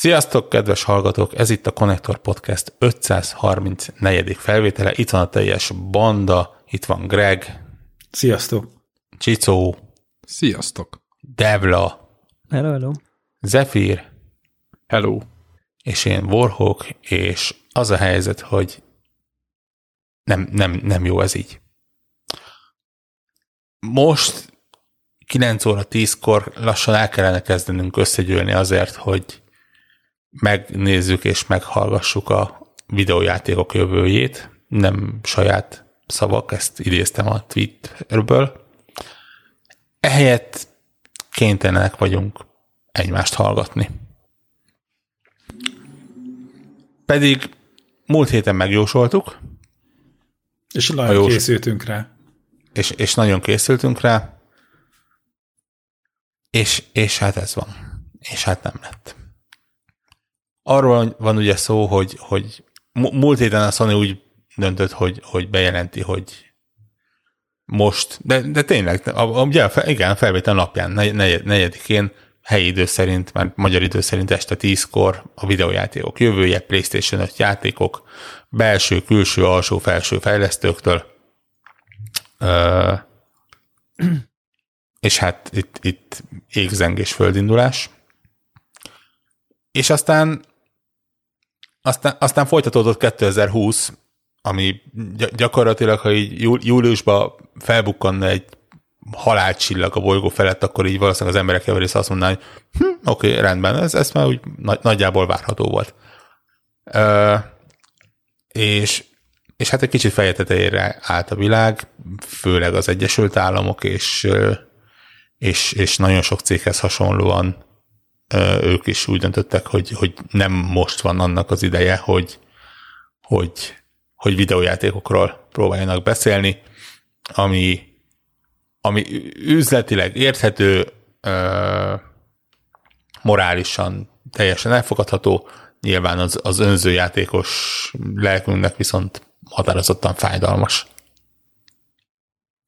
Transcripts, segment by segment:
Sziasztok, kedves hallgatók! Ez itt a Connector Podcast 534. felvétele. Itt van a teljes banda, itt van Greg, Sziasztok! Csicó, Sziasztok! Devla, Hello, hello. Zephyr, Hello! és én Warhawk, és az a helyzet, hogy nem, nem, nem jó ez így. Most 9 óra 10-kor lassan el kellene kezdenünk összegyűlni azért, hogy megnézzük és meghallgassuk a videójátékok jövőjét, nem saját szavak, ezt idéztem a tweetből. Ehelyett kénytelenek vagyunk egymást hallgatni. Pedig múlt héten megjósoltuk, És nagyon jós- készültünk rá. és, és nagyon készültünk rá, és, és hát ez van. És hát nem lett. Arról van ugye szó, hogy, hogy múlt héten a Sony úgy döntött, hogy, hogy bejelenti, hogy most, de, de tényleg, a, a, ugye, igen, felvétel napján, negy- negy- negyedikén, helyi idő szerint, már magyar idő szerint este 10-kor a videójátékok jövője, PlayStation 5 játékok, belső, külső, alsó, felső fejlesztőktől, Ö, és hát itt, itt égzengés földindulás. És aztán, aztán, aztán folytatódott 2020, ami gy- gyakorlatilag, ha így jú- júliusban felbukkanna egy halálcsillag a bolygó felett, akkor így valószínűleg az emberek javarészt azt mondaná, hogy hm, oké, okay, rendben, ez, ez már úgy nagy, nagyjából várható volt. Ö, és és hát egy kicsit feje tetejére állt a világ, főleg az Egyesült Államok, és, és, és nagyon sok céghez hasonlóan ők is úgy döntöttek, hogy, hogy nem most van annak az ideje, hogy, hogy, hogy videójátékokról próbáljanak beszélni, ami, ami üzletileg érthető, ö, morálisan teljesen elfogadható, nyilván az, az önzőjátékos lelkünknek viszont határozottan fájdalmas.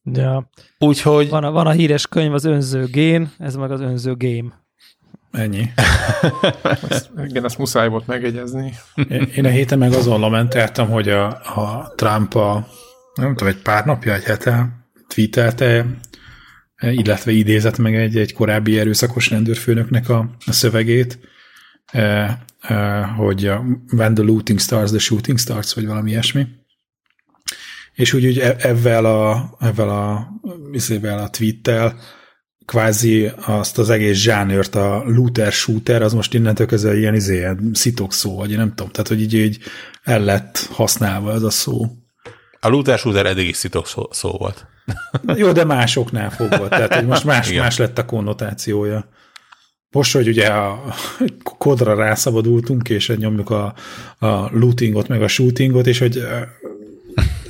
Ja. Úgyhogy Van, a, van a híres könyv, az önző gén, ez meg az önző game. Ennyi. Igen, ezt muszáj volt megegyezni. Én a héten meg azon lamentáltam, hogy a, a Trump a, nem tudom, egy pár napja, egy hete tweetelte, illetve idézett meg egy, egy korábbi erőszakos rendőrfőnöknek a, a szövegét, eh, eh, hogy a, when the looting starts, the shooting starts, vagy valami ilyesmi. És úgy, úgy e- ezzel a, ezzel a, ezzel a tweettel kvázi azt az egész zsánőrt, a looter shooter, az most innentől kezdve ilyen izé, szitok szó, vagy én nem tudom, tehát hogy így, így el lett használva ez a szó. a looter shooter eddig is szitok szó, szó volt. Jó, de másoknál fogva, tehát hogy most más, Igen. más lett a konnotációja. Most, hogy ugye a kodra rászabadultunk, és nyomjuk a, a lootingot, meg a shootingot, és hogy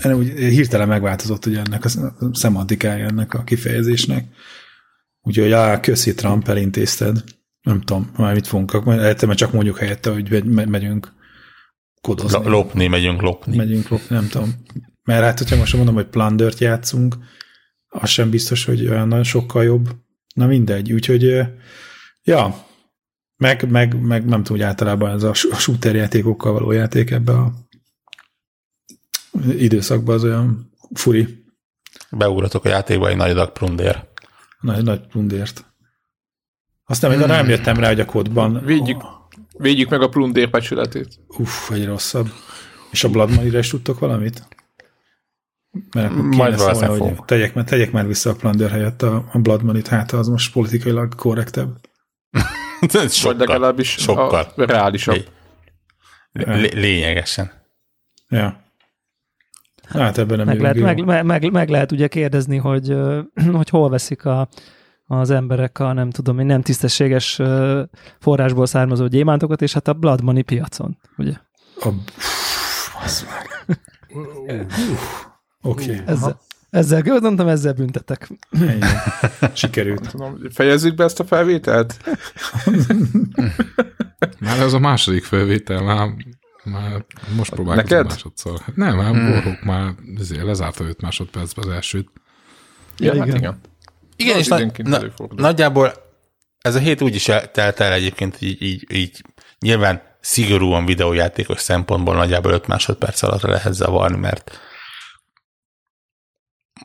eh, úgy hirtelen megváltozott ugye ennek a szemantikája ennek a kifejezésnek. Úgyhogy á, köszi Trump, elintézted. Nem tudom, már mit fogunk, lehet, mert csak mondjuk helyette, hogy megy- me- megyünk kodozni. Lo- lopni, megyünk lopni. Megyünk lopni, nem tudom. Mert hát, hogyha most mondom, hogy Plundert játszunk, az sem biztos, hogy olyan nagyon sokkal jobb. Na mindegy, úgyhogy ja, meg, meg, meg nem tudom, hogy általában ez a sh- a shooter játékokkal való játék ebbe a időszakban az olyan furi, Beugratok a játékba egy nagy adag prundér. Nagy, nagy plundért. Aztán még arra nem jöttem rá, hogy a kódban Védjük, védjük meg a plundér becsületét. Uff, egy rosszabb. És a Blood Money-re is tudtok valamit? Mert akkor Majd szólni, valószínűleg hogy tegyek, már- tegyek már vissza a Plunder helyett a, a Blood Money-t, hát az most politikailag korrektebb. Vagy sokkal, legalábbis sokkal. a reálisabb. Lé- lényegesen. Ja. Hát ebben nem Meg lehet, meg, meg, meg lehet ugye kérdezni, hogy, hogy hol veszik a, az emberek a nem tudom, én nem tisztességes forrásból származó gyémántokat, és hát a Blood Money piacon, ugye? A... Az meg. Oké, okay. Ezzel, ezzel gondoltam, ezzel büntetek. ennyi. Sikerült. Tudom, fejezzük be ezt a felvételt? Már ez a második felvétel, már, már most próbálkozom Neked? másodszor. Hát nem, már hmm. Borhók már ezért lezárta 5 másodpercben az elsőt. Ja, igen. hát igen. Igen, Az és na, na, nagyjából ez a hét úgy is el- telt el egyébként így, így, így Nyilván szigorúan videójátékos szempontból nagyjából 5 másodperc alatt lehet zavarni, mert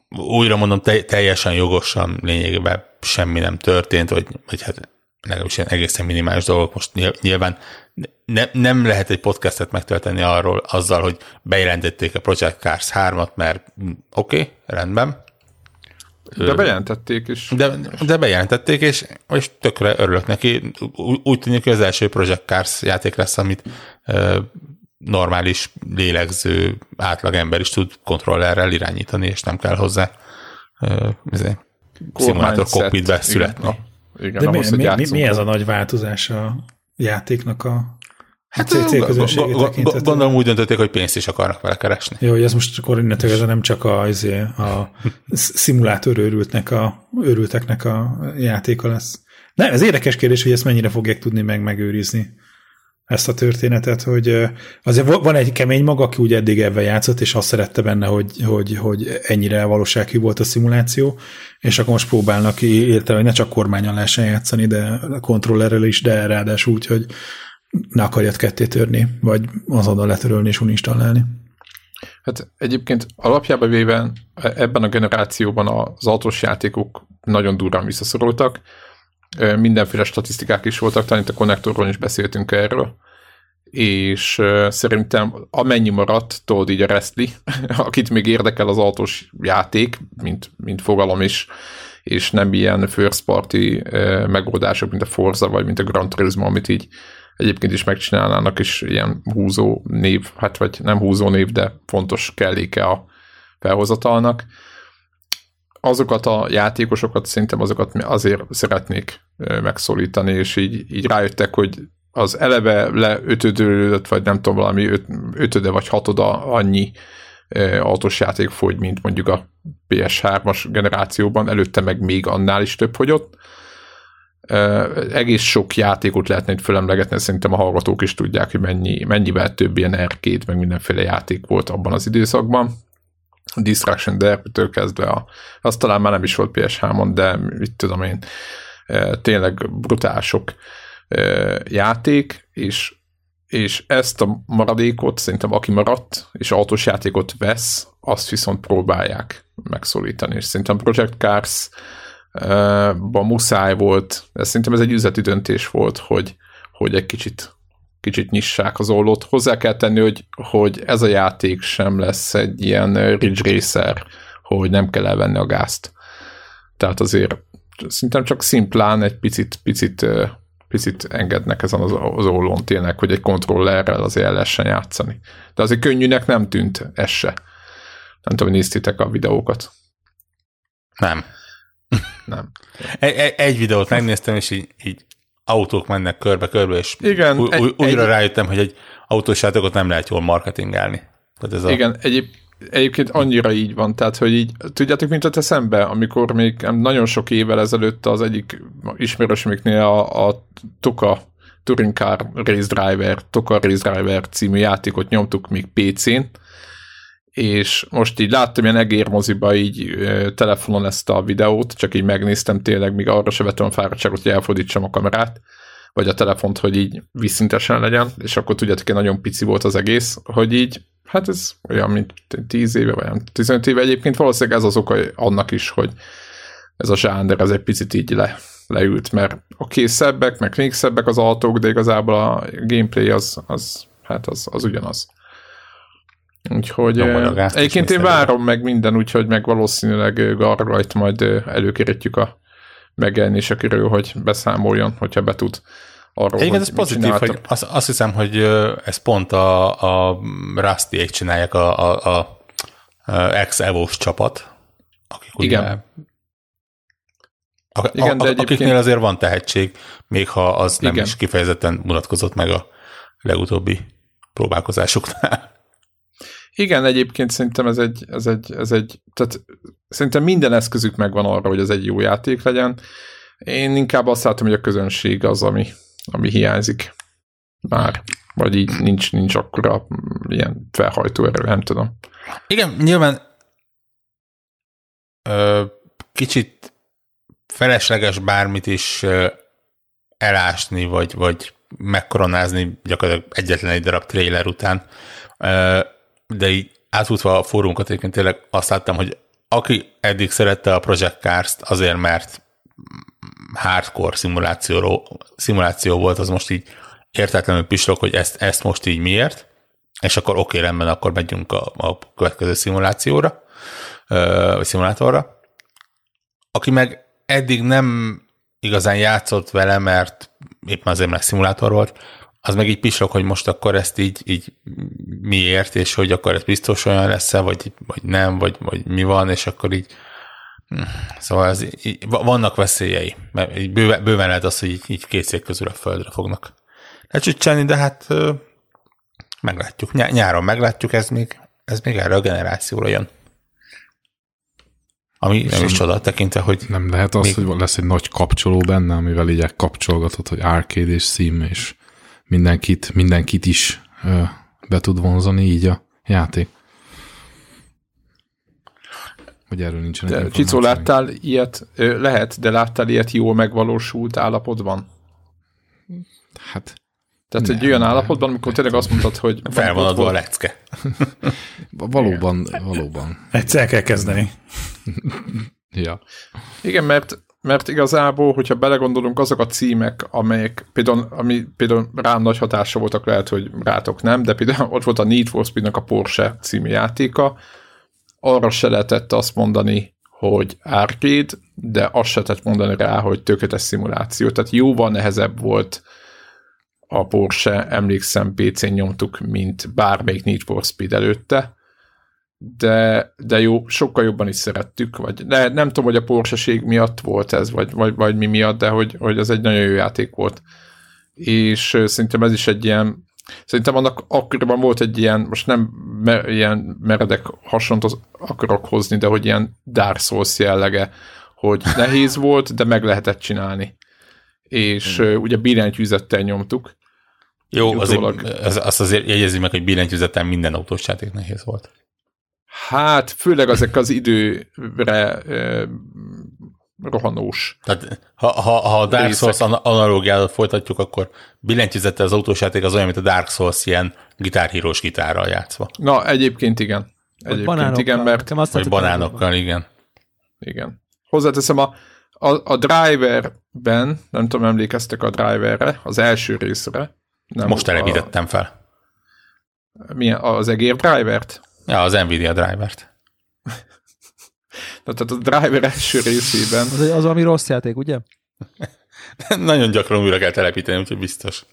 újra mondom, te, teljesen jogosan lényegében semmi nem történt, vagy, vagy hát legalábbis ilyen egészen minimális dolgok. Most nyilván ne, nem lehet egy podcastet megtölteni arról azzal, hogy bejelentették a Project Cars 3-at, mert oké, okay, rendben. De bejelentették is. De, de bejelentették, és, és tökre örülök neki. Úgy, úgy tűnik, hogy az első Project Cars játék lesz, amit ö, normális, lélegző átlagember is tud kontrollerrel irányítani, és nem kell hozzá ö, szimulátor cockpitbe születni. Igen, De ahhoz, mi, mi, mi, mi ez a nagy változás a játéknak a Hát célközönségi tekintetben. Gondolom úgy döntötték, hogy pénzt is akarnak vele keresni. Jó, hogy ez most akkor innentől ez nem csak a, azért, a szimulátor őrültnek a, őrülteknek a játéka lesz. Nem, ez érdekes kérdés, hogy ezt mennyire fogják tudni meg megőrizni ezt a történetet, hogy azért van egy kemény maga, aki úgy eddig ebben játszott, és azt szerette benne, hogy, hogy, hogy ennyire valósághű volt a szimuláció, és akkor most próbálnak érte, hogy ne csak kormányon lehessen játszani, de a kontrollerrel is, de ráadásul úgy, hogy ne akarjad ketté törni, vagy azonnal letörölni és uninstallálni. Hát egyébként alapjában véve ebben a generációban az autós játékok nagyon durván visszaszorultak, mindenféle statisztikák is voltak, talán itt a konnektorról is beszéltünk erről, és szerintem amennyi maradt, tudod így a Restli, akit még érdekel az autós játék, mint, mint fogalom is, és nem ilyen first party megoldások, mint a Forza, vagy mint a Gran Turismo, amit így egyébként is megcsinálnának, és ilyen húzó név, hát vagy nem húzó név, de fontos kelléke a felhozatalnak. Azokat a játékosokat szerintem azokat azért szeretnék megszólítani, és így, így rájöttek, hogy az eleve leötödőlődött, vagy nem tudom, valami öt, ötöde vagy hatoda annyi autós játék fogy, mint mondjuk a PS3-as generációban, előtte meg még annál is több fogyott, egész sok játékot lehetne itt fölemlegetni, szerintem a hallgatók is tudják, hogy mennyi, mennyivel több ilyen arcade, meg mindenféle játék volt abban az időszakban. Distraction Derby-től kezdve, a, az talán már nem is volt PS3-on, de mit tudom én, tényleg brutál sok játék, és, és ezt a maradékot szerintem aki maradt, és autós játékot vesz, azt viszont próbálják megszólítani, és szerintem Project Cars ba muszáj volt, ez szerintem ez egy üzleti döntés volt, hogy, hogy egy kicsit, kicsit nyissák az ollót. Hozzá kell tenni, hogy, hogy ez a játék sem lesz egy ilyen Ridge Racer, hogy nem kell elvenni a gázt. Tehát azért szerintem csak szimplán egy picit, picit, picit engednek ezen az, az ollón tényleg, hogy egy kontrollerrel azért el lehessen játszani. De azért könnyűnek nem tűnt ez se. Nem tudom, néztétek a videókat. Nem. Nem. Egy, egy videót megnéztem, és így, így autók mennek körbe-körbe, és Igen, új, egy, újra egy, rájöttem, hogy egy autós játékot nem lehet jól marketingálni. Tehát ez igen, a... egyéb, egyébként annyira így van, tehát, hogy így, tudjátok, mint a szembe, amikor még nagyon sok évvel ezelőtt az egyik ismerősömiknél a, a Tuka Touring Car Race Driver, Tuka Race Driver című játékot nyomtuk még PC-n, és most így láttam ilyen egérmoziba így telefonon ezt a videót, csak így megnéztem tényleg, míg arra se vettem a fáradtságot, hogy elfordítsam a kamerát, vagy a telefont, hogy így visszintesen legyen, és akkor tudjátok, hogy nagyon pici volt az egész, hogy így, hát ez olyan, mint 10 éve, vagy nem 15 éve egyébként, valószínűleg ez az oka annak is, hogy ez a zsánder, ez egy picit így le, leült, mert oké, szebbek, meg még szebbek az autók, de igazából a gameplay az, az hát az, az ugyanaz. Úgyhogy eh, egyébként én várom meg minden, úgyhogy meg valószínűleg Garrajt majd előkéretjük a megjelenésekről, hogy beszámoljon, hogyha be tud arról, Egyébként ez pozitív, hogy azt, azt hiszem, hogy ez pont a, a rusty csinálják a, a, a, ex evos csapat, akik Igen. Ugye, a, Igen, a, de akiknél azért van tehetség, még ha az nem Igen. is kifejezetten mutatkozott meg a legutóbbi próbálkozásoknál. Igen, egyébként szerintem ez egy, ez egy, ez egy, tehát szerintem minden eszközük megvan arra, hogy ez egy jó játék legyen. Én inkább azt látom, hogy a közönség az, ami, ami hiányzik már, vagy így nincs, nincs akkora ilyen felhajtó erő, nem tudom. Igen, nyilván ö, kicsit felesleges bármit is ö, elásni, vagy, vagy megkoronázni gyakorlatilag egyetlen egy darab trailer után. Ö, De így átfutva a fórumot egyébként tényleg azt láttam, hogy aki eddig szerette a Project Cars-t azért, mert hardcore szimulációról, szimuláció volt, az most így értetlenül pislog, hogy ezt, ezt most így miért, és akkor oké, rendben, akkor megyünk a, a következő szimulációra, vagy szimulátorra. Aki meg eddig nem igazán játszott vele, mert éppen azért, mert szimulátor volt, az meg így pislog, hogy most akkor ezt így, így miért, és hogy akkor ez biztos olyan lesz vagy, vagy nem, vagy, vagy mi van, és akkor így hm, Szóval ez, így, vannak veszélyei, mert így bőven, bőven lehet az, hogy így, így két szék közül a földre fognak lecsücselni, de hát meglátjuk. Ny- nyáron meglátjuk, ez még, ez még erre a generációra jön. Ami nem is csoda tekintve, hogy Nem lehet az, Még- hogy lesz egy nagy kapcsoló benne, amivel így kapcsolgatod, hogy arcade és sim, és mindenkit, mindenkit is ö, be tud vonzani így a játék. Hogy erről nincsen De Csicó, láttál ilyet? Ö, Lehet, de láttál ilyet jól megvalósult állapotban? Hát Tehát Nem, egy olyan állapotban, amikor tényleg azt mondtad, hogy fel van adva a lecke. valóban, valóban. Egyszer kell kezdeni. Ja. Igen, mert, mert igazából, hogyha belegondolunk, azok a címek, amelyek például, ami például rám nagy hatása voltak, lehet, hogy rátok nem, de például ott volt a Need for Speed-nak a Porsche című játéka, arra se lehetett azt mondani, hogy arcade, de azt se lehetett mondani rá, hogy tökéletes szimuláció. Tehát jóval nehezebb volt a Porsche, emlékszem, PC-n nyomtuk, mint bármelyik Need for Speed előtte, de, de jó, sokkal jobban is szerettük, vagy de nem tudom, hogy a Porsche-ség miatt volt ez, vagy, vagy, vagy mi miatt, de hogy, hogy ez egy nagyon jó játék volt. És szerintem ez is egy ilyen, szerintem annak akkoriban volt egy ilyen, most nem me, ilyen meredek hasonlót akarok hozni, de hogy ilyen Dark Souls jellege, hogy nehéz volt, de meg lehetett csinálni. És ö, ugye billentyűzettel nyomtuk, Jó, azért, Utólag. az, azt azért jegyezzük meg, hogy billentyűzeten minden autós játék nehéz volt. Hát, főleg ezek az időre ö, rohanós. Tehát ha, ha, ha a Dark Részek. Souls ana- analógiával folytatjuk, akkor billentyűzettel az autós játék az olyan, mint a Dark Souls ilyen gitárhírós gitárral játszva. Na, egyébként igen. Egyébként banánokkal. igen, mert azt Vagy banánokkal, igen. igen. Hozzáteszem, a, a, a driverben, nem tudom, emlékeztek a driverre, az első részre. Nem, Most telepítettem fel. milyen, az egér drivert? Ja, az Nvidia drivert. Na, Tehát a driver első részében Az, az valami rossz játék, ugye? Nagyon gyakran újra kell telepíteni, úgyhogy biztos.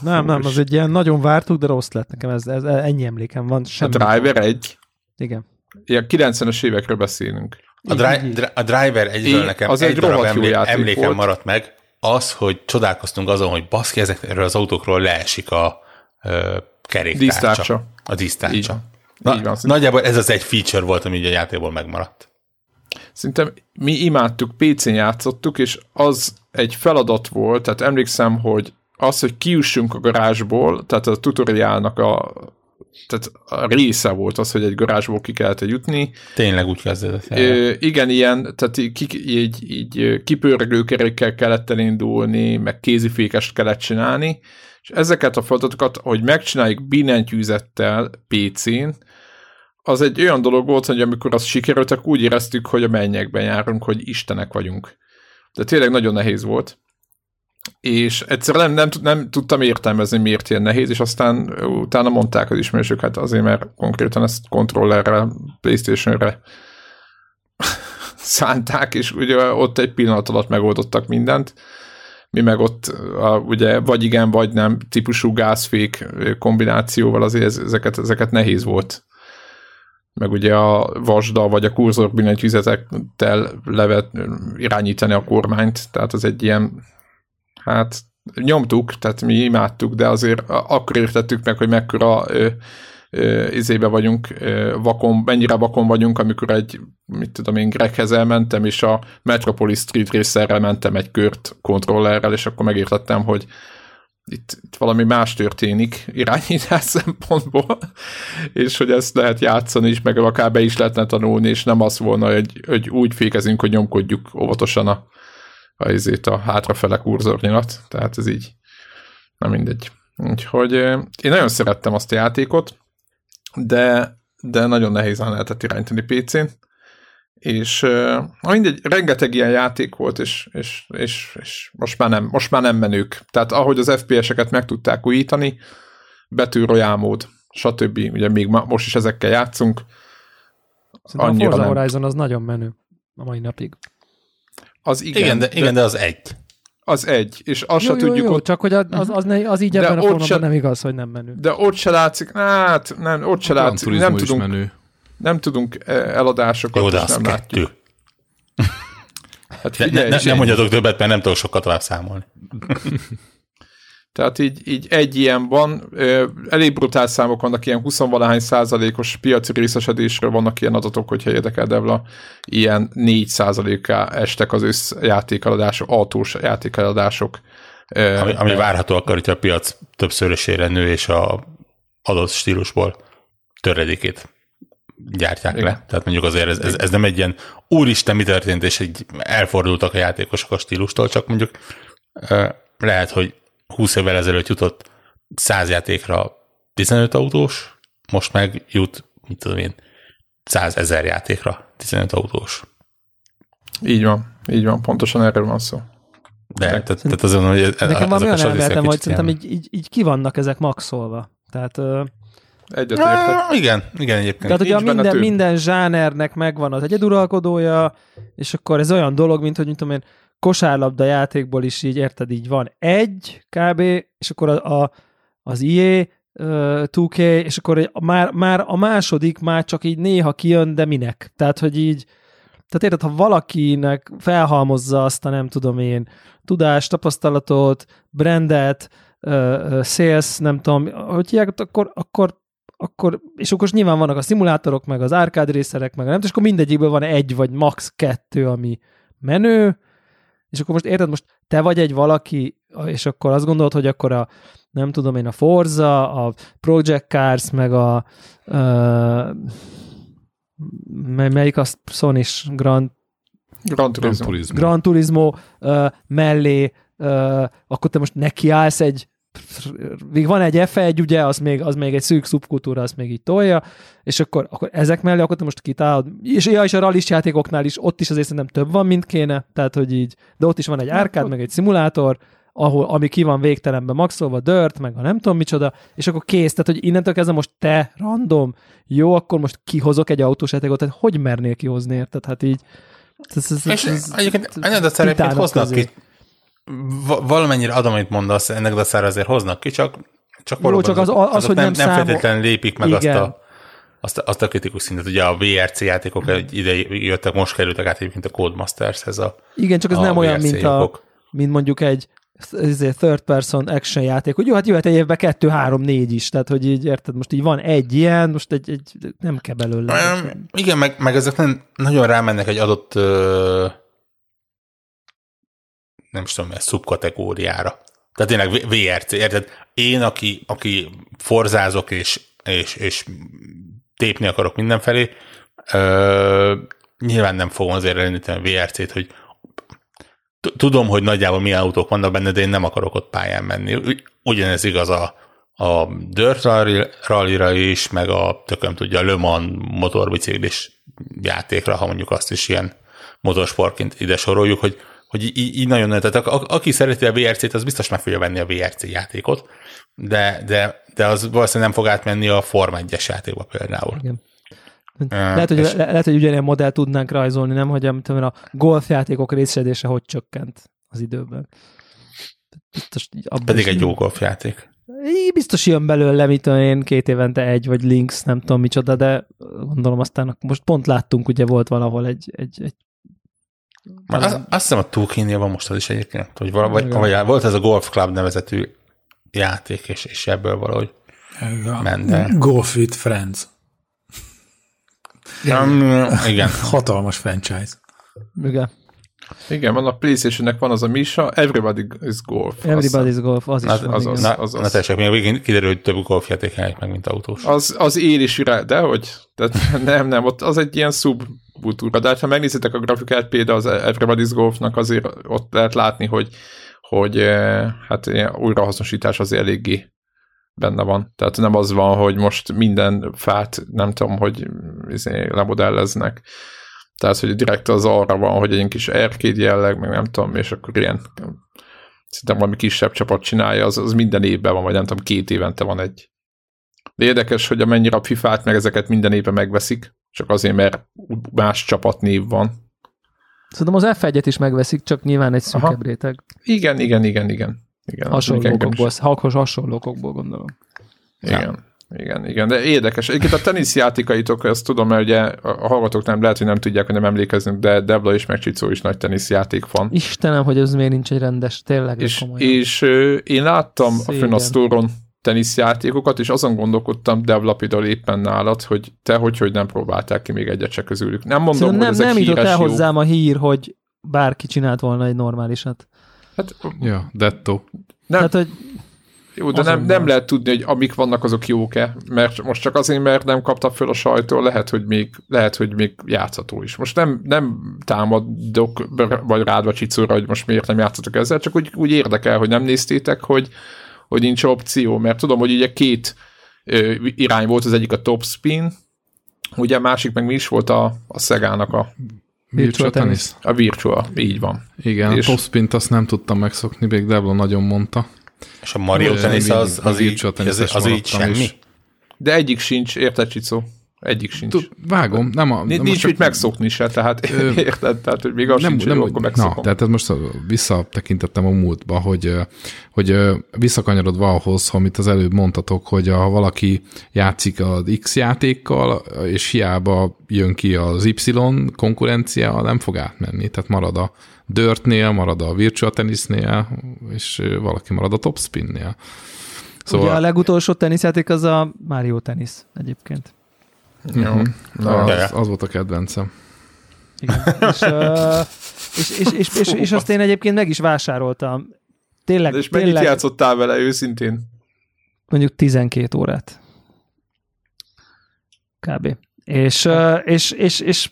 Nem, nem, az egy ilyen nagyon vártuk, de rossz lett nekem, ez, ez ennyi emlékem van. a Semmi. driver egy, Igen. ilyen 90-es évekről beszélünk. A, dri- dri- a Driver egyről Én- nekem az egy egy darab emlé- emlékem volt. maradt meg, az, hogy csodálkoztunk azon, hogy baszki, ezekről az autókról leesik a ö, keréktárcsa. Dísztárcsa. A dísztárcsa. van. Na, Így van. nagyjából ez az egy feature volt, ami így a játékból megmaradt. Szerintem mi imádtuk, PC-n játszottuk, és az egy feladat volt, tehát emlékszem, hogy az, hogy kiussunk a garázsból, tehát a tutoriálnak a, tehát a része volt az, hogy egy garázsból ki kellett jutni. Tényleg úgy kezdődött. Ö, igen, ilyen, tehát így, így, így kipörgő kerékkel kellett elindulni, meg kézifékest kellett csinálni, és ezeket a feladatokat, hogy megcsináljuk billentyűzettel PC-n, az egy olyan dolog volt, hogy amikor az sikerült, akkor úgy éreztük, hogy a mennyekben járunk, hogy istenek vagyunk. De tényleg nagyon nehéz volt. És egyszerűen nem, nem, nem tudtam értelmezni, miért ilyen nehéz, és aztán utána mondták az ismerősök, hát azért, mert konkrétan ezt kontrollerre, Playstation-re szánták, és ugye ott egy pillanat alatt megoldottak mindent. Mi meg ott a, ugye vagy igen, vagy nem típusú gázfék kombinációval azért ez- ezeket, ezeket nehéz volt. Meg ugye a vasda vagy a kurzor billentyűzetekkel levet, irányítani a kormányt, tehát az egy ilyen, hát nyomtuk, tehát mi imádtuk, de azért akkor értettük meg, hogy mekkora ö, ö, izébe vagyunk, ö, vakon, mennyire vakon vagyunk, amikor egy, mit tudom én, Greghez elmentem, és a Metropolis Street részerrel mentem egy kört kontrollerrel, és akkor megértettem, hogy itt, itt valami más történik irányítás szempontból, és hogy ezt lehet játszani is, meg akár be is lehetne tanulni, és nem az volna, hogy, hogy úgy fékezünk, hogy nyomkodjuk óvatosan a, a, izét, a hátrafele kurzornyilat, tehát ez így Na mindegy. Úgyhogy én nagyon szerettem azt a játékot, de, de nagyon nehézen lehetett irányítani PC-n, és na mindegy, rengeteg ilyen játék volt, és, és, és, és most, már nem, most már nem menők. Tehát ahogy az FPS-eket meg tudták újítani, betű royal mód, stb. Ugye még ma, most is ezekkel játszunk, Szerintem a Annyira Forza nem. Horizon az nagyon menő a mai napig. az igen, Igen, de, igen, de az egy. az egy, és azt Jó, se jó, tudjuk jó, ott, csak hogy az, az, az, ne, az így De ebben a formában se- nem igaz, hogy nem menő. de ott se látszik, hát nem, ott se látszik, nem tudunk, menő. Nem tudunk eh, eladásokat, Jó, de nem látjuk. kettő. Hát Ne, figyelj, ne, és nem mondjatok többet, mert nem tudok sokat tovább számolni. Tehát így, így egy ilyen van, elég brutál számok vannak, ilyen 20-valahány százalékos piaci részesedésről vannak ilyen adatok, hogyha érdekel Devla, ilyen 4 százaléká estek az összjátékeladások, autós játékeladások. Ami, ami várható akkor, hogyha a piac többszörösére nő, és a adott stílusból töredékét gyártják Igen. le. Tehát mondjuk azért ez, ez, ez nem egy ilyen úristen, mi történt, és egy elfordultak a játékosok a stílustól, csak mondjuk lehet, hogy 20 évvel ezelőtt jutott 100 játékra 15 autós, most meg jut, mit tudom én, 100 ezer játékra 15 autós. Így van, így van, pontosan erről van szó. De tehát, tehát azon, hogy ez, Nekem valami olyan elméletem, hogy szerintem így... így, így, ki vannak ezek maxolva. Tehát, Egyetértek. Igen, igen egyébként. tehát ugye minden, több. minden zsánernek megvan az egyeduralkodója, és akkor ez olyan dolog, mint hogy mint tudom én, kosárlabda játékból is így, érted, így van egy kb, és akkor a, a, az ö, 2K, és akkor már, már a második már csak így néha kijön, de minek? Tehát, hogy így, tehát érted, ha valakinek felhalmozza azt a nem tudom én, tudást, tapasztalatot, brandet, sales, nem tudom, hogy hívják, akkor, akkor akkor, és akkor most nyilván vannak a szimulátorok, meg az arcade részerek, meg a nem, és akkor mindegyikből van egy vagy max kettő, ami menő, és akkor most érted, most te vagy egy valaki, és akkor azt gondolod, hogy akkor a, nem tudom én, a Forza, a Project Cars, meg a uh, melyik a sony Grand, Gran Gran Turismo. Turismo. Gran Turismo uh, mellé, uh, akkor te most nekiállsz egy még van egy F1, ugye, az még, az még egy szűk szubkultúra, azt még így tolja, és akkor, akkor ezek mellé, akkor te most kitálod, és, ja, és a rallis játékoknál is, ott is azért szerintem több van, mint kéne, tehát, hogy így, de ott is van egy árkád, meg egy szimulátor, ahol, ami ki van végtelenben maxolva, dört, meg a nem tudom micsoda, és akkor kész, tehát, hogy innentől kezdve most te, random, jó, akkor most kihozok egy autós játékot, tehát hogy mernél kihozni, érted? Hát így, ez, ez, És ez, egyébként dacára egyébként titának hoznak közé. ki. Va- valamennyire adom, amit mondasz, ennek dacára azért hoznak ki, csak, csak Jó, valóban csak az- az, azok hogy nem, nem számol- feltétlenül lépik meg azt Igen. a, azt, a, azt a kritikus szintet. Ugye a VRC játékok ide jöttek, most kerültek át egyébként a Codemastershez a Igen, csak ez nem olyan, mint, a, mint mondjuk egy third person action játék, hogy jó, hát jöhet egy évben kettő, három, négy is, tehát hogy így érted, most így van egy ilyen, most egy, egy nem kell belőle. Um, igen, meg, meg ezek nem, nagyon rámennek egy adott ö, nem is tudom, ez szubkategóriára. Tehát tényleg VRC, érted? Én, aki, aki forzázok és, és, és tépni akarok mindenfelé, ö, nyilván nem fogom azért elindítani a VRC-t, hogy tudom, hogy nagyjából milyen autók vannak benne, de én nem akarok ott pályán menni. Ugy- Ugyanez igaz a, a Dirt Rally- is, meg a tököm tudja, a Le Mans motorbiciklis játékra, ha mondjuk azt is ilyen motorsportként ide soroljuk, hogy, hogy így, így nagyon tehát a, a, aki szereti a VRC-t, az biztos meg fogja venni a VRC játékot, de, de, de az valószínűleg nem fog átmenni a Form 1-es játékba például. Igen. Lehet, hogy, és- le, lehet, hogy ugyanilyen modellt tudnánk rajzolni, nem, hogy tudom a golfjátékok részedése hogy csökkent az időben. Biztos, Pedig egy jó golfjáték. Biztos jön belőle, mit tudom én, két évente egy, vagy links, nem tudom micsoda, de gondolom aztán most pont láttunk, ugye volt valahol egy, egy, egy Már azt, azt hiszem a Tukinél van most az is egyébként, hogy val, vagy, Igen. vagy volt ez a Golf Club nevezetű játék, és, és ebből valahogy ment el. Golf with Friends. Um, igen. Hatalmas franchise. igen, Igen, van a Playstation-nek van az a Misha, Everybody is Golf. azt Everybody's Golf, az is Na, van, az- igen. az- Na, az- na tessék, még végén kiderül, hogy több golfjáték meg, mint autós. Az, az él is de hogy? Tehát nem, nem, ott az egy ilyen szubkultúra, de hát, ha megnézitek a grafikát, például az Everybody's Golfnak azért ott lehet látni, hogy, hogy eh, hát újrahasznosítás az eléggé benne van. Tehát nem az van, hogy most minden fát nem tudom, hogy izé, lemodelleznek. Tehát, hogy direkt az arra van, hogy egy kis erkéd jelleg, meg nem tudom, és akkor ilyen szerintem valami kisebb csapat csinálja, az, az minden évben van, vagy nem tudom, két évente van egy. De érdekes, hogy amennyire a FIFA-t, meg ezeket minden évben megveszik, csak azért, mert más csapatnév van. Szerintem az F1-et is megveszik, csak nyilván egy szűkebb Aha. réteg. Igen, igen, igen, igen. igen Hasonló engem is- okokból, halkos hasonló okokból gondolom. Igen. Igen, igen, de érdekes. Egyébként a teniszjátékaitok, ezt tudom, mert ugye a hallgatók nem lehet, hogy nem tudják, hogy nem emlékezünk, de Debla és Megcsicó is nagy teniszjáték van. Istenem, hogy ez miért nincs egy rendes, tényleg És, komolyan. és ö, én láttam a fönn Szégyen. a sztóron teniszjátékokat, és azon gondolkodtam Debla például éppen nálad, hogy te hogy, hogy nem próbálták ki még egyet se közülük. Nem mondom, Szerintem hogy nem, ezek nem jutott el hozzám a hír, hogy bárki csinált volna egy normálisat. Hát, Ja, Detto. Nem. Tehát, hogy jó, de nem, nem lehet tudni, hogy amik vannak, azok jók-e, mert most csak azért, mert nem kapta föl a sajtó, lehet, hogy még, lehet, hogy még játszható is. Most nem, nem támadok, vagy rád vagy csicóra, hogy most miért nem játszatok ezzel, csak úgy, úgy érdekel, hogy nem néztétek, hogy, hogy nincs opció, mert tudom, hogy ugye két ö, irány volt, az egyik a top spin, ugye a másik meg mi is volt a, a Szegának a, Virtual tennis. tennis. a Virtua, így van. Igen, És- a topspint azt nem tudtam megszokni, még Debla nagyon mondta. És a Mario mindig az, a az, így, virtual az, az így semmi? és- De egyik sincs, érted, Csicó? Egyik sincs. Tud, vágom, nem a... Nincs, nincs csak- mit megszokni se, tehát Ö, érted? Tehát, hogy még az nem, sincs, nem, hogy akkor na, megszokom. tehát ez most visszatekintettem a múltba, hogy, hogy visszakanyarodva ahhoz, amit az előbb mondtatok, hogy ha valaki játszik az X játékkal, és hiába jön ki az Y konkurencia, nem fog átmenni, tehát marad a Dirtnél, marad a Virtual Tennisnél, és valaki marad a Topspinnél. szóval... ugye a legutolsó teniszjáték az a Mario tenisz egyébként. Jó. Na, Ja, ja. az, az volt a kedvencem. Igen. és, uh, és, és, és, és, és, azt én egyébként meg is vásároltam. Tényleg, de és mennyit tényleg játszottál vele őszintén? mondjuk 12 órát. Kb. És, uh, és, és, és,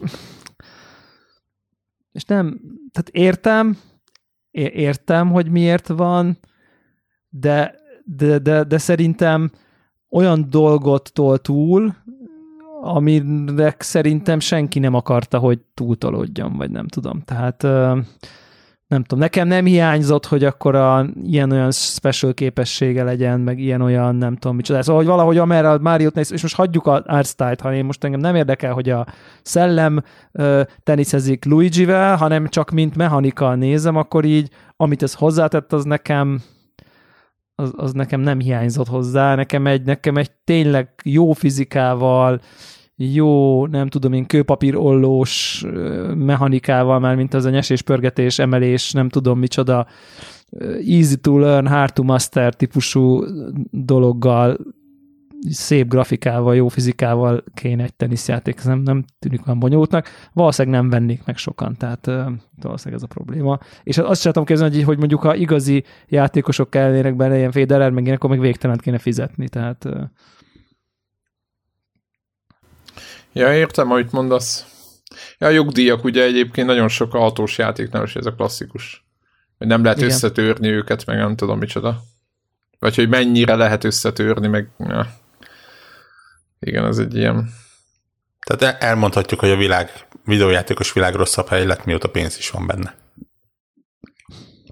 és nem, tehát értem, é- értem, hogy miért van, de, de, de, de szerintem olyan dolgot tol túl, amire szerintem senki nem akarta, hogy túltolódjon, vagy nem tudom. Tehát nem tudom, nekem nem hiányzott, hogy akkor a ilyen-olyan special képessége legyen, meg ilyen-olyan, nem tudom micsoda. Szóval, hogy valahogy amerre a Mario néz, és most hagyjuk a artstyle-t, ha én most engem nem érdekel, hogy a szellem ö, teniszezik Luigi-vel, hanem csak mint mechanika nézem, akkor így, amit ez hozzátett, az nekem az, az nekem nem hiányzott hozzá, nekem egy, nekem egy tényleg jó fizikával, jó, nem tudom én, kőpapírollós mechanikával, már mint az a nyesés, pörgetés, emelés, nem tudom micsoda, easy to learn, hard to master típusú dologgal, szép grafikával, jó fizikával kéne egy teniszjáték, ez nem, nem tűnik olyan bonyolultnak. Valószínűleg nem vennék meg sokan, tehát ö, valószínűleg ez a probléma. És azt sem tudom képzelni, hogy, hogy mondjuk ha igazi játékosok kellenének benne, ilyen Federer, meg ilyen, akkor meg végtelent kéne fizetni, tehát ö, Ja, értem, amit mondasz. Ja, a jogdíjak ugye egyébként nagyon sok autós játéknál is ez a klasszikus. Hogy nem lehet Igen. összetörni őket, meg nem tudom micsoda. Vagy hogy mennyire lehet összetörni, meg... Ja. Igen, ez egy ilyen... Tehát el- elmondhatjuk, hogy a világ, videójátékos világ rosszabb hely lett, mióta pénz is van benne.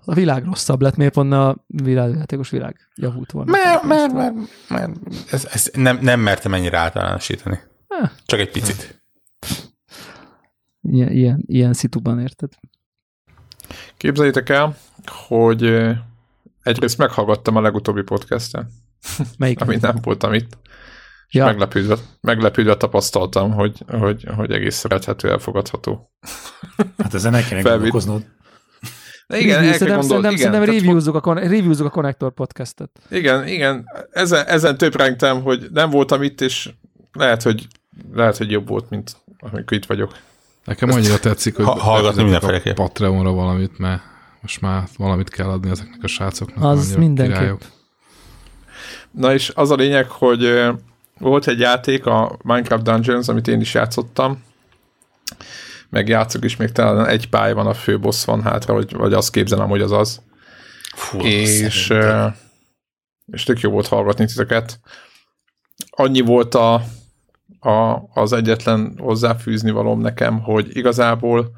a világ rosszabb lett, miért pont a világjátékos világ javult volna. Mert, mert, mert, mert ez, ez nem, nem mertem ennyire általánosítani. Eh. Csak egy picit. Ilyen, ilyen, ilyen szituban érted? Képzeljétek el, hogy ö, egyrészt meghallgattam a legutóbbi podcasten, Melyik? amit nem voltam itt, Ja. meglepődve, meglepődve tapasztaltam, hogy, hogy, hogy egész szerethető, elfogadható. Hát ezen el kéne gondolkoznod. De igen, kell szerintem, gondol, szerintem, igen, szerintem tehát reviewzuk, a, reviewzuk a Connector podcastet. Igen, igen. Ezen, ezen töprengtem, hogy nem voltam itt, és lehet, hogy, lehet, hogy jobb volt, mint amikor itt vagyok. Nekem annyira tetszik, hogy Ha- hallgatni mindenféleképp. a Patreonra valamit, mert most már valamit kell adni ezeknek a srácoknak. Az mindenképp. királyok. Na és az a lényeg, hogy volt egy játék, a Minecraft Dungeons, amit én is játszottam, meg játszok is, még talán egy pálya van, a főbossz van hátra, vagy, vagy azt képzelem, hogy az az. Fú, és, szerintem. és tök jó volt hallgatni titeket. Annyi volt a, a, az egyetlen hozzáfűzni valóm nekem, hogy igazából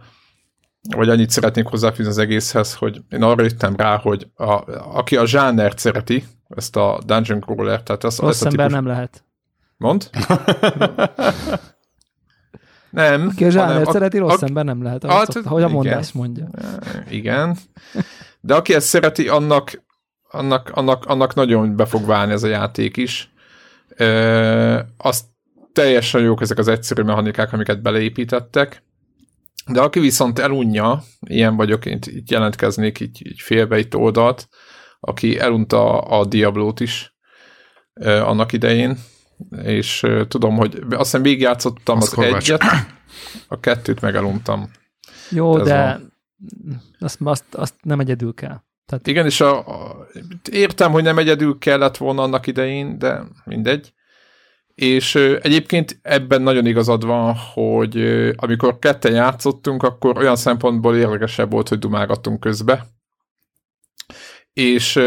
vagy annyit szeretnék hozzáfűzni az egészhez, hogy én arra jöttem rá, hogy a, aki a zsánert szereti, ezt a Dungeon Crawler, tehát az, Rossz ezt a ember típus... nem lehet. Mond? nem. Ki a zsánert a- szereti, rossz a- ember nem lehet. Hát, Ahogy, ahogy a mondás mondja. Igen. De aki ezt szereti, annak, annak, annak, annak nagyon be fog válni ez a játék is. Ö, azt teljesen jók ezek az egyszerű mechanikák, amiket beleépítettek. De aki viszont elunja, ilyen vagyok, én itt jelentkeznék így, így félbe itt oldalt, aki elunta a Diablót is ö, annak idején, és tudom, hogy azt hiszem végigjátszottam Az az egyet, a kettőt meg eluntam. Jó, Ez de azt, azt, azt nem egyedül kell. Tehát Igen, és a, a, értem, hogy nem egyedül kellett volna annak idején, de mindegy. És ö, egyébként ebben nagyon igazad van, hogy ö, amikor ketten játszottunk, akkor olyan szempontból érdekesebb volt, hogy dumálgattunk közbe. És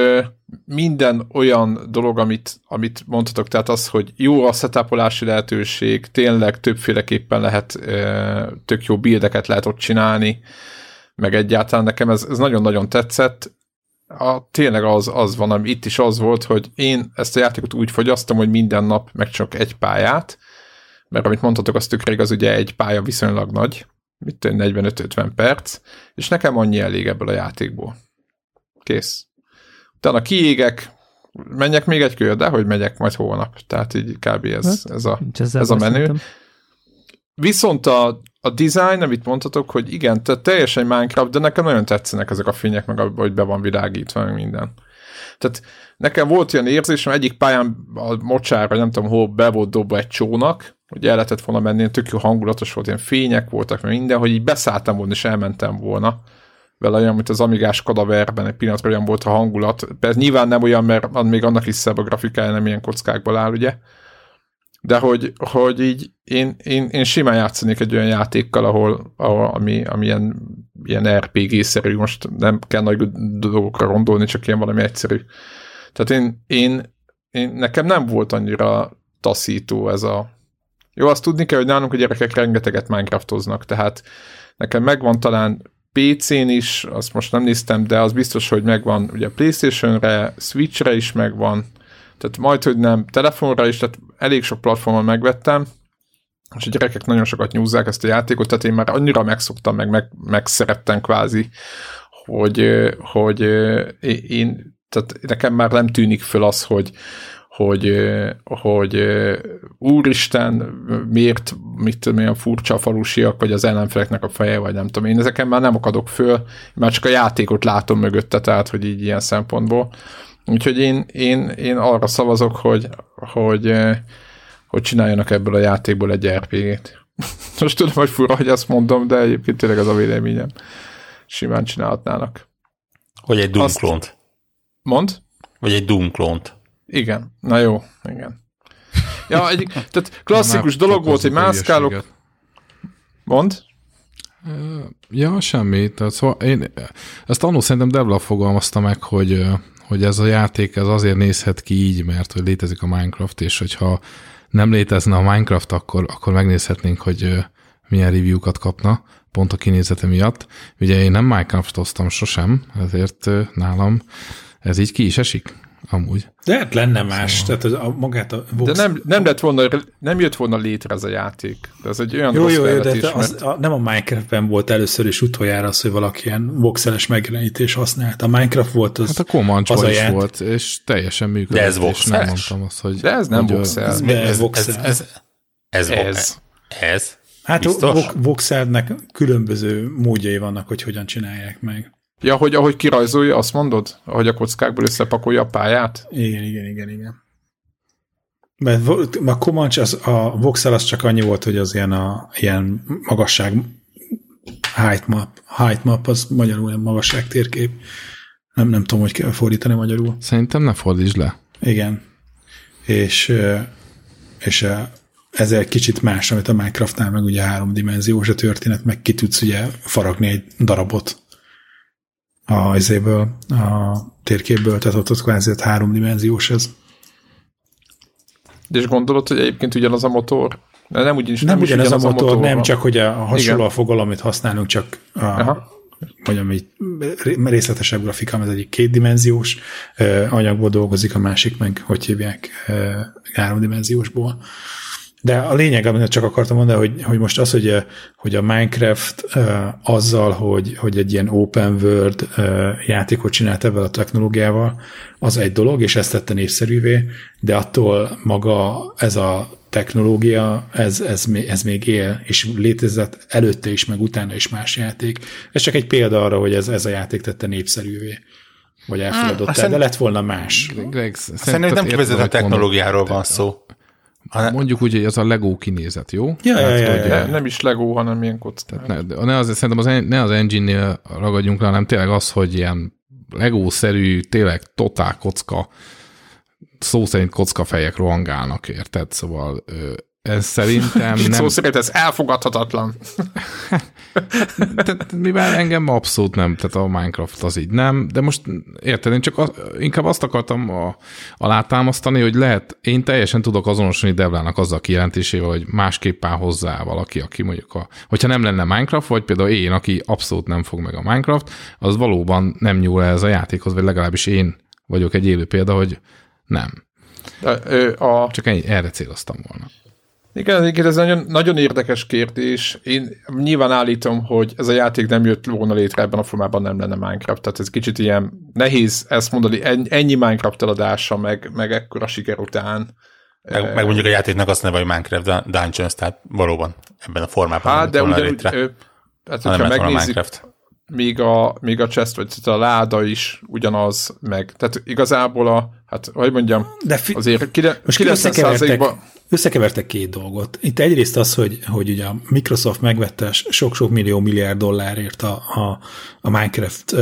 minden olyan dolog, amit, amit mondhatok, tehát az, hogy jó a setupolási lehetőség, tényleg többféleképpen lehet, tök jó buildeket lehet ott csinálni, meg egyáltalán nekem ez, ez nagyon-nagyon tetszett. A, tényleg az, az van, ami itt is az volt, hogy én ezt a játékot úgy fogyasztom, hogy minden nap meg csak egy pályát, mert amit mondhatok, az tökre igaz, ugye egy pálya viszonylag nagy, mit tudom, 45-50 perc, és nekem annyi elég ebből a játékból. Kész. Utána kiégek, menjek még egy kör, de hogy megyek majd holnap. Tehát így kb. ez, ez a ez a menő. szerintem. Viszont a, a design, amit mondhatok, hogy igen, tehát teljesen Minecraft, de nekem nagyon tetszenek ezek a fények, meg hogy be van világítva, meg minden. Tehát nekem volt olyan érzésem, egyik pályán a mocsárra, nem tudom hol, be volt dobva egy csónak, hogy el lehetett volna menni, tök jó hangulatos volt, ilyen fények voltak, meg minden, hogy így beszálltam volna, és elmentem volna vele olyan, mint az Amigás kadaverben, egy pillanatra olyan volt a hangulat. Persze nyilván nem olyan, mert még annak is szebb a grafikája, nem ilyen kockákból áll, ugye? De hogy, hogy így én, én, én simán játszanék egy olyan játékkal, ahol, ahol ami, ami ilyen, ilyen RPG-szerű, most nem kell nagy dolgokra gondolni, csak ilyen valami egyszerű. Tehát én, én, én nekem nem volt annyira taszító ez a... Jó, azt tudni kell, hogy nálunk a gyerekek rengeteget Minecraftoznak, tehát nekem megvan talán PC-n is, azt most nem néztem, de az biztos, hogy megvan. Ugye Playstation-re, Switch-re is megvan, tehát majd, hogy nem, telefonra is, tehát elég sok platformon megvettem, és a gyerekek nagyon sokat nyúzzák ezt a játékot, tehát én már annyira megszoktam, meg, meg megszerettem kvázi, hogy, hogy én, tehát nekem már nem tűnik föl az, hogy, hogy, hogy úristen, miért, mit olyan furcsa falusiak, vagy az ellenfeleknek a feje, vagy nem tudom, én ezeken már nem akadok föl, már csak a játékot látom mögötte, tehát, hogy így ilyen szempontból. Úgyhogy én, én, én arra szavazok, hogy, hogy, hogy csináljanak ebből a játékból egy RPG-t. Most tudom, hogy fura, hogy azt mondom, de egyébként tényleg az a véleményem. Simán csinálhatnának. Vagy egy Doom Azt-. Mond? Vagy egy Doom. Igen. Na jó, igen. Ja, egy, tehát klasszikus dolog volt, hogy mászkálok. Mond? Ja, semmi. Tehát szóval én ezt annól szerintem Devla fogalmazta meg, hogy, hogy ez a játék ez azért nézhet ki így, mert hogy létezik a Minecraft, és hogyha nem létezne a Minecraft, akkor, akkor megnézhetnénk, hogy milyen review-kat kapna, pont a kinézete miatt. Ugye én nem Minecraftoztam sosem, ezért nálam ez így ki is esik, amúgy. De hát lenne más, tehát az, a, magát a Vox... De nem, nem, lett volna, nem jött volna létre ez a játék. De ez egy olyan Jó, rossz jó, jó, de az, mert- a, nem a Minecraftben volt először és utoljára az, hogy valaki ilyen voxeles megjelenítés használt. A Minecraft volt az... Hát a Comanche az a is ját- volt, és teljesen működött. De ez és nem voxeles? mondtam azt, hogy... De ez nem voxel. Ez, ez, ez, voxel. ez, ez, Ez. ez. Hát Biztos? vo- voxelnek különböző módjai vannak, hogy hogyan csinálják meg. Ja, hogy ahogy kirajzolja, azt mondod? Ahogy a kockákból összepakolja a pályát? Igen, igen, igen, igen. Mert a Comanche, az, a voxel az csak annyi volt, hogy az ilyen, a, ilyen magasság height map. Height map az magyarul ilyen magasság térkép. Nem, nem tudom, hogy kell fordítani magyarul. Szerintem ne fordítsd le. Igen. És, és ez egy kicsit más, amit a Minecraftnál meg ugye háromdimenziós a történet, meg ki tudsz ugye faragni egy darabot. A, izéből, a térképből, tehát ott, ott kvázi háromdimenziós ez. De és gondolod, hogy egyébként ugyanaz a motor? De nem, ugyanis, Nem, nem ugyanaz a motor, motor nem csak, hogy a hasonló Igen. a fogalom, amit használunk, csak a, Aha. vagy ami részletesebb grafika, az egyik kétdimenziós anyagból dolgozik, a másik meg, hogy hívják, háromdimenziósból. De a lényeg, amit csak akartam mondani, hogy, hogy most az, hogy a, hogy a Minecraft azzal, hogy, hogy egy ilyen open world játékot csinált ebben a technológiával, az egy dolog, és ezt tette népszerűvé, de attól maga ez a technológia, ez, ez, még- ez még él, és létezett előtte is, meg utána is más játék. Ez csak egy példa arra, hogy ez, ez a játék tette népszerűvé, vagy elfogadott azt el, de lett volna más. Greg, Szerintem nem kifejezetten technológiáról van szó. Mondjuk úgy, hogy az a Lego kinézet, jó? Ja, ja, ja, hogy, ja. Ne, nem is Lego, hanem ilyen kocka. Ne, de ne az, szerintem az, ne az engine-nél ragadjunk le, hanem tényleg az, hogy ilyen Lego-szerű, tényleg totál kocka, szó szerint kocka fejek rohangálnak, érted? Szóval ö, ez szerintem Itt nem... szó szerint ez elfogadhatatlan. tehát, mivel engem abszolút nem, tehát a Minecraft az így nem, de most érted, én csak az, inkább azt akartam a, alátámasztani, hogy lehet, én teljesen tudok azonosulni Devlának azzal a kijelentésével, hogy másképp áll hozzá valaki, aki mondjuk a, hogyha nem lenne Minecraft, vagy például én, aki abszolút nem fog meg a Minecraft, az valóban nem nyúl ez a játékhoz, vagy legalábbis én vagyok egy élő példa, hogy nem. Ö, a, Csak ennyi, erre céloztam volna. Igen, igen, ez nagyon, nagyon érdekes kérdés. Én nyilván állítom, hogy ez a játék nem jött volna létre ebben a formában, nem lenne Minecraft. Tehát ez kicsit ilyen nehéz ezt mondani, en- ennyi Minecraft eladása, meg, meg ekkora siker után. Meg, meg mondjuk a játéknak azt neve, hogy Minecraft Dun- Dungeons, tehát valóban ebben a formában Hát, de ugyanúgy, létre, hát, ha nem lett megnézzük, Minecraft. Még a, még a chest, vagy tehát a láda is ugyanaz, meg, tehát igazából a, hát, hogy mondjam, De fi- azért kire, Most 90 összekevertek, összekevertek két dolgot. Itt egyrészt az, hogy, hogy ugye a Microsoft megvette sok-sok millió milliárd dollárért a, a, a Minecraft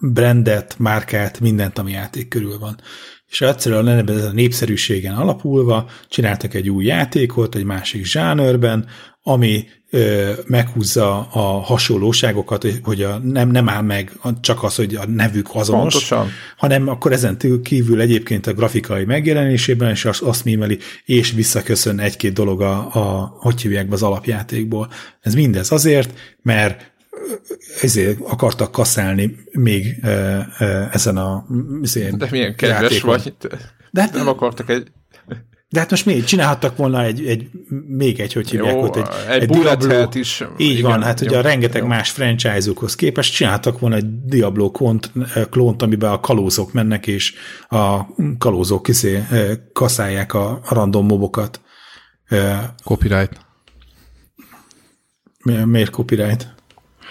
brandet, márkát, mindent, ami játék körül van. És egyszerűen lenne ez a népszerűségen alapulva, csináltak egy új játékot, egy másik zsánőrben, ami ö, meghúzza a hasonlóságokat, hogy a, nem, nem áll meg csak az, hogy a nevük azonos, Pontosan. hanem akkor ezen kívül egyébként a grafikai megjelenésében is azt, azt mímeli, és visszaköszön egy-két dolog a, a hogy hívják be az alapjátékból. Ez mindez azért, mert ezért akartak kaszálni még ezen a ezért De milyen kedves játékon. vagy. De hát, Nem akartak egy de hát most még csinálhattak volna egy, egy még egy, hogy hívják Jó, ott, egy, egy bullet Diablo- is. Így Igen, van, hát jó, ugye a rengeteg jó. más franchise-okhoz képest csináltak volna egy Diablo klónt, klónt, amiben a kalózok mennek, és a kalózok kiszé, kaszálják a random mobokat. Eh, Copyright. mi- Miért copyright?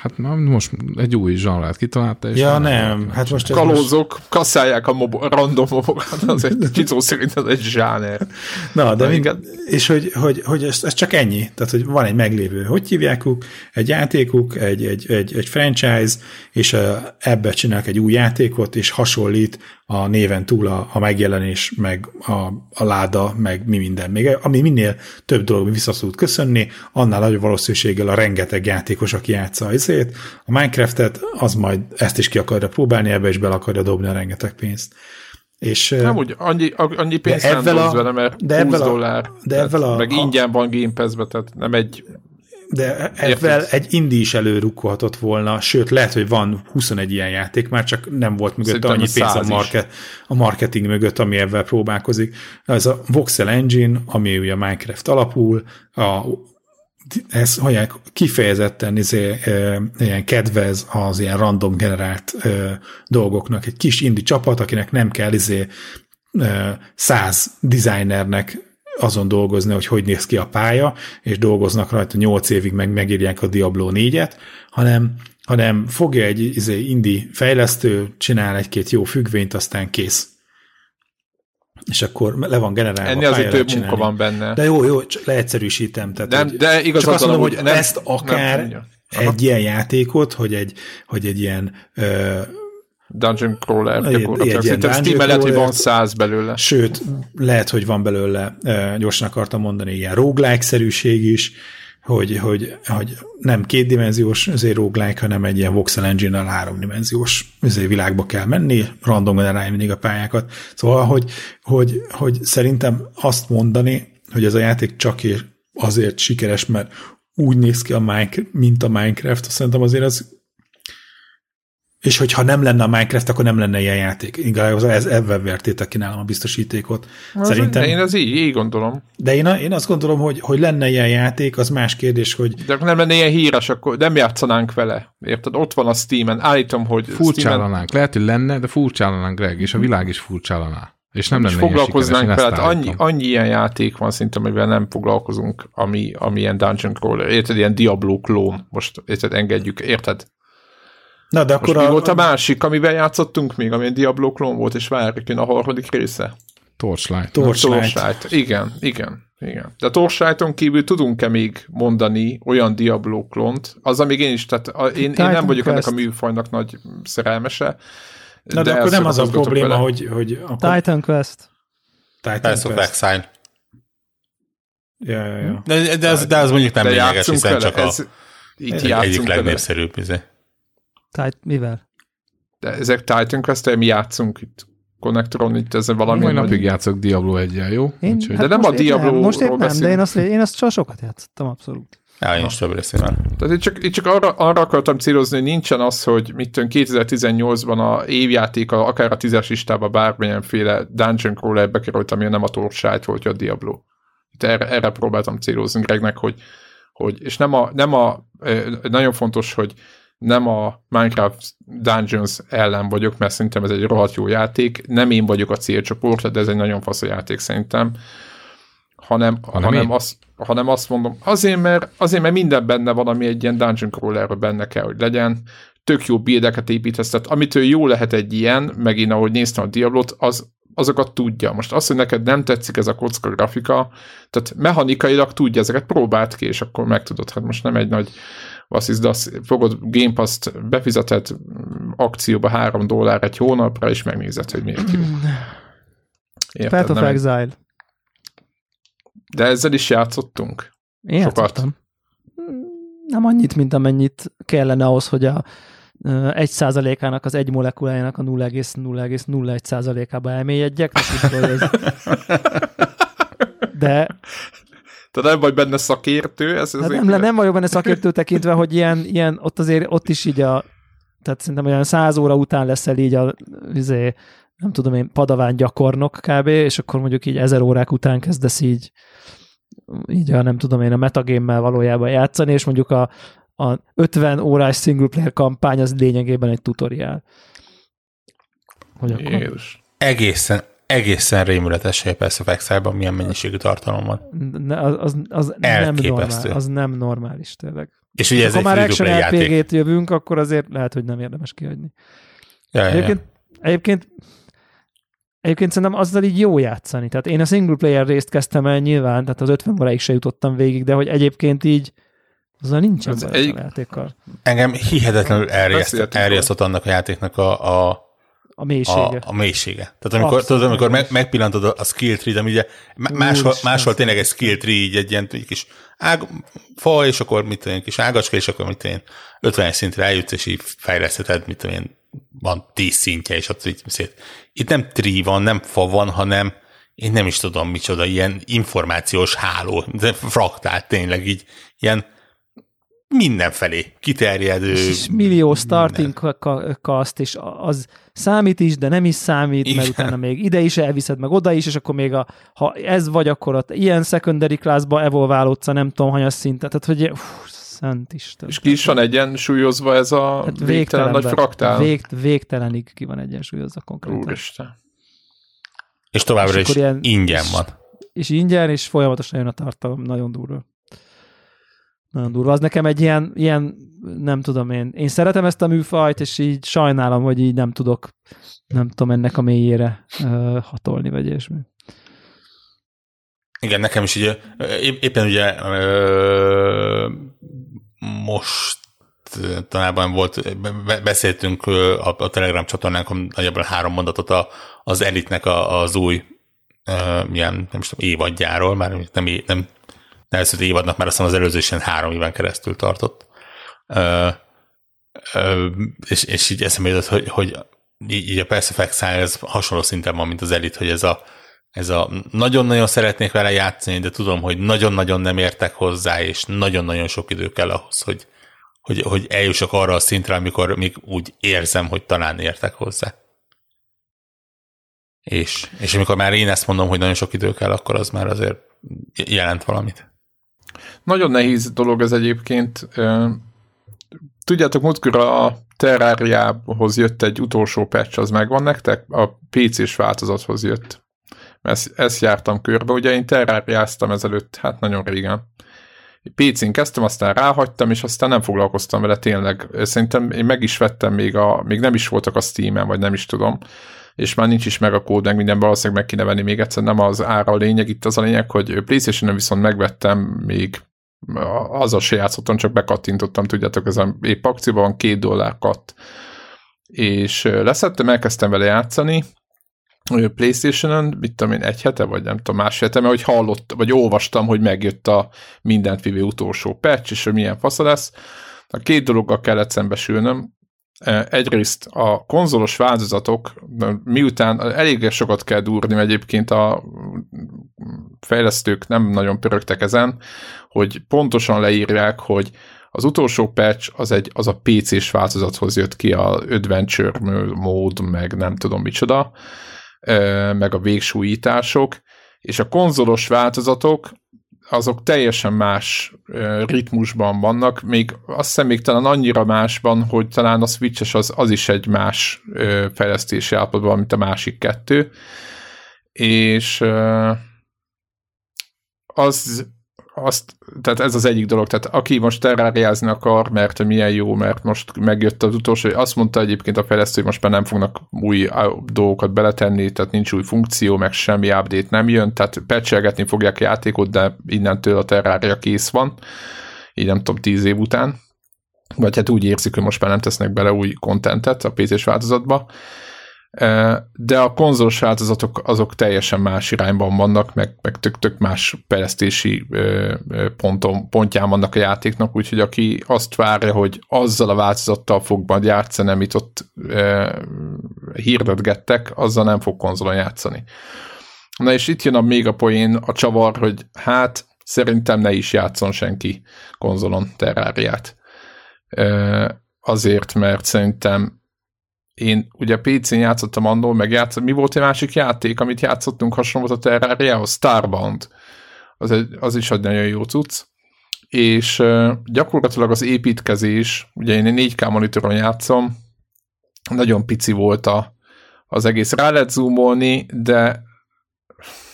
Hát na, most egy új zsanrát kitalálta. És Ja, nem- nem, hát most ez most, Kalózok kasszálják a mobo- random mobokat, az egy csicó szerint az egy zsáner. na, de mind, igen. és hogy, hogy, hogy ez, ez, csak ennyi, tehát hogy van egy meglévő, hogy hívjákuk, egy játékuk, egy, egy, egy, egy franchise, és ebbe csinálnak egy új játékot, és hasonlít a néven túl a, a megjelenés, meg a, a láda, meg mi minden. Még ami minél több dolog vissza tud köszönni, annál nagyobb valószínűséggel a rengeteg játékos, aki játsza ezért. A Minecraftet, az majd ezt is ki akarja próbálni, ebbe is bele akarja dobni a rengeteg pénzt. És, Nem úgy, annyi, annyi pénzt nem dobsz a- vele, mert de 20 ebben a- dollár. de ebben a- meg a- ingyen van Game Pass-be, tehát nem egy De ezzel egy indi is előrukkolhatott volna, sőt, lehet, hogy van 21 ilyen játék, már csak nem volt mögötte Szerintem annyi pénz a, 100 is. market, a marketing mögött, ami ebben próbálkozik. Ez a Voxel Engine, ami ugye a Minecraft alapul, a, ez mondják, kifejezetten izé, e, ilyen kedvez az ilyen random generált e, dolgoknak. Egy kis indi csapat, akinek nem kell izé, száz designernek azon dolgozni, hogy hogy néz ki a pálya, és dolgoznak rajta 8 évig, meg megírják a Diablo 4-et, hanem, hanem fogja egy izé, indi fejlesztő, csinál egy-két jó függvényt, aztán kész. És akkor le van generálva. ennél azért több lehet munka csinálni. van benne. De jó, jó, csak leegyszerűsítem. Tehát, Nem, de igazad csak azt mondom, hogy nem- ezt akár nem egy ilyen játékot, hogy egy, hogy egy ilyen ö, Dungeon Crawler Egy- gyakorlatilag. Szerintem Steam mellett, hogy van száz belőle. Sőt, lehet, hogy van belőle, gyorsan akartam mondani, ilyen roguelike-szerűség is, hogy, hogy, hogy nem kétdimenziós azért roguelike, hanem egy ilyen voxel engine-nel háromdimenziós világba kell menni, random generálni mindig a pályákat. Szóval, hogy, hogy, hogy szerintem azt mondani, hogy ez a játék csak azért sikeres, mert úgy néz ki a Minecraft, mint a Minecraft, szerintem azért az és hogyha nem lenne a Minecraft, akkor nem lenne ilyen játék. Inkább ez ebben vertétek ki nálam a biztosítékot. Az Szerintem, de én az így, így gondolom. De én, én azt gondolom, hogy, hogy lenne ilyen játék, az más kérdés, hogy... De nem lenne ilyen híres, akkor nem játszanánk vele. Érted? Ott van a Steam-en. Állítom, hogy Furcsállanánk. Steam-en... Lehet, hogy lenne, de furcsállanánk, Greg, és a világ is furcsállaná. És nem lenne foglalkoznánk vele, annyi, annyi ilyen játék van szinte, amivel nem foglalkozunk, ami, ami ilyen dungeon crawler, érted, ilyen Diablo klón, most érted, engedjük, érted? Na, de akkor Most a... mi volt a másik, amivel játszottunk még, ami egy Diablo klón volt, és várjuk, jön a harmadik része? Torchlight. Torchlight. Torchlight. Igen, igen, igen. De a Torchlighton kívül tudunk-e még mondani olyan Diablo klont, az, amíg én is, tehát én, én nem vagyok Quest. ennek a műfajnak nagy szerelmese. Na, de, de akkor nem az a probléma, vele. hogy... hogy akkor... Titan Quest. Titan Quest. of Exile. Ja, ja, ja. De, de, az, de az mondjuk nem de lényeges, hiszen vele. csak a, Ez, így egyik legnépszerűbb. Izé. Tit- mivel? De ezek Titan quest mi játszunk itt Connectoron, itt ez valami... Majd napig játszok Diablo 1 jó? Én, Úgyhogy... hát de nem a Diablo nem, Most épp nem, de én azt, én azt csak sokat játszottam, abszolút. Ja, én is több részében. Tehát itt csak, itt csak arra, arra akartam célozni, hogy nincsen az, hogy mit tudom, 2018-ban a évjáték, akár a tízes listában bármilyenféle dungeon crawler bekerült, ami nem a Torchlight volt, a Diablo. Itt erre, erre próbáltam célozni Gregnek, hogy, hogy és nem a, nem a, nagyon fontos, hogy nem a Minecraft Dungeons ellen vagyok, mert szerintem ez egy rohadt jó játék, nem én vagyok a célcsoport, de ez egy nagyon fasz a játék szerintem, hanem, hanem, hanem, azt, hanem azt mondom, azért mert, azért, mert minden benne van, ami egy ilyen dungeon crawler benne kell, hogy legyen, tök jó buildeket építesz, tehát amitől jó lehet egy ilyen, meg én ahogy néztem a Diablot, az, azokat tudja. Most azt, hogy neked nem tetszik ez a kocka grafika, tehát mechanikailag tudja, ezeket próbált ki, és akkor megtudod, hát most nem egy nagy azt hisz, de azt fogod Game Pass-t befizetett akcióba 3 dollár egy hónapra, és megnézed, hogy miért jó. Érted, Path of nem? Exile. De ezzel is játszottunk. Én Sokat. játszottam. Nem annyit, mint amennyit kellene ahhoz, hogy a egy százalékának az egy molekulájának a 0,0,01 százalékába elmélyedjek. De te nem vagy benne szakértő? Ez, ez hát nem, nem vagyok benne szakértő tekintve, hogy ilyen, ilyen ott azért ott is így a tehát szerintem olyan száz óra után leszel így a izé, nem tudom én, padaván gyakornok kb., és akkor mondjuk így ezer órák után kezdesz így így a nem tudom én a metagémmel valójában játszani, és mondjuk a, a 50 órás single player kampány az lényegében egy tutoriál. Hogy akkor... Jézus. Egészen, egészen rémületes, hogy persze of Exile-ban milyen mennyiségű tartalom van. Ne, az, az, az nem normál, az nem normális tényleg. És ugye ez ha egy már action RPG-t jövünk, akkor azért lehet, hogy nem érdemes kihagyni. Ja, egyébként, ja. egyébként Egyébként szerintem azzal így jó játszani. Tehát én a single player részt kezdtem el nyilván, tehát az 50 óráig se jutottam végig, de hogy egyébként így azzal nincsen az egy... a játékkal. Engem hihetetlenül elriasztott annak a játéknak a, a a mélysége. A, a mélysége. Tehát amikor, tudod, amikor meg, megpillantod a skill tree-t, ami ugye máshol, máshol tényleg egy skill tree, így egy ilyen egy kis ág, fa, és akkor mit tudom, kis ágacska, és akkor mit tudom 50 szintre eljutsz, és így fejlesztheted, mit tudom én, van 10 szintje, és ott így szét. Itt nem tree van, nem fa van, hanem én nem is tudom micsoda, ilyen információs háló, de fraktált tényleg így, ilyen mindenfelé kiterjedő. És millió starting cast, és az számít is, de nem is számít, Igen. mert utána még ide is elviszed, meg oda is, és akkor még a, ha ez vagy, akkor ott ilyen secondary classba evolválódsz a nem tudom hanyas szintet, tehát hogy uf, szent Isten. És ki is van egyensúlyozva ez a hát végtelen nagy fraktál? Vég, végtelenig ki van egyensúlyozva konkrétan. Úristen. És továbbra és is ilyen, ingyen van. És ingyen, és folyamatosan jön a tartalom, nagyon durva. Nagyon durva. Az nekem egy ilyen, ilyen, nem tudom én, én szeretem ezt a műfajt, és így sajnálom, hogy így nem tudok, nem tudom ennek a mélyére uh, hatolni, vagy ilyesmi. Igen, nekem is így, éppen ugye most talában volt, beszéltünk a, a Telegram csatornánkon nagyjából három mondatot a, az Elitnek a, az új uh, milyen, nem is tudom, évadjáról, már nem, nem első évadnak, mert aztán az előző három éven keresztül tartott. Ö, ö, és, és így eszembe jutott, hogy, hogy így, a Effect ez hasonló szinten van, mint az Elite, hogy ez a, ez a nagyon-nagyon szeretnék vele játszani, de tudom, hogy nagyon-nagyon nem értek hozzá, és nagyon-nagyon sok idő kell ahhoz, hogy, hogy, hogy eljussak arra a szintre, amikor még úgy érzem, hogy talán értek hozzá. És, és amikor már én ezt mondom, hogy nagyon sok idő kell, akkor az már azért jelent valamit. Nagyon nehéz dolog ez egyébként. Tudjátok, múltkor a Terrariához jött egy utolsó patch, az megvan nektek? A PC-s változathoz jött. Ezt, ezt jártam körbe, ugye én terráriáztam ezelőtt, hát nagyon régen. PC-n kezdtem, aztán ráhagytam, és aztán nem foglalkoztam vele tényleg. Szerintem én meg is vettem még a, még nem is voltak a Steam-en, vagy nem is tudom, és már nincs is meg a kód, meg minden valószínűleg meg kéne venni még egyszer, nem az ára a lényeg, itt az a lényeg, hogy playstation viszont megvettem még azzal se játszottam, csak bekattintottam, tudjátok, ez a épp akcióban van, két dollár katt. És leszettem, elkezdtem vele játszani, Playstation-on, mit tudom én, egy hete, vagy nem tudom, más hete, mert hogy hallott, vagy olvastam, hogy megjött a mindent vívő utolsó patch, és hogy milyen fasza lesz. A két dologgal kellett szembesülnöm. Egyrészt a konzolos változatok, miután elég sokat kell durni, egyébként a fejlesztők nem nagyon pörögtek ezen, hogy pontosan leírják, hogy az utolsó patch az, egy, az a PC-s változathoz jött ki, a Adventure mód, meg nem tudom micsoda, meg a végsújítások, és a konzolos változatok azok teljesen más ritmusban vannak, még azt hiszem még talán annyira másban, hogy talán a Switches az, az is egy más fejlesztési állapotban, mint a másik kettő, és az azt, tehát ez az egyik dolog, tehát aki most terráriázni akar, mert milyen jó, mert most megjött az utolsó, azt mondta egyébként a fejlesztő, hogy most már nem fognak új dolgokat beletenni, tehát nincs új funkció, meg semmi update nem jön, tehát pecselgetni fogják a játékot, de innentől a terrária kész van, így nem tudom, tíz év után, vagy hát úgy érzik, hogy most már nem tesznek bele új kontentet a PC-s változatba, de a konzolos változatok azok teljesen más irányban vannak, meg, meg tök-tök más fejlesztési ponton, pontján vannak a játéknak, úgyhogy aki azt várja, hogy azzal a változattal fog majd játszani, amit ott e, hirdetgettek, azzal nem fog konzolon játszani. Na és itt jön a még a poén, a csavar, hogy hát szerintem ne is játszon senki konzolon terráriát. E, azért, mert szerintem én ugye PC-n játszottam annól, meg játszottam, mi volt egy másik játék, amit játszottunk hasonlót a Terrariához? Starbound. Az, egy, az is egy nagyon jó cucc. És uh, gyakorlatilag az építkezés, ugye én 4K monitoron játszom, nagyon pici volt a, az egész. Rá lehet zoomolni, de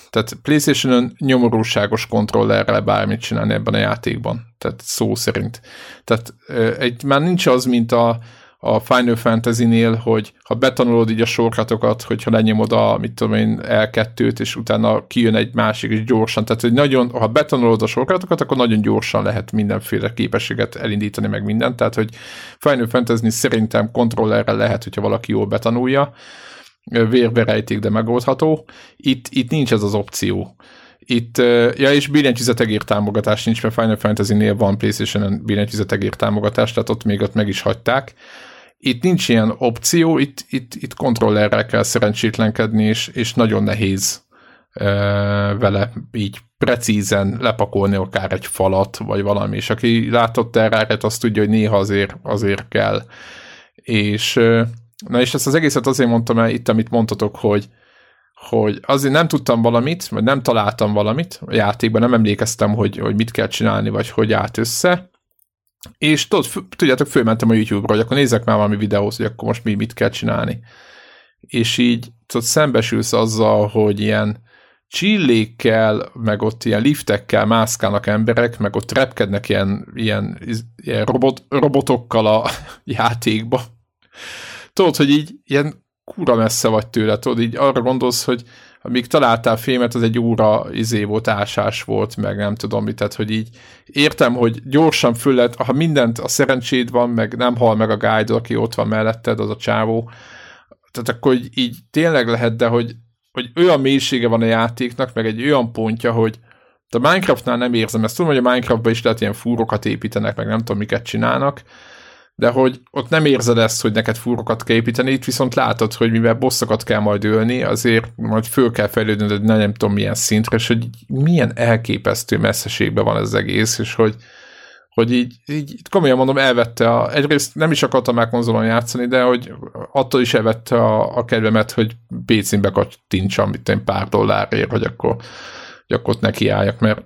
tehát PlayStation-ön nyomorúságos kontrollerrel bármit csinálni ebben a játékban. Tehát szó szerint. Tehát egy, már nincs az, mint a, a Final Fantasy-nél, hogy ha betanulod így a sorkatokat, hogyha lenyomod a, mit tudom én, L2-t, és utána kijön egy másik, és gyorsan, tehát hogy nagyon, ha betanulod a sorkatokat, akkor nagyon gyorsan lehet mindenféle képességet elindítani, meg mindent, tehát hogy Final Fantasy szerintem kontrollerrel lehet, hogyha valaki jól betanulja, vérberejték, de megoldható. Itt, itt nincs ez az opció. Itt, ja, és billentyűzetegér támogatás nincs, mert Final Fantasy-nél van PlayStation-en billentyűzetegér támogatás, tehát ott még ott meg is hagyták itt nincs ilyen opció, itt, itt, itt kontrollerrel kell szerencsétlenkedni, és, és nagyon nehéz e, vele így precízen lepakolni akár egy falat, vagy valami, és aki látott terráret, azt tudja, hogy néha azért, azért kell. És na és ezt az egészet azért mondtam el itt, amit mondtatok, hogy, hogy azért nem tudtam valamit, vagy nem találtam valamit a játékban, nem emlékeztem, hogy, hogy mit kell csinálni, vagy hogy állt össze, és tudod, tudjátok, fölmentem a YouTube-ra, hogy akkor nézzek már valami videót, hogy akkor most mi mit kell csinálni. És így tudod, szembesülsz azzal, hogy ilyen csillékkel, meg ott ilyen liftekkel mászkálnak emberek, meg ott repkednek ilyen, ilyen, ilyen robot, robotokkal a játékba. Tudod, hogy így ilyen kura messze vagy tőle, tudod, így arra gondolsz, hogy amíg találtál filmet, az egy óra izé volt, ásás volt, meg nem tudom mit, tehát hogy így értem, hogy gyorsan föl ha mindent a szerencséd van, meg nem hal meg a guide, aki ott van melletted, az a csávó, tehát akkor így, tényleg lehet, de hogy, hogy olyan mélysége van a játéknak, meg egy olyan pontja, hogy a Minecraftnál nem érzem ezt. Tudom, hogy a Minecraftban is lehet ilyen fúrokat építenek, meg nem tudom, miket csinálnak, de hogy ott nem érzed ezt, hogy neked fúrokat kell építeni, itt viszont látod, hogy mivel bosszokat kell majd ölni, azért majd föl kell fejlődni, de nem, nem tudom milyen szintre, és hogy milyen elképesztő messzeségben van ez egész, és hogy, hogy így, így komolyan mondom, elvette a, egyrészt nem is akartam már konzolon játszani, de hogy attól is elvette a, a kedvemet, hogy PC-n bekattintsam, mit én pár dollárért, hogy akkor, hogy akkor ott nekiálljak, mert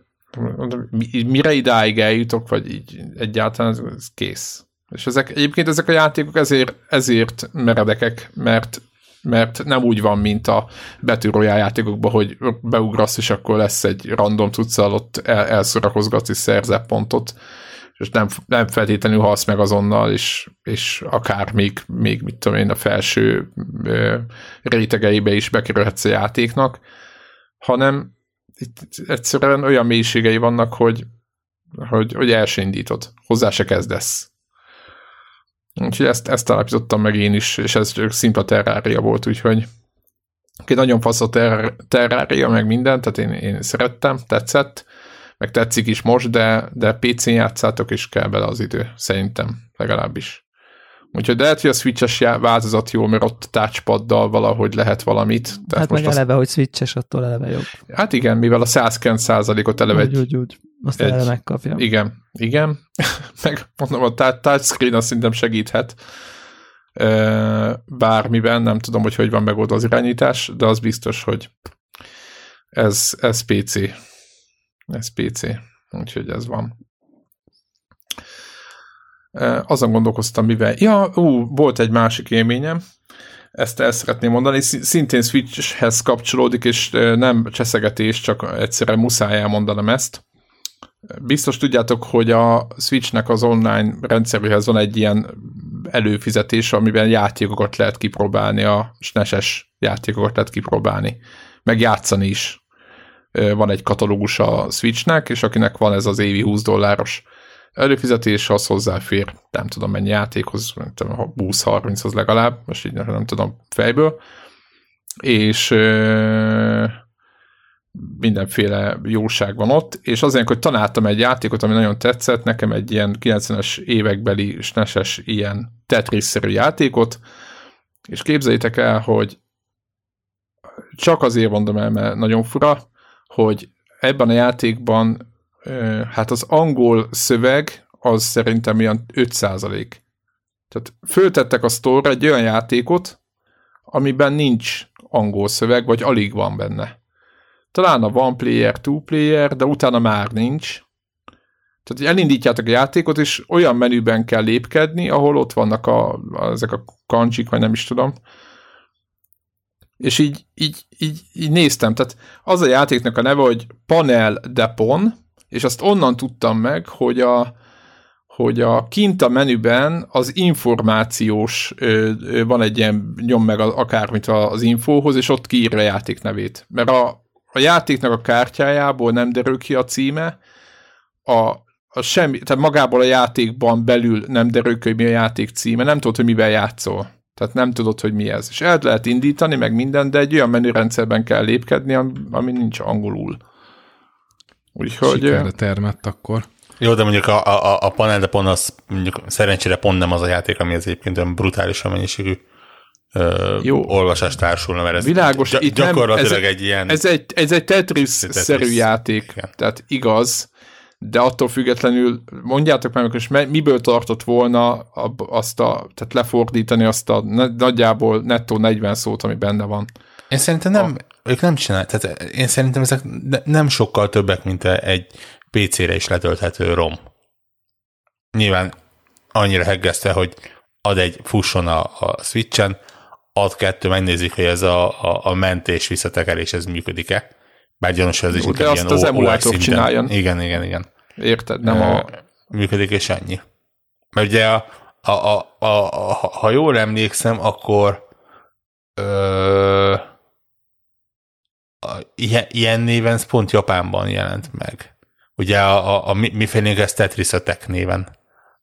mire idáig eljutok, vagy így egyáltalán ez, ez kész. És ezek, egyébként ezek a játékok ezért, ezért meredekek, mert mert nem úgy van, mint a betűrójá játékokban, hogy beugrasz, és akkor lesz egy random cuccal, ott el, elszorakozgatsz és és nem, nem feltétlenül halsz meg azonnal, és, és akár még, még mit tudom én, a felső ö, rétegeibe is bekerülhetsz a játéknak, hanem itt egyszerűen olyan mélységei vannak, hogy, hogy, hogy elsindítod, hozzá se kezdesz. Úgyhogy ezt, ezt állapítottam meg én is, és ez csak szimpla terrária volt, úgyhogy egy nagyon fasz a ter- terrária, meg minden, tehát én, én szerettem, tetszett, meg tetszik is most, de, de PC-n játszátok, és kell bele az idő, szerintem, legalábbis. Úgyhogy de lehet, hogy a Switch-es változat jó, mert ott touchpaddal valahogy lehet valamit. Tehát hát most meg eleve, azt... hogy Switch-es, attól eleve jobb. Hát igen, mivel a 109%-ot eleve úgy, egy... Úgy, úgy. Azt egy, megkapja. Igen, igen. meg mondom, a touchscreen azt szerintem segíthet bármiben, nem tudom, hogy hogy van megoldva az irányítás, de az biztos, hogy ez, ez PC. Ez PC. Úgyhogy ez van. Azon gondolkoztam, mivel... Ja, ú, volt egy másik élményem, ezt el szeretném mondani, szintén Switchhez kapcsolódik, és nem cseszegetés, csak egyszerűen muszáj elmondanom ezt. Biztos tudjátok, hogy a Switchnek az online rendszeréhez van egy ilyen előfizetés, amiben játékokat lehet kipróbálni, a SNES-es játékokat lehet kipróbálni, meg játszani is. Van egy katalógus a Switchnek, és akinek van ez az évi 20 dolláros előfizetés, az hozzáfér, nem tudom mennyi játékhoz, 20-30-hoz legalább, most így nem tudom fejből, és mindenféle jóság van ott, és azért, hogy tanáltam egy játékot, ami nagyon tetszett, nekem egy ilyen 90-es évekbeli snes ilyen Tetris-szerű játékot, és képzeljétek el, hogy csak azért mondom el, mert nagyon fura, hogy ebben a játékban hát az angol szöveg az szerintem ilyen 5 Tehát föltettek a store egy olyan játékot, amiben nincs angol szöveg, vagy alig van benne. Talán a one player, two player, de utána már nincs. Tehát elindítjátok a játékot, és olyan menüben kell lépkedni, ahol ott vannak a, ezek a kancsik, vagy nem is tudom. És így, így, így, így néztem, tehát az a játéknak a neve, hogy Panel Depon, és azt onnan tudtam meg, hogy a, hogy a kint a menüben az információs ö, ö, van egy ilyen nyom meg akármit az infóhoz, és ott kiírja a játék nevét. Mert a, a játéknak a kártyájából nem derül ki a címe, a, a semmi, tehát magából a játékban belül nem derül ki, hogy mi a játék címe, nem tudod, hogy mivel játszol. Tehát nem tudod, hogy mi ez. És el lehet indítani, meg minden, de egy olyan menürendszerben kell lépkedni, ami nincs angolul. Úgyhogy... Sikerre termett akkor. Jó, de mondjuk a, a, a panel, de pont az mondjuk szerencsére pont nem az a játék, ami az egyébként olyan brutálisan mennyiségű jó. olvasás társulna, mert ez Világos, gy- itt gyakorlatilag nem, egy ilyen... Ez egy, ez egy Tetris-szerű Tetris. játék, Igen. tehát igaz, de attól függetlenül mondjátok meg, hogy miből tartott volna azt a, tehát lefordítani azt a nagyjából nettó 40 szót, ami benne van. Én szerintem nem, a... ők nem csinálják, tehát én szerintem ezek nem sokkal többek, mint egy PC-re is letölthető ROM. Nyilván annyira heggezte, hogy ad egy fusson a, a Switch-en, ad kettő, megnézik, hogy ez a, a, a mentés visszatekerés, ez működik-e. Bár gyanús, ez is de azt ilyen az emulátor csináljon. Igen, igen, igen. Érted, nem a... Működik, és ennyi. Mert ugye, a, a, a, a, a, ha jól emlékszem, akkor ö, a, ilyen, ilyen néven ez pont Japánban jelent meg. Ugye a, a, a mi, mi ez Tetris Attack néven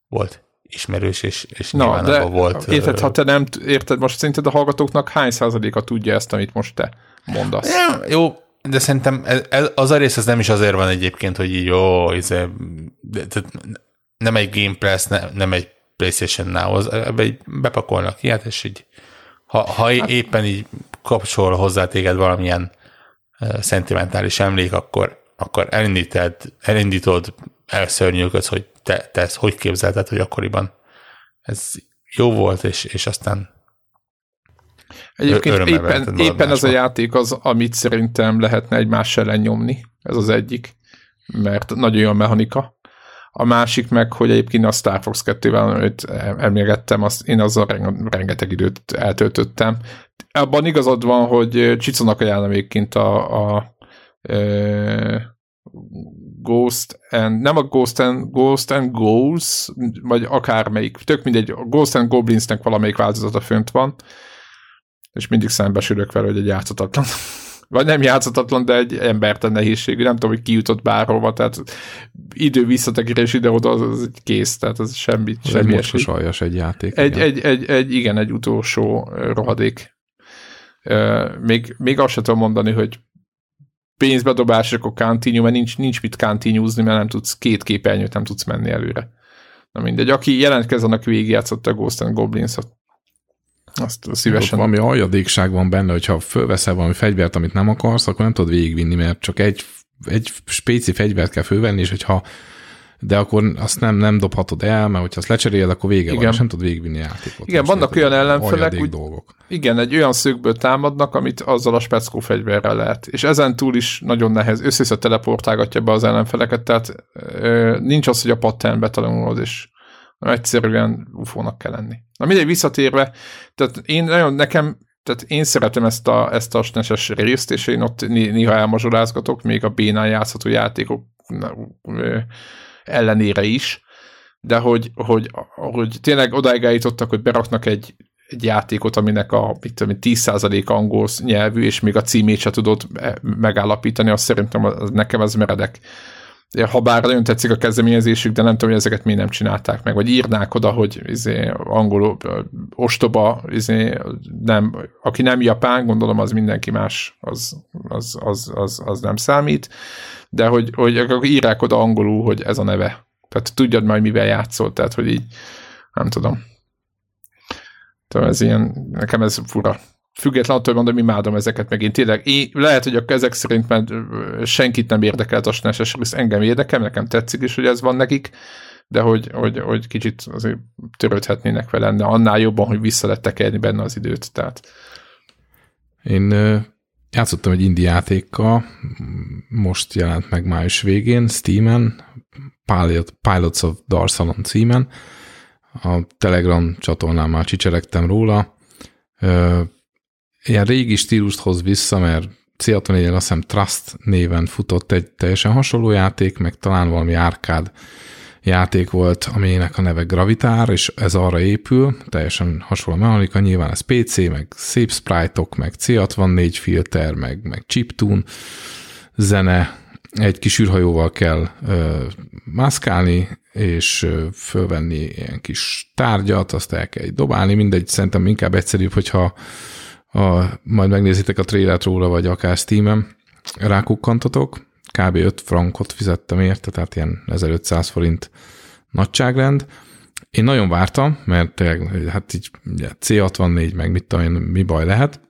volt ismerős, és, és Na, nyilván de volt. Érted, ha te nem érted, most szerinted a hallgatóknak hány százaléka tudja ezt, amit most te mondasz? Nem, jó, de szerintem ez, ez, az a rész az nem is azért van egyébként, hogy így jó, ez, de, de, nem egy Game Pass, ne, nem egy PlayStation Now, ebbe így bepakolnak ilyet, és így ha, ha hát, éppen így kapcsol hozzá téged valamilyen uh, szentimentális emlék, akkor, akkor elindítod, elindítod, elszörnyűködsz, hogy te, te ezt hogy képzelted, hogy akkoriban ez jó volt, és, és aztán Egyébként éppen, éppen ez a játék az, amit szerintem lehetne egymás ellen nyomni. Ez az egyik, mert nagyon jó a mechanika. A másik meg, hogy egyébként a Star Fox 2-vel, amit emlékeztem, azt én azzal rengeteg időt eltöltöttem. Abban igazad van, hogy Csiconak ajánlom egyébként a, a, a Ghost and, nem a Ghost and, Ghost and Goals, vagy akármelyik, tök mindegy, a Ghost and Goblinsnek valamelyik változata fönt van, és mindig szembesülök vele, hogy egy játszatatlan vagy nem játszatatlan, de egy emberten nehézségű, nem tudom, hogy ki jutott bárhova, tehát idő visszatekérés ide-oda, az, az egy kész, tehát az semmi, az semmi egy aljas egy játék. Egy, igen. Egy, egy, egy, igen, egy utolsó rohadék. Még, még azt sem tudom mondani, hogy pénzbedobás, akkor continue, mert nincs, nincs mit continuezni, mert nem tudsz, két képernyőt nem tudsz menni előre. Na mindegy, aki jelentkez, annak végigjátszott a Ghost and Goblins, azt szívesen. Ott valami aljadékság van benne, hogyha fölveszel valami fegyvert, amit nem akarsz, akkor nem tudod végigvinni, mert csak egy, egy spéci fegyvert kell fölvenni, és hogyha de akkor azt nem, nem dobhatod el, mert hogyha azt lecseréled, akkor vége igen. van, és nem tudod végigvinni a játékot. Igen, vannak olyan ellenfelek, úgy, dolgok. igen, egy olyan szögből támadnak, amit azzal a speckó fegyverrel lehet. És ezen túl is nagyon nehéz, össze teleportálgatja be az ellenfeleket, tehát ö, nincs az, hogy a pattern betanulod, és egyszerűen ufónak kell lenni. Na mindegy, visszatérve, tehát én nagyon nekem, tehát én szeretem ezt a, ezt a SNES-es részt, és én ott néha elmazsolázgatok, még a bénán játszható játékok ellenére is, de hogy, hogy, hogy tényleg odáig eljutottak, hogy beraknak egy, egy játékot, aminek a mit tudom, 10% angol nyelvű, és még a címét se tudod e, megállapítani, azt szerintem az, nekem ez meredek ha bár nagyon tetszik a kezdeményezésük, de nem tudom, hogy ezeket miért nem csinálták meg, vagy írnák oda, hogy izé, angol ostoba, izé, nem, aki nem japán, gondolom az mindenki más, az, az, az, az, az nem számít, de hogy, hogy írják oda angolul, hogy ez a neve. Tehát tudjad majd, mivel játszol, tehát hogy így, nem tudom. Tehát ez ilyen, nekem ez fura független attól, mondom, imádom ezeket meg én tényleg, én, lehet, hogy a ezek szerint mert senkit nem érdekelt a SNES rész, engem érdekel, nekem tetszik is, hogy ez van nekik, de hogy, hogy, hogy kicsit azért törődhetnének vele, de annál jobban, hogy vissza lett tekerni benne az időt, tehát. Én játszottam egy indie játékkal, most jelent meg május végén, Steam-en, Pilot, Pilots of Darsalon címen, a Telegram csatornán már csicseregtem róla, ilyen régi stílust hoz vissza, mert C64-en azt hiszem Trust néven futott egy teljesen hasonló játék, meg talán valami árkád játék volt, aminek a neve Gravitár, és ez arra épül, teljesen hasonló mechanika, nyilván ez PC, meg szép sprite-ok, meg C64 filter, meg, meg chiptune, zene, egy kis űrhajóval kell ö, mászkálni, és ö, fölvenni ilyen kis tárgyat, azt el kell dobálni, mindegy, szerintem inkább egyszerűbb, hogyha a, majd megnézitek a trailert róla, vagy akár Steam-en, rákukkantatok, kb. 5 frankot fizettem érte, tehát ilyen 1500 forint nagyságrend. Én nagyon vártam, mert tényleg, hát így C64, meg mit tudom én, mi baj lehet,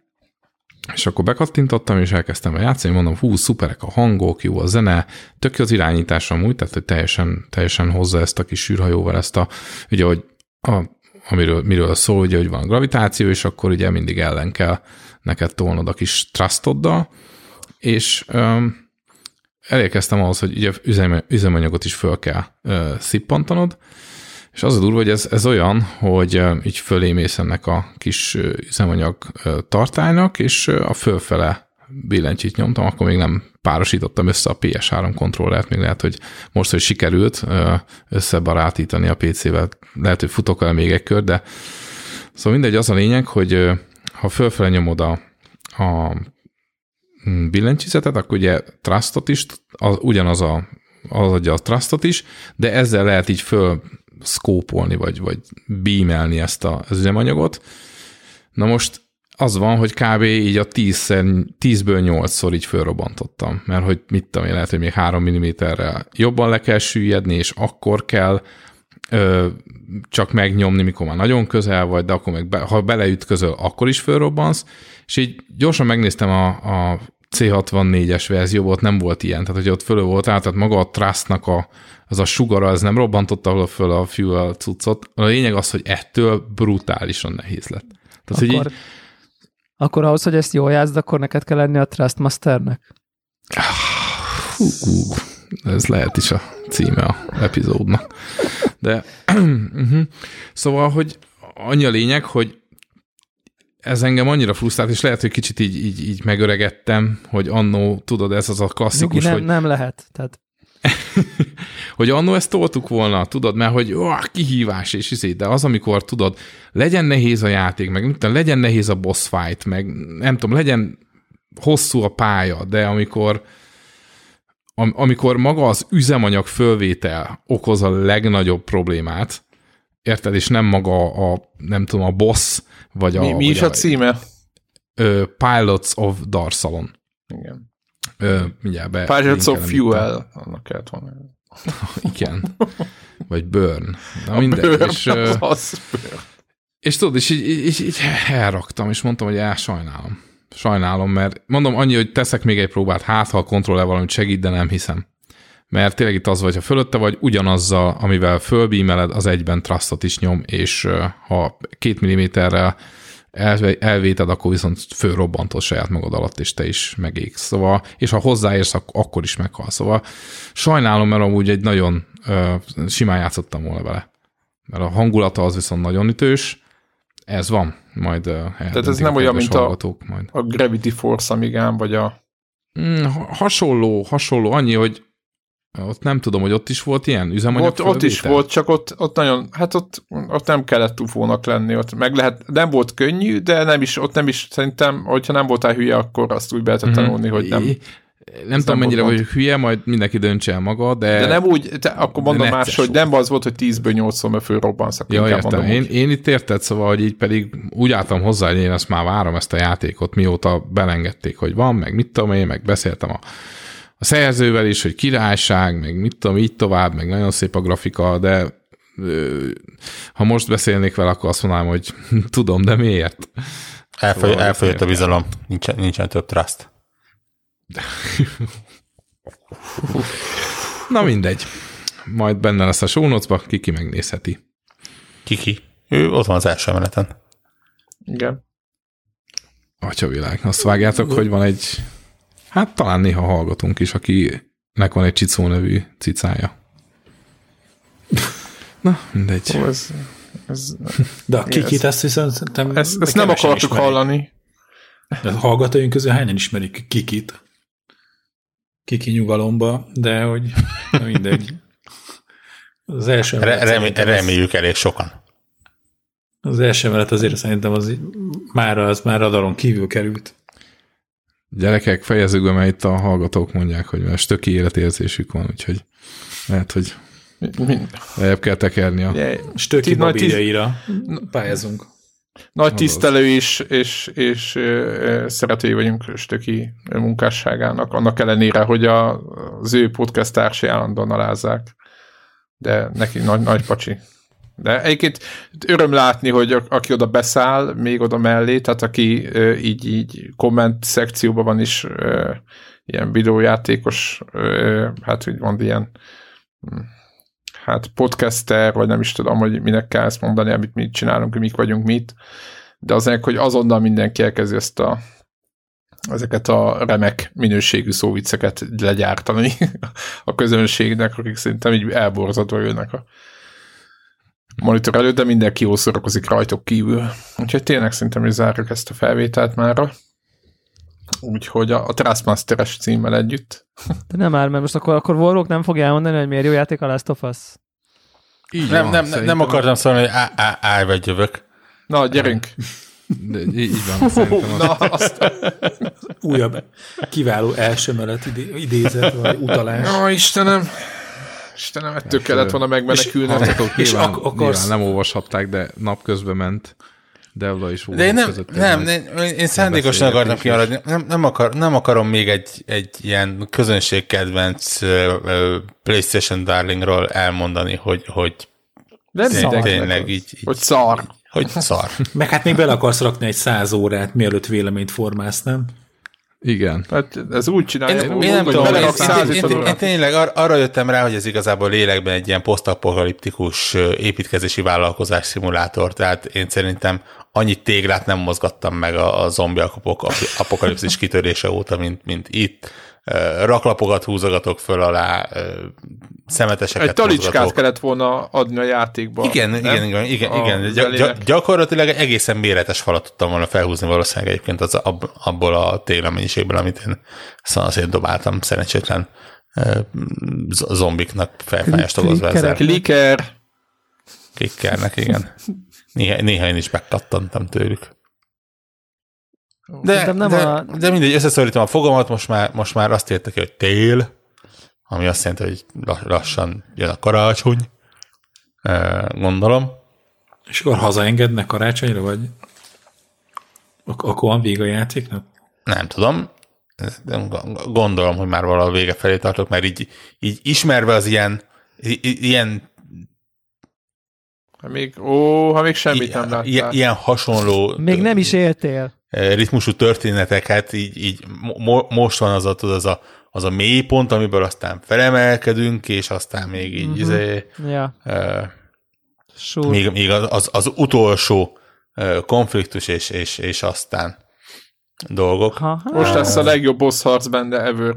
és akkor bekattintottam, és elkezdtem a játszani, mondom, hú, szuperek a hangok, jó a zene, tök jó az irányítás amúgy, tehát hogy teljesen, teljesen hozza ezt a kis űrhajóval, ezt a, ugye, hogy a amiről miről szól, ugye, hogy van gravitáció, és akkor ugye mindig ellen kell neked tolnod a kis trustoddal, és um, elérkeztem ahhoz, hogy ugye üzemanyagot is föl kell uh, szippantanod, és az a durva, hogy ez, ez olyan, hogy uh, így fölémész ennek a kis üzemanyag uh, tartálynak, és uh, a fölfele billentyűt nyomtam, akkor még nem párosítottam össze a PS3 kontrollert, még lehet, hogy most, hogy sikerült összebarátítani a PC-vel, lehet, hogy futok el még egy kör, de szóval mindegy, az a lényeg, hogy ha fölfele nyomod a, a billentyűzetet, akkor ugye trustot is, az, ugyanaz a, az adja a trustot is, de ezzel lehet így föl szkópolni, vagy, vagy beamelni ezt a, az üzemanyagot. Na most az van, hogy kb. így a 10 10-ből 8-szor így fölrobbantottam, mert hogy mit tudom én, lehet, hogy még 3 mm-rel jobban le kell süllyedni, és akkor kell ö, csak megnyomni, mikor már nagyon közel vagy, de akkor meg, be, ha beleütközöl, akkor is fölrobbansz, és így gyorsan megnéztem a, a C64-es verzióból, nem volt ilyen, tehát hogy ott fölő volt át, tehát maga a trustnak a, az a sugara, ez nem robbantotta föl a fuel cuccot. A lényeg az, hogy ettől brutálisan nehéz lett. Tehát, akkor, hogy így, akkor ahhoz, hogy ezt jól játszd, akkor neked kell lenni a Trustmasternek? hú, ez lehet is a címe a epizódnak. De, uh-huh. szóval, hogy annyi a lényeg, hogy ez engem annyira frusztrált, és lehet, hogy kicsit így, így, így megöregettem, hogy annó, tudod, ez az a klasszikus, Nyugi, nem, hogy, nem lehet. Tehát hogy annó ezt toltuk volna, tudod, mert hogy ó, kihívás és izé, de az, amikor tudod, legyen nehéz a játék, meg mit legyen nehéz a boss fight, meg nem tudom, legyen hosszú a pálya, de amikor am, amikor maga az üzemanyag fölvétel okoz a legnagyobb problémát, érted, és nem maga a, nem tudom, a boss, vagy a... Mi, mi is a címe? Ö, Pilots of Darsalon. Igen. Ö, mindjárt be. Pilots of a- Fuel. Annak kellett volna. Igen. Vagy Burn. Na mindegy. Burn, És, az, az burn. és tudod, és így, így, így elraktam, és mondtam, hogy el sajnálom. Sajnálom, mert mondom annyi, hogy teszek még egy próbát, hát ha a kontroller valamit segít, de nem hiszem. Mert tényleg itt az vagy, ha fölötte vagy, ugyanazzal, amivel fölbímeled, az egyben trustot is nyom, és ha két milliméterrel elvéted, akkor viszont fölrobbantod saját magad alatt, és te is megégsz. Szóval, és ha hozzáérsz, ak- akkor is meghal. Szóval sajnálom, mert amúgy egy nagyon ö, simán játszottam volna vele. Mert a hangulata az viszont nagyon ütős, ez van, majd uh, Tehát ez nem olyan, mint a- majd. A Gravity Force Amigán, vagy a... Mm, ha- hasonló, hasonló, annyi, hogy ott nem tudom, hogy ott is volt ilyen üzemanyag Ott, ott is volt, csak ott, ott nagyon, hát ott, ott nem kellett ufónak lenni, ott meg lehet, nem volt könnyű, de nem is, ott nem is, szerintem, hogyha nem voltál hülye, akkor azt úgy be lehetett Mhm. tanulni, hogy nem. Nem tudom, mennyire vagy hülye, majd mindenki döntse el maga, de... De nem úgy, te, akkor mondom más, hogy nem az volt, hogy 10-ből 8-szor, mert fölrobbansz, akkor Ja, értem. mondom Én, úgy. én itt érted, szóval, hogy így pedig úgy álltam hozzá, hogy én ezt már várom, ezt a játékot, mióta belengedték, hogy van, meg mit tudom én, meg beszéltem a, a szerzővel is, hogy királyság, meg mit tudom, így tovább, meg nagyon szép a grafika, de ha most beszélnék vele, akkor azt mondanám, hogy tudom, de miért? Elfogy, Szóval elfogyott a bizalom, nincsen, nincsen több trust. Na mindegy. Majd benne lesz a show notes-ba, ki megnézheti. Kiki. Ő ott van az első emeleten. Igen. Atyavilág. Azt vágjátok, hogy van egy, hát talán néha hallgatunk is, akinek van egy Csicó nevű cicája. Na, mindegy. Ó, ez, ez, De a kikit ezt viszont szerintem ezt, ezt nem akartuk ismerik. hallani. De a hallgatóink közül hányan ismerik Kikit? Kiki nyugalomba, de hogy na mindegy. Az első Re, remé, reméljük elég sokan. Az első emelet azért szerintem az már az már radaron kívül került. Gyerekek, fejezzük be, mert itt a hallgatók mondják, hogy mert stöki életérzésük van, úgyhogy lehet, hogy lejjebb kell tekerni a... Ugye, Stöki babírjaira pályázunk. Nagy tisztelő is, és, és ö, szeretői vagyunk Stöki munkásságának, annak ellenére, hogy a, az ő podcast társai állandóan alázzák. De neki nagy, nagy pacsi. De egyébként öröm látni, hogy a, aki oda beszáll, még oda mellé, tehát aki ö, így, így komment szekcióban van is ö, ilyen videójátékos, ö, hát hogy mond ilyen hm, hát podcaster, vagy nem is tudom, hogy minek kell ezt mondani, amit mi csinálunk, hogy mik vagyunk mit, de az ennek, hogy azonnal mindenki elkezdi ezt a ezeket a remek minőségű szóvicceket legyártani a közönségnek, akik szerintem így elborzadva jönnek a monitor előtt, de mindenki jól szórakozik rajtok kívül. Úgyhogy tényleg szerintem is zárjuk ezt a felvételt mára. Úgyhogy a, a Trustmaster-es címmel együtt. De nem áll, mert most akkor, akkor Warlock nem fogja elmondani, hogy miért jó játék a Last of Us. Így Nem, van, nem, nem, szerintem- nem akartam szólni, hogy á- á- állj vagy jövök. Na, gyerünk! De így van, szerintem az, Na, azt, Újabb kiváló első idé, idézet, vagy utalás. Ó, Istenem! Istenem, ettől kellett volna megmenekülnem. hallgatók és nyilván, ak- akarsz- nyilván nem olvashatták, de napközben ment. Devla és De én nem, nem, nem, én szándékosan akartam kimaradni. Nem, nem, akar, nem akarom még egy, egy ilyen közönségkedvenc ö, PlayStation Darlingról elmondani, hogy, hogy Nem mindenkinek tényleg így, így, Hogy szar. hogy szar. Meg hát még bele akarsz rakni egy száz órát, mielőtt véleményt formálsz, nem? Igen. Hát ez úgy csinálja. én, úgy, én nem hogy tudom, én, én, én, tényleg ar- arra jöttem rá, hogy ez igazából lélekben egy ilyen posztapokaliptikus építkezési vállalkozás szimulátor, tehát én szerintem annyi téglát nem mozgattam meg a, a zombi apok- apokalipszis kitörése óta, mint, mint itt. Raklapokat húzogatok föl alá, szemeteseket Egy talicskát kellett volna adni a játékba. Igen, nem? igen, igen, igen, A igen. Gy- gyakorlatilag egy egészen méretes falat tudtam volna felhúzni valószínűleg egyébként az, ab, abból a télemennyiségből, amit én szanaszét dobáltam szerencsétlen zombiknak felfájást okozva ezzel. Kliker. Klikkernek, igen. Néha, néha én is megkattantam tőlük. De, Szerintem nem de, a- de mindegy, összeszorítom a fogamat, most már, most már azt írta ki, hogy tél, ami azt jelenti, hogy la- lassan jön a karácsony, Ö, gondolom. És akkor hazaengednek karácsonyra, vagy Ak- akkor van vége a játéknak? Nem tudom. Gondolom, hogy már valahol vége felé tartok, mert így, így ismerve az ilyen, i- i- ilyen, Ha még, ó, ha még semmit nem ilyen, láttál. ilyen hasonló Még nem is éltél. Eh, ritmusú történeteket, így, így mo- most van az a, tudod, az a, az a mély pont, amiből aztán felemelkedünk, és aztán még így, Mhm. izé, Ja, eh, sure. még, még az, az, az utolsó eh, konfliktus, és, és, és aztán dolgok. Ha, ha. Most lesz a legjobb boss harc benne ever.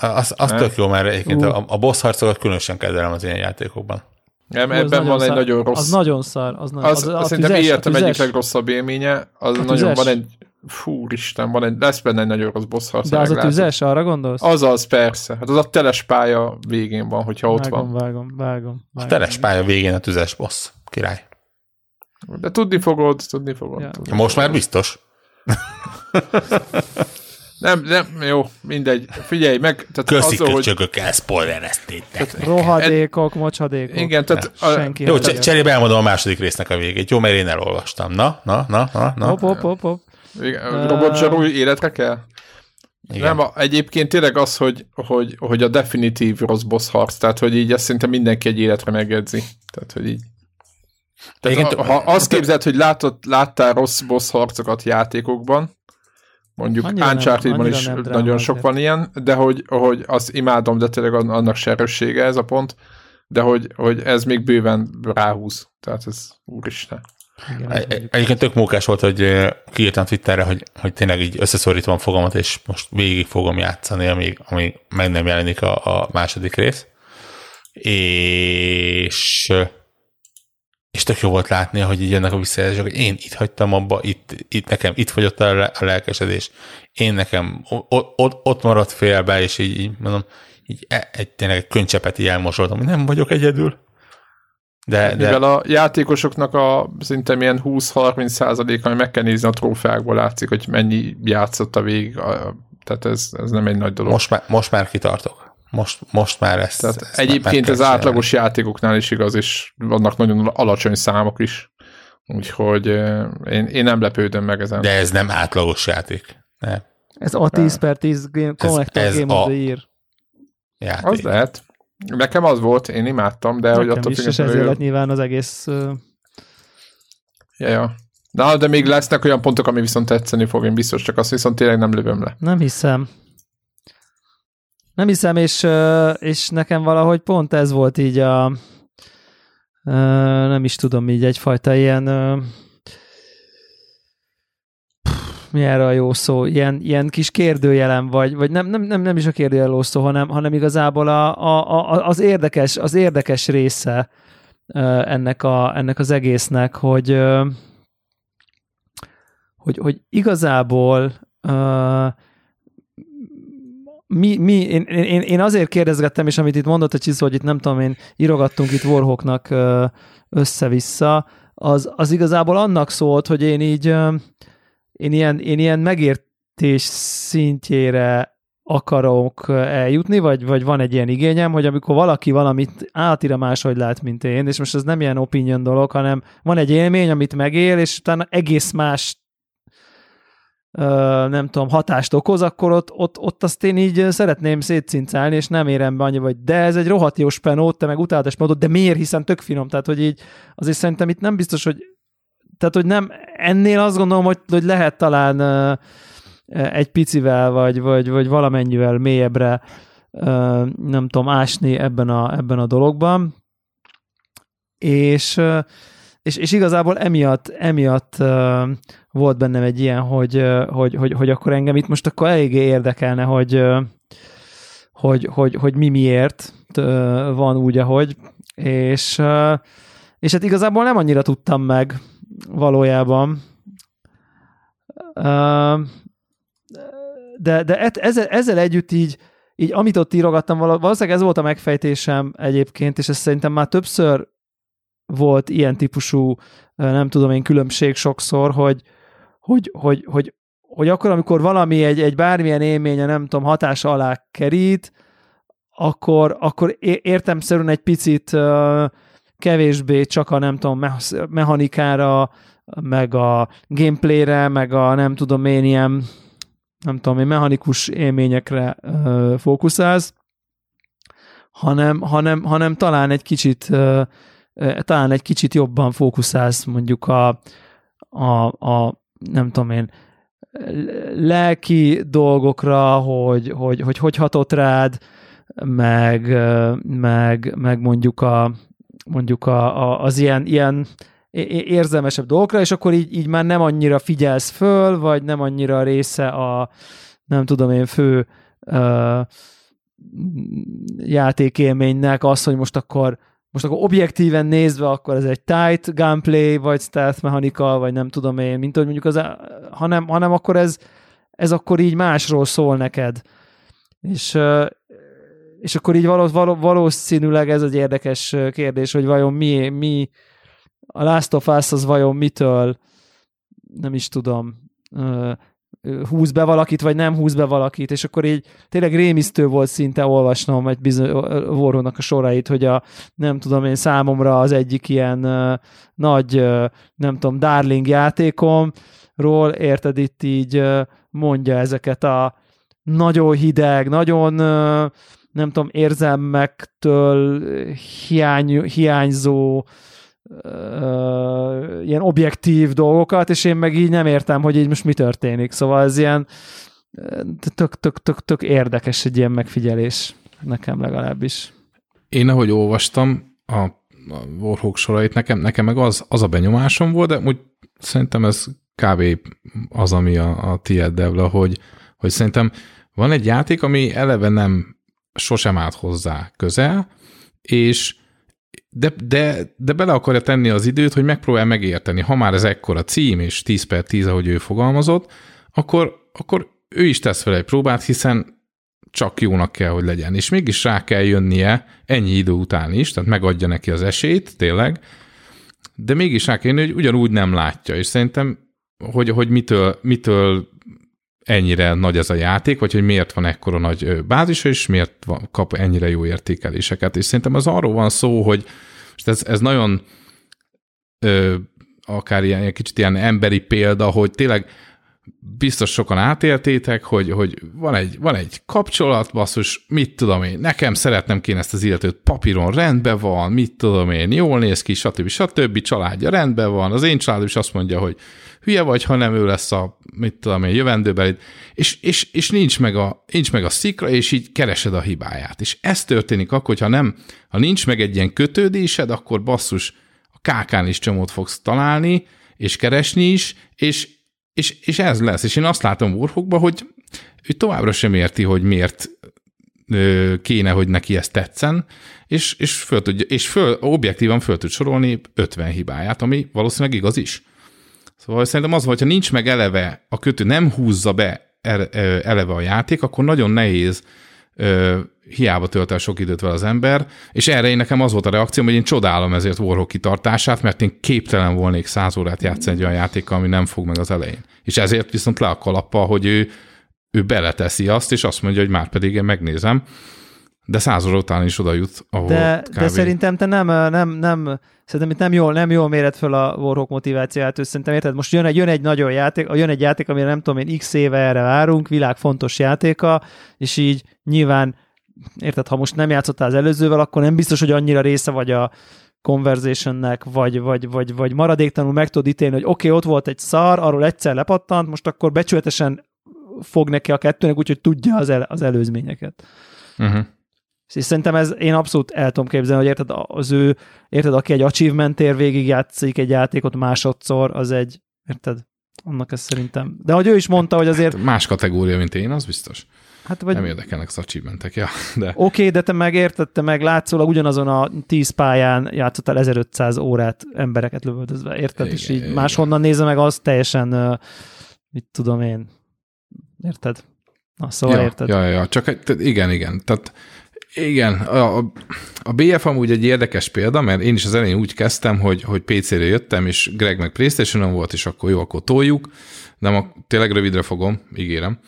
Az, az tök jó, mert egyébként Ú. a, a boss harcokat különösen kedvelem az ilyen játékokban. Nem, Ú, az ebben van egy szar. nagyon rossz. Az nagyon szar. Az, na, az, az, az a szerintem tüzes, életem a egyik tüzes, legrosszabb élménye. Az A nagyon, tüzes? van egy, fú, Isten, van egy, lesz benne egy nagyon rossz boss harc. De az a tüzes, arra gondolsz? Azaz, persze. Hát az a teles pálya végén van, hogyha ott vágom, van. vágom, vágom, A vágom. teres pálya végén a tüzes boss. Király. De tudni fogod, tudni fogod. Ja. tudni Most már fogod. biztos. Nem, nem, jó, mindegy. Figyelj meg. Tehát Köszi azzal, hogy, köcsögök, spoilereztétek. Rohadékok, mocsadékok. igen, tehát a, Senki. Jó, cse- cserébe elmondom a második résznek a végét. Jó, mert én elolvastam. Na, na, na, na, na. Hop, hop, hop, hop. robot zsarú életre kell? Igen. Nem, egyébként tényleg az, hogy, hogy, hogy a definitív rossz boss harc, tehát hogy így ezt szinte mindenki egy életre megjegyzi. Tehát, hogy így. Tehát Igen, a, ha azt képzeld, hogy látott, láttál rossz boss harcokat játékokban, mondjuk Annyira nem- is nem dráma nagyon sok van ilyen, de hogy, hogy azt imádom, de tényleg an- annak se erőssége ez a pont, de hogy, hogy ez még bőven ráhúz. Tehát ez úristen. Igen, Egyébként tök mókás volt, hogy kiírtam Twitterre, hogy, hogy tényleg így összeszorítom a fogamat, és most végig fogom játszani, amíg, amíg meg nem jelenik a, a második rész. És és tök jó volt látni, hogy így jönnek a visszajelzések, hogy én itt hagytam abba, itt, itt nekem itt fogyott a, le- a lelkesedés, én nekem ott, ott maradt félbe, és így, így mondom, így e- egy, tényleg egy könycsepet így elmosoltam, hogy nem vagyok egyedül. De, de Mivel a játékosoknak a szinte ilyen 20-30 százaléka, ami meg kell nézni a trófeákból látszik, hogy mennyi játszott a végig, tehát ez, ez nem egy nagy dolog. most már, most már kitartok. Most, most már ezt, tehát ezt egyébként ez átlagos játékoknál is igaz, és vannak nagyon alacsony számok is. Úgyhogy én, én nem lepődöm meg ezen. De ez nem átlagos játék. Nem. Ez a 10 per 10 game, Collector ez Game a- of the Year. játék. Az lehet. Nekem az volt, én imádtam, de hogy Nekem attól is, és ezért lett nyilván az egész... Ja, ja. Na, de még lesznek olyan pontok, ami viszont tetszeni fog, én biztos, csak azt viszont tényleg nem lövöm le. Nem hiszem. Nem hiszem, és, és nekem valahogy pont ez volt így a nem is tudom, így egyfajta ilyen mi erre a jó szó, ilyen, ilyen kis kérdőjelem vagy, vagy nem, nem, nem, nem is a kérdőjel szó, hanem, hanem igazából a, a, a, az, érdekes, az érdekes része ennek, a, ennek az egésznek, hogy, hogy, hogy igazából mi, mi én, én, én azért kérdezgettem, és amit itt mondott a Csiszó, hogy itt nem tudom én, írogattunk itt Warhawknak össze-vissza, az, az igazából annak szólt, hogy én így én ilyen, én ilyen megértés szintjére akarok eljutni, vagy, vagy van egy ilyen igényem, hogy amikor valaki valamit átira máshogy lát, mint én, és most ez nem ilyen opinion dolog, hanem van egy élmény, amit megél, és utána egész más nem tudom, hatást okoz, akkor ott, ott, ott azt én így szeretném szétcincálni, és nem érem be annyi, vagy de ez egy rohadt jó spenót, te meg utálod a spenót, de miért, hiszen tök finom, tehát hogy így azért szerintem itt nem biztos, hogy tehát, hogy nem, ennél azt gondolom, hogy, hogy lehet talán egy picivel, vagy, vagy, vagy valamennyivel mélyebbre nem tudom, ásni ebben a, ebben a dologban. És, és, és igazából emiatt, emiatt volt bennem egy ilyen, hogy, hogy, hogy, hogy akkor engem itt most akkor eléggé érdekelne, hogy, hogy, hogy, hogy mi miért van úgy, ahogy, és, és hát igazából nem annyira tudtam meg valójában. De, de ezzel, ezzel együtt így, így amit ott írogattam, valószínűleg ez volt a megfejtésem egyébként, és ez szerintem már többször volt ilyen típusú, nem tudom én, különbség sokszor, hogy, hogy, hogy, hogy, hogy akkor, amikor valami egy, egy bármilyen élménye, nem tudom, hatása alá kerít, akkor, akkor értemszerűen egy picit kevésbé csak a nem tudom, mechanikára, meg a gameplayre, meg a nem tudom én ilyen nem tudom én, mechanikus élményekre fókuszálsz, hanem, hanem, hanem talán egy kicsit talán egy kicsit jobban fókuszálsz mondjuk a, a, a nem tudom én, lelki dolgokra, hogy hogy, hogy, hogy hatott rád, meg, meg, meg mondjuk, a, mondjuk a, a, az ilyen, ilyen érzelmesebb dolgokra, és akkor így, így már nem annyira figyelsz föl, vagy nem annyira része a, nem tudom én, fő uh, játékélménynek az, hogy most akkor most akkor objektíven nézve, akkor ez egy tight gunplay, vagy stealth mechanika, vagy nem tudom én, mint hogy mondjuk az, hanem, hanem akkor ez, ez akkor így másról szól neked. És, és akkor így való, való, valószínűleg ez egy érdekes kérdés, hogy vajon mi, mi a Last of Us az vajon mitől, nem is tudom, húz be valakit, vagy nem húz be valakit, és akkor így tényleg rémisztő volt szinte olvasnom egy Warhol-nak a sorait, hogy a, nem tudom én, számomra az egyik ilyen uh, nagy, uh, nem tudom, darling játékomról, érted, itt így uh, mondja ezeket a nagyon hideg, nagyon uh, nem tudom, érzelmektől hiány, hiányzó ilyen objektív dolgokat, és én meg így nem értem, hogy így most mi történik. Szóval ez ilyen tök, tök, tök, tök érdekes egy ilyen megfigyelés, nekem legalábbis. Én ahogy olvastam a, a Warhawk sorait, nekem, nekem meg az, az a benyomásom volt, de úgy szerintem ez kb. az, ami a, a tiéd, Devla, hogy, hogy szerintem van egy játék, ami eleve nem sosem állt hozzá közel, és de, de, de bele akarja tenni az időt, hogy megpróbál megérteni. Ha már ez ekkora cím, és 10 per 10, ahogy ő fogalmazott, akkor, akkor ő is tesz fel egy próbát, hiszen csak jónak kell, hogy legyen. És mégis rá kell jönnie ennyi idő után is, tehát megadja neki az esélyt, tényleg, de mégis rá kell jönni, hogy ugyanúgy nem látja. És szerintem, hogy, hogy mitől, mitől ennyire nagy ez a játék, vagy hogy miért van ekkora nagy bázisa, és miért van, kap ennyire jó értékeléseket. És szerintem az arról van szó, hogy ez, ez nagyon ö, akár ilyen, kicsit ilyen emberi példa, hogy tényleg biztos sokan átéltétek, hogy, hogy van, egy, van egy kapcsolat, basszus, mit tudom én, nekem szeretnem kéne ezt az illetőt, papíron rendben van, mit tudom én, jól néz ki, stb. stb. családja rendben van, az én családom is azt mondja, hogy hülye vagy, ha nem ő lesz a, mit tudom én, jövendőbeli, és, és, és nincs, meg a, nincs meg a szikra, és így keresed a hibáját. És ez történik akkor, hogyha nem, ha nincs meg egy ilyen kötődésed, akkor basszus, a kákán is csomót fogsz találni, és keresni is, és, és, és ez lesz. És én azt látom Warhawkban, hogy ő továbbra sem érti, hogy miért kéne, hogy neki ezt tetszen, és, és, föl tudja, és föl, objektívan föl tud sorolni 50 hibáját, ami valószínűleg igaz is. Szóval szerintem az, hogyha nincs meg eleve a kötő, nem húzza be eleve a játék, akkor nagyon nehéz hiába tölt el sok időt vele az ember, és erre én nekem az volt a reakcióm, hogy én csodálom ezért Warhawk kitartását, mert én képtelen volnék száz órát játszani egy olyan játékkal, ami nem fog meg az elején. És ezért viszont le a kalappa, hogy ő, ő beleteszi azt, és azt mondja, hogy már pedig én megnézem, de száz óra után is oda jut, ahol De, kb. de szerintem te nem, nem, nem, szerintem itt nem jól, nem jól méred föl a Warhawk motivációját, ő szerintem érted, most jön egy, jön egy nagyon játék, jön egy játék, amire nem tudom én x éve erre várunk, világ fontos játéka, és így nyilván, érted, ha most nem játszottál az előzővel, akkor nem biztos, hogy annyira része vagy a conversationnek, vagy, vagy, vagy, vagy maradéktanul meg tudod ítélni, hogy oké, okay, ott volt egy szar, arról egyszer lepattant, most akkor becsületesen fog neki a kettőnek, úgyhogy tudja az, el, az előzményeket. Uh-huh. És szerintem ez, én abszolút el tudom képzelni, hogy érted, az ő, érted, aki egy achievement ér végig játszik egy játékot másodszor, az egy, érted, annak ez szerintem. De hogy ő is mondta, hogy azért... Hát más kategória, mint én, az biztos. Hát vagy, Nem érdekelnek az achievementek, ja, de... Oké, okay, de te meg érted, te meg látszólag ugyanazon a 10 pályán játszottál 1500 órát embereket lövöldözve, érted? Igen, és így igen. máshonnan nézze meg, az teljesen, mit tudom én, érted? Na, szóval ja, érted? Ja, ja, csak igen, igen. Tehát igen, a, a- BF amúgy egy érdekes példa, mert én is az elején úgy kezdtem, hogy, hogy PC-re jöttem, és Greg meg Playstation-on volt, és akkor jó, akkor toljuk. Nem, a, tényleg rövidre fogom, ígérem.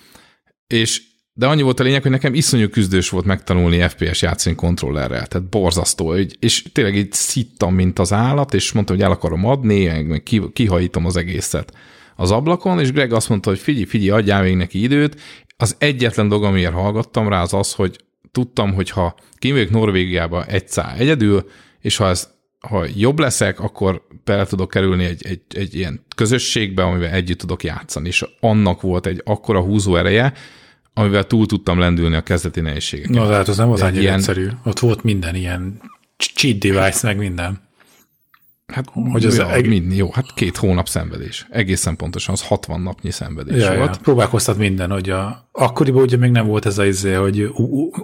És de annyi volt a lényeg, hogy nekem iszonyú küzdős volt megtanulni FPS játszani kontrollerrel, tehát borzasztó, és tényleg így szittam, mint az állat, és mondtam, hogy el akarom adni, meg, meg ki, kihajítom az egészet az ablakon, és Greg azt mondta, hogy figyelj, figyelj, adjál még neki időt. Az egyetlen dolog, amiért hallgattam rá, az az, hogy tudtam, hogy ha kimegyek Norvégiába egy szá egyedül, és ha ez ha jobb leszek, akkor bele tudok kerülni egy, egy, egy ilyen közösségbe, amivel együtt tudok játszani, és annak volt egy akkora húzó ereje, amivel túl tudtam lendülni a kezdeti nehézségeken. Na, de hát az nem Egy annyira ilyen- egyszerű. Ott volt minden ilyen cheat device, meg minden. Hát, Hogy az ja, eg- mind, jó, hát két hónap szenvedés. Egészen pontosan, az 60 napnyi szenvedés Ja, ja, volt. próbálkoztat minden, hogy a, akkoriban ugye még nem volt ez az izé, hogy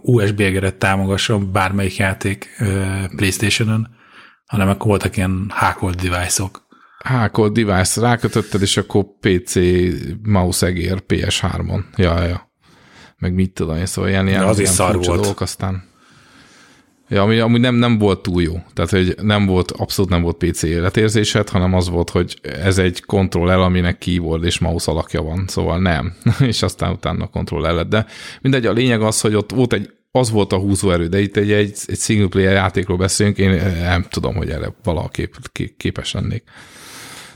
USB egeret támogasson bármelyik játék ö, Playstation-on, hanem akkor voltak ilyen hákolt device-ok. Hákolt device rákötötted, és akkor PC mouse egér PS3-on. Ja, ja. Meg mit tudom én, szóval ilyen, ilyen, az is ilyen szar furcsa volt. dolgok, aztán Ja, ami amúgy nem, nem volt túl jó. Tehát, hogy nem volt, abszolút nem volt PC életérzésed, hanem az volt, hogy ez egy kontroller, aminek keyboard és mouse alakja van, szóval nem. és aztán utána kontroller lett. De mindegy, a lényeg az, hogy ott volt egy, az volt a húzóerő, de itt egy, egy, egy single player játékról beszélünk, én nem tudom, hogy erre valaha kép, képes lennék.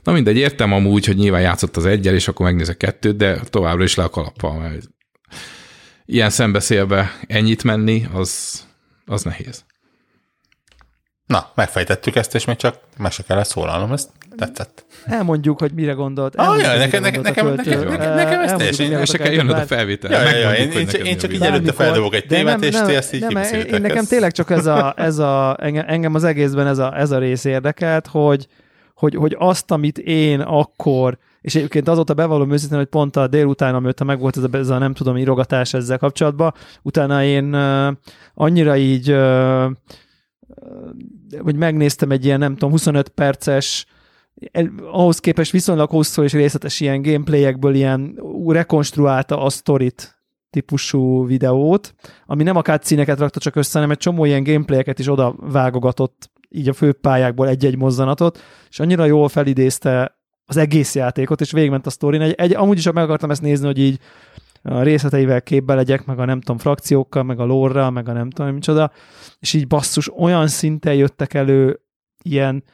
Na mindegy, értem amúgy, hogy nyilván játszott az egyel, és akkor megnézek kettőt, de továbbra is le a kalappal, mert ilyen szembeszélve ennyit menni, az, az nehéz. Na, megfejtettük ezt, és még csak meg se kellett szólalnom, ezt tetszett. Elmondjuk, hogy mire gondolt. Ah, jaj, hogy nekem- mire nekem- nekem- költő. nekem- nekem ez Elmondjuk, teljesen- El se kell jönnöd a felvétel. Ja, ja, ja, Megmondjuk, én, én, én csak a így előtte feldobok egy témát, és ti ezt így nem, én, nekem tényleg csak ez a, ez a engem, engem az egészben ez a, ez a rész érdekelt, hogy, hogy, hogy azt, amit én akkor, és egyébként azóta bevallom őszintén, hogy pont a délután, amióta meg volt ez a, ez a nem tudom, írogatás ezzel kapcsolatban, utána én uh, annyira így uh, hogy megnéztem egy ilyen, nem tudom, 25 perces el, ahhoz képest viszonylag hosszú és részletes ilyen gameplayekből ilyen rekonstruálta a sztorit típusú videót, ami nem a cutscene-eket rakta csak össze, hanem egy csomó ilyen gameplayeket is oda vágogatott így a főpályákból egy-egy mozzanatot, és annyira jól felidézte az egész játékot, és végigment a sztorin. Egy, egy, amúgy is meg akartam ezt nézni, hogy így a részleteivel képbe legyek, meg a nem tudom, frakciókkal, meg a lore meg a nem tudom, micsoda, és így basszus, olyan szinten jöttek elő ilyen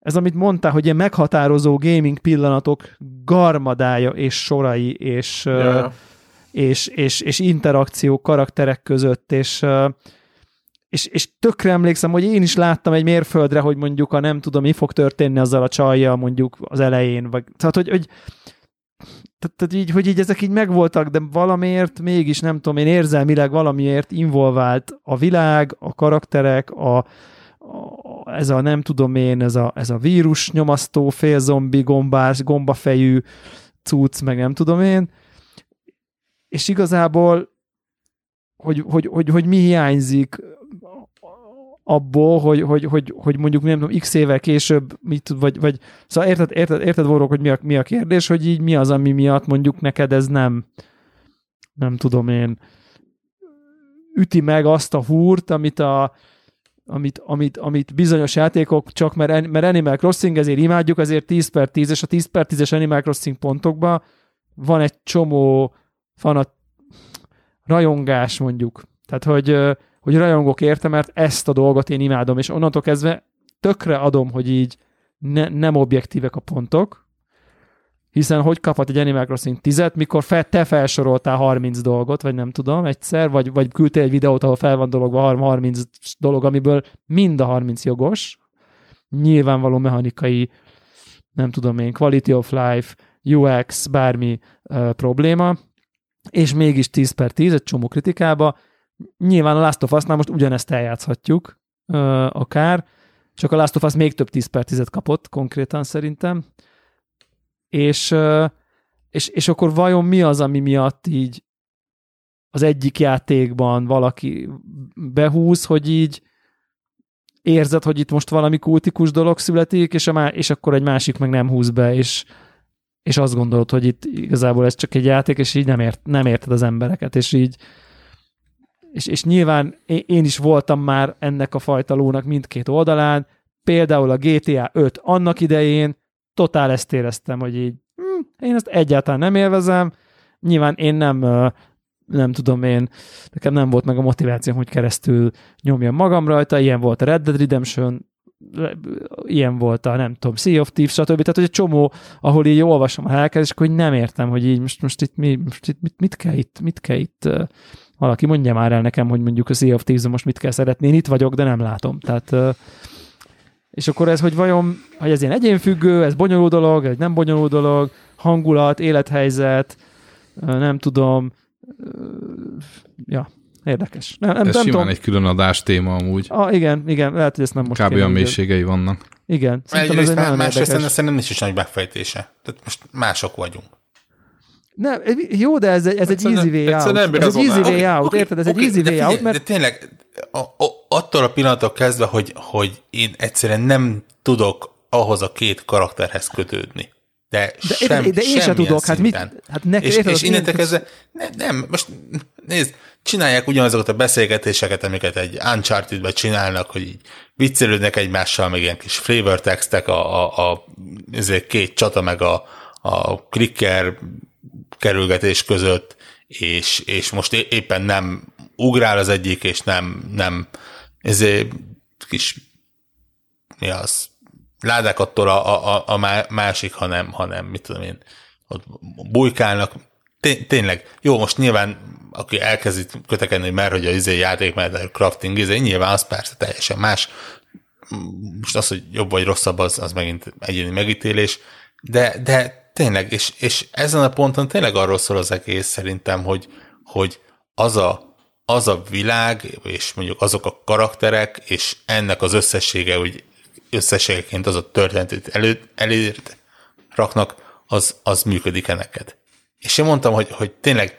ez, amit mondtál, hogy ilyen meghatározó gaming pillanatok garmadája és sorai, és, yeah. és, és, és interakció karakterek között, és, és, és tökre emlékszem, hogy én is láttam egy mérföldre, hogy mondjuk a nem tudom, mi fog történni azzal a csajjal mondjuk az elején, vagy tehát, hogy, hogy tehát, tehát így, hogy így ezek így megvoltak, de valamiért mégis nem tudom, én érzelmileg valamiért involvált a világ, a karakterek, a, a ez a nem tudom én, ez a, ez a vírus nyomasztó, félzombi, gombás, gombafejű cucc, meg nem tudom én, és igazából hogy, hogy, hogy, hogy mi hiányzik abból, hogy, hogy, hogy, hogy mondjuk nem tudom, x évvel később, mit, vagy, vagy szóval érted, érted, érted Vorok, hogy mi a, mi a kérdés, hogy így mi az, ami miatt mondjuk neked ez nem nem tudom én üti meg azt a húrt, amit a amit, amit, amit bizonyos játékok csak mert, mert Animal Crossing, ezért imádjuk, azért 10 per 10, és a 10 per 10-es Animal Crossing pontokban van egy csomó fanat, rajongás mondjuk. Tehát, hogy, hogy rajongok érte, mert ezt a dolgot én imádom, és onnantól kezdve tökre adom, hogy így ne, nem objektívek a pontok, hiszen hogy kaphat egy Animal Crossing 10 mikor fel, te felsoroltál 30 dolgot, vagy nem tudom, egyszer, vagy, vagy küldtél egy videót, ahol fel van dologva 30 dolog, amiből mind a 30 jogos, nyilvánvaló mechanikai, nem tudom én, quality of life, UX, bármi uh, probléma, és mégis 10 per 10, egy csomó kritikába. Nyilván a Last of Us-nál most ugyanezt eljátszhatjuk, uh, akár, csak a Last of Us még több 10 per 10-et kapott konkrétan szerintem. És, uh, és, és akkor vajon mi az, ami miatt így az egyik játékban valaki behúz, hogy így érzed, hogy itt most valami kultikus dolog születik, és, a má- és akkor egy másik meg nem húz be, és, és azt gondolod, hogy itt igazából ez csak egy játék, és így nem, ért, nem érted az embereket, és így és, és nyilván én is voltam már ennek a fajta lónak mindkét oldalán, például a GTA 5 annak idején totál ezt éreztem, hogy így hm, én ezt egyáltalán nem élvezem, nyilván én nem nem tudom én, nekem nem volt meg a motivációm, hogy keresztül nyomjam magam rajta, ilyen volt a Red Dead Redemption, ilyen volt a, nem tudom, Sea of Thieves, stb. Tehát, hogy egy csomó, ahol így olvasom a helket, és akkor így nem értem, hogy így most, most itt, mi, most itt mit, mit, kell itt, mit kell itt valaki mondja már el nekem, hogy mondjuk a Sea of Thieves most mit kell szeretni. Én itt vagyok, de nem látom. Tehát, és akkor ez, hogy vajon, hogy ez ilyen egyénfüggő, ez bonyolult dolog, ez nem bonyolult dolog, hangulat, élethelyzet, nem tudom, ja, érdekes. Nem, nem, Ez nem simán tudom. egy külön adás téma amúgy. Ah, igen, igen, lehet, hogy ezt nem most Kb. olyan mélységei vannak. Igen, Egyrészt egy más, másrészt érdekes. szerintem nincs is nagy megfejtése. Tehát most mások vagyunk. Nem, jó, de ez egy, ez egy easy way out. nem Ez egy easy way out, Oké, érted? Ez egy oké, easy way figyelj, out, mert De tényleg, a, a, attól a pillanattól kezdve, hogy, hogy én egyszerűen nem tudok ahhoz a két karakterhez kötődni. De, de, sem, de, én sem tudok, hát mit, hát neked, És, érted, és innentől kezdve, nem, nem, most nézd, csinálják ugyanazokat a beszélgetéseket, amiket egy Uncharted-ben csinálnak, hogy így viccelődnek egymással, meg ilyen kis flavor textek, a, a, a két csata, meg a, a clicker kerülgetés között, és, és most éppen nem ugrál az egyik, és nem, nem ezért kis mi az, ládákattól a, a, a má- másik, hanem, hanem mit tudom én, ott bujkálnak. Té- tényleg, jó, most nyilván aki elkezdi kötekedni, mert hogy a izé játék, mert a crafting izé, nyilván az persze teljesen más. Most az, hogy jobb vagy rosszabb, az, az megint egyéni megítélés, de, de tényleg, és, és ezen a ponton tényleg arról szól az egész szerintem, hogy, hogy az a, az a világ, és mondjuk azok a karakterek, és ennek az összessége, hogy összességeként az a történet, amit elő, elért raknak, az, az működik-e neked. És én mondtam, hogy, hogy tényleg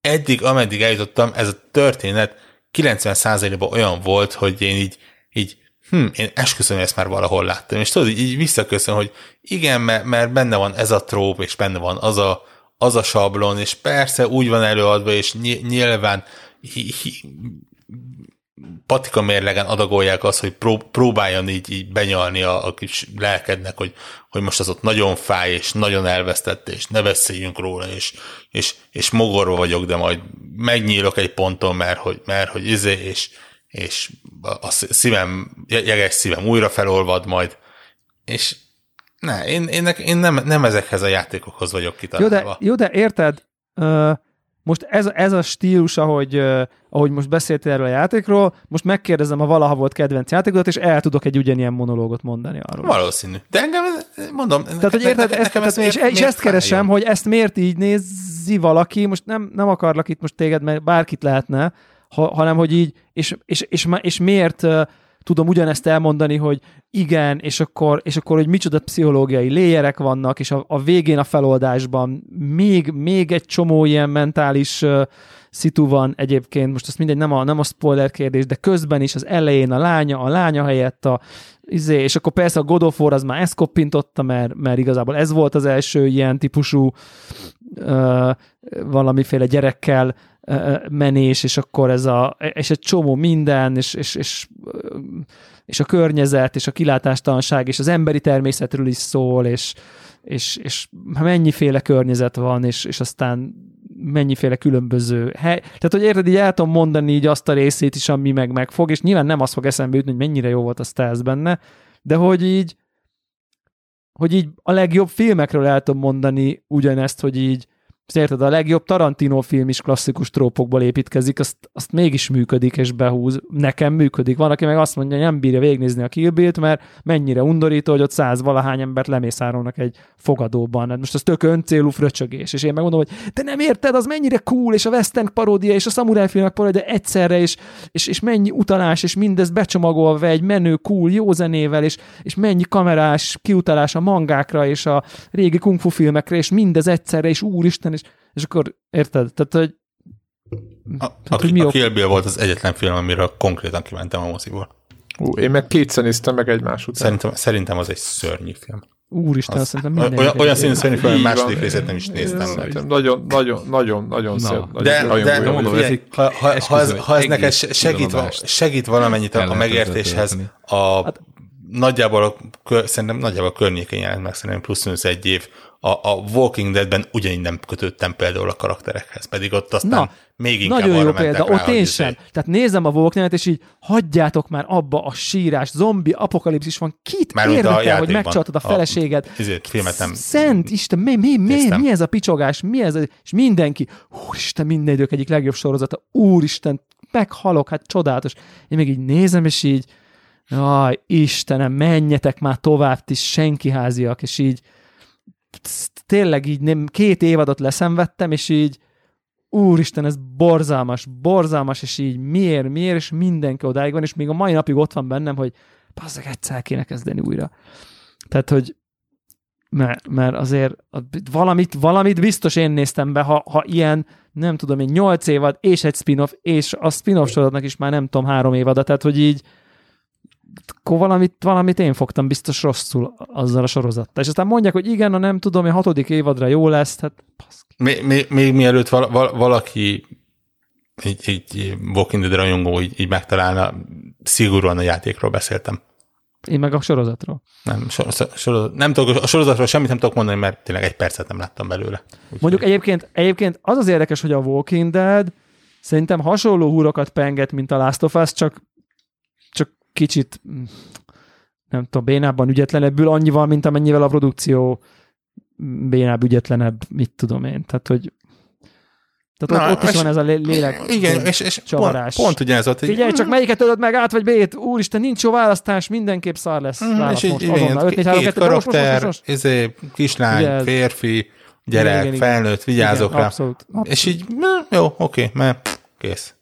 eddig, ameddig eljutottam, ez a történet 90%-ban olyan volt, hogy én így, így hm, én esküszöm, ezt már valahol láttam. És tudod, így, visszaköszön, hogy igen, mert, mert benne van ez a tróp, és benne van az a, az a sablon, és persze úgy van előadva, és ny- nyilván hi, hi, patika mérlegen adagolják azt, hogy pró, próbáljon így, így benyalni a, a kis lelkednek, hogy, hogy most az ott nagyon fáj, és nagyon elvesztett, és ne beszéljünk róla, és, és, és mogorva vagyok, de majd megnyílok egy ponton, mert hogy, mert hogy izé, és, és a szívem, jeges szívem újra felolvad majd, és ne, én, én, én nem, nem ezekhez a játékokhoz vagyok Jó, kitalálva. de, jó, de érted, uh, most ez, ez a stílus, ahogy, uh, ahogy most beszéltél erről a játékról, most megkérdezem a valaha volt kedvenc játékodat, és el tudok egy ugyanilyen monológot mondani arról. Valószínű. De engem, mondom, Tehát, hogy érted, ezt, tehát, és, és ezt keresem, hogy ezt miért így nézi valaki, most nem, nem akarlak itt most téged, mert bárkit lehetne, ha, hanem hogy így, és, és, és, és miért tudom ugyanezt elmondani, hogy igen, és akkor, és akkor hogy micsoda pszichológiai léjerek vannak, és a, a végén a feloldásban még, még egy csomó ilyen mentális uh, szitu van egyébként, most azt mindegy, nem a, nem a spoiler kérdés, de közben is az elején a lánya, a lánya helyett a izé, és akkor persze a God of War az már ezt koppintotta, mert, mert igazából ez volt az első ilyen típusú uh, valamiféle gyerekkel menés, és akkor ez a, és egy csomó minden, és, és, és, és a környezet, és a kilátástalanság, és az emberi természetről is szól, és, és, és mennyiféle környezet van, és, és aztán mennyiféle különböző hely. Tehát, hogy érted, így el tudom mondani így azt a részét is, ami meg megfog, és nyilván nem az fog eszembe jutni, hogy mennyire jó volt a stealth benne, de hogy így hogy így a legjobb filmekről el tudom mondani ugyanezt, hogy így Érted, a legjobb Tarantino film is klasszikus trópokból építkezik, azt, azt mégis működik és behúz. Nekem működik. Van, aki meg azt mondja, nem bírja végignézni a Kill Bill-t, mert mennyire undorító, hogy ott száz valahány embert lemészárolnak egy fogadóban. Hát most az tök öncélú fröcsögés. És én megmondom, hogy te nem érted, az mennyire cool, és a western paródia, és a samurai filmek paródia egyszerre, és, és, és mennyi utalás, és mindez becsomagolva egy menő, cool, jó zenével, és, és mennyi kamerás kiutalás a mangákra, és a régi kung fu filmekre, és mindez egyszerre, és úristen, és, akkor érted? Tehát, hogy A, Tehát, a, hogy mi a Kill Bill volt az egyetlen film, amiről konkrétan kimentem a moziból. Ú, én meg kétszer néztem meg egymás után. Szerintem, szerintem az egy szörnyű film. úristen, azt szerintem minden olyan, olyan színű szörnyű film, hogy második részét nem is néztem meg. Nagyon, nagyon, nagyon, nagyon szép. nagyon De, nagyon de, de mondom, ez ha, ha, ha, ez, ha ez egy neked segít, segít valamennyit a, megértéshez, a, Hát- nagyjából, a, szerintem nagyjából a környékén jelent meg, szerintem plusz-minusz egy év, a, a Walking Deadben ugyanígy nem kötődtem például a karakterekhez, pedig ott aztán Na, még inkább Nagyon jó példa, rá, ott én izé- sem. Tehát nézem a Walking és így hagyjátok már abba a sírás, zombi, apokalipszis van, kit a érdekel, hogy megcsaltad a A- feleséged? Izét, filmet nem Szent Isten, mi, mi, mi, mi ez a picsogás, mi ez a, és mindenki, úristen, minden idők egyik legjobb sorozata, úristen, meghalok, hát csodálatos. Én még így nézem, és így, jaj, Istenem, menjetek már tovább, ti senki háziak, és így tényleg így nem, két évadot leszenvedtem, és így úristen, ez borzalmas, borzalmas, és így miért, miért, és mindenki odáig van, és még a mai napig ott van bennem, hogy bazzeg, egyszer kéne kezdeni újra. Tehát, hogy mert, mert azért valamit, valamit biztos én néztem be, ha, ha ilyen, nem tudom én, nyolc évad, és egy spin-off, és a spin-off sorozatnak is már nem tudom, három évada, tehát, hogy így akkor valamit, valamit én fogtam biztos rosszul azzal a sorozattal. És aztán mondják, hogy igen, a nem tudom, a hatodik évadra jó lesz, hát baszki. Még, még, még mielőtt val, val, valaki egy, egy Walking Dead rajongó így, így megtalálna, szigorúan a játékról beszéltem. Én meg a sorozatról. Nem, sor, sorozat, nem tudok, a sorozatról semmit nem tudok mondani, mert tényleg egy percet nem láttam belőle. Úgyhogy- Mondjuk egyébként, egyébként az az érdekes, hogy a Walking Dead szerintem hasonló húrokat penget, mint a Last of Us, csak kicsit mm, nem tudom, bénábban, ügyetlenebbül, annyival, mint amennyivel a produkció bénább, ügyetlenebb, mit tudom én. Tehát, hogy tehát Na, ott, ott is van ez a lé- lélek. Igen, és, és pont, csavarás. pont ugyanez volt. hogy- Figyelj, csak melyiket ölöd meg, át vagy B-t? Úristen, nincs jó választás, mindenképp szar lesz. Mm, és így most, igen, azonnal. 5, 4, 3, két 2, most, most, most, karakter, most, most. izé, kislány, Ugye ez- férfi, gyerek, Igen, igen, felnőtt, vigyázok Igen, rá. Abszolút. abszolút. És így, na, jó, oké, mert kész.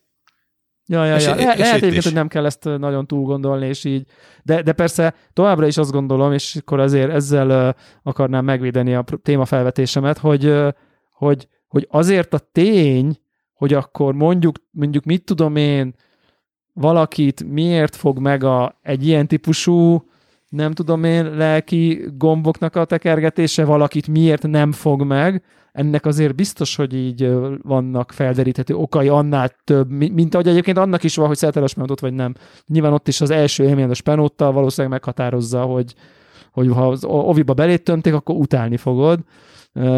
Ja, ja, És- ja. és Le, lehet egyébként, is. hogy nem kell ezt nagyon túl gondolni, és így. De, de persze továbbra is azt gondolom, és akkor azért ezzel akarnám megvédeni a pr- témafelvetésemet, hogy, hogy, hogy azért a tény, hogy akkor mondjuk, mondjuk mit tudom én, valakit miért fog meg a, egy ilyen típusú, nem tudom én, lelki gomboknak a tekergetése, valakit miért nem fog meg, ennek azért biztos, hogy így vannak felderíthető okai annál több, mi- mint ahogy egyébként annak is van, hogy szeretel a vagy nem. Nyilván ott is az első élmény a spenóttal valószínűleg meghatározza, hogy, hogy ha az oviba belét tömték, akkor utálni fogod,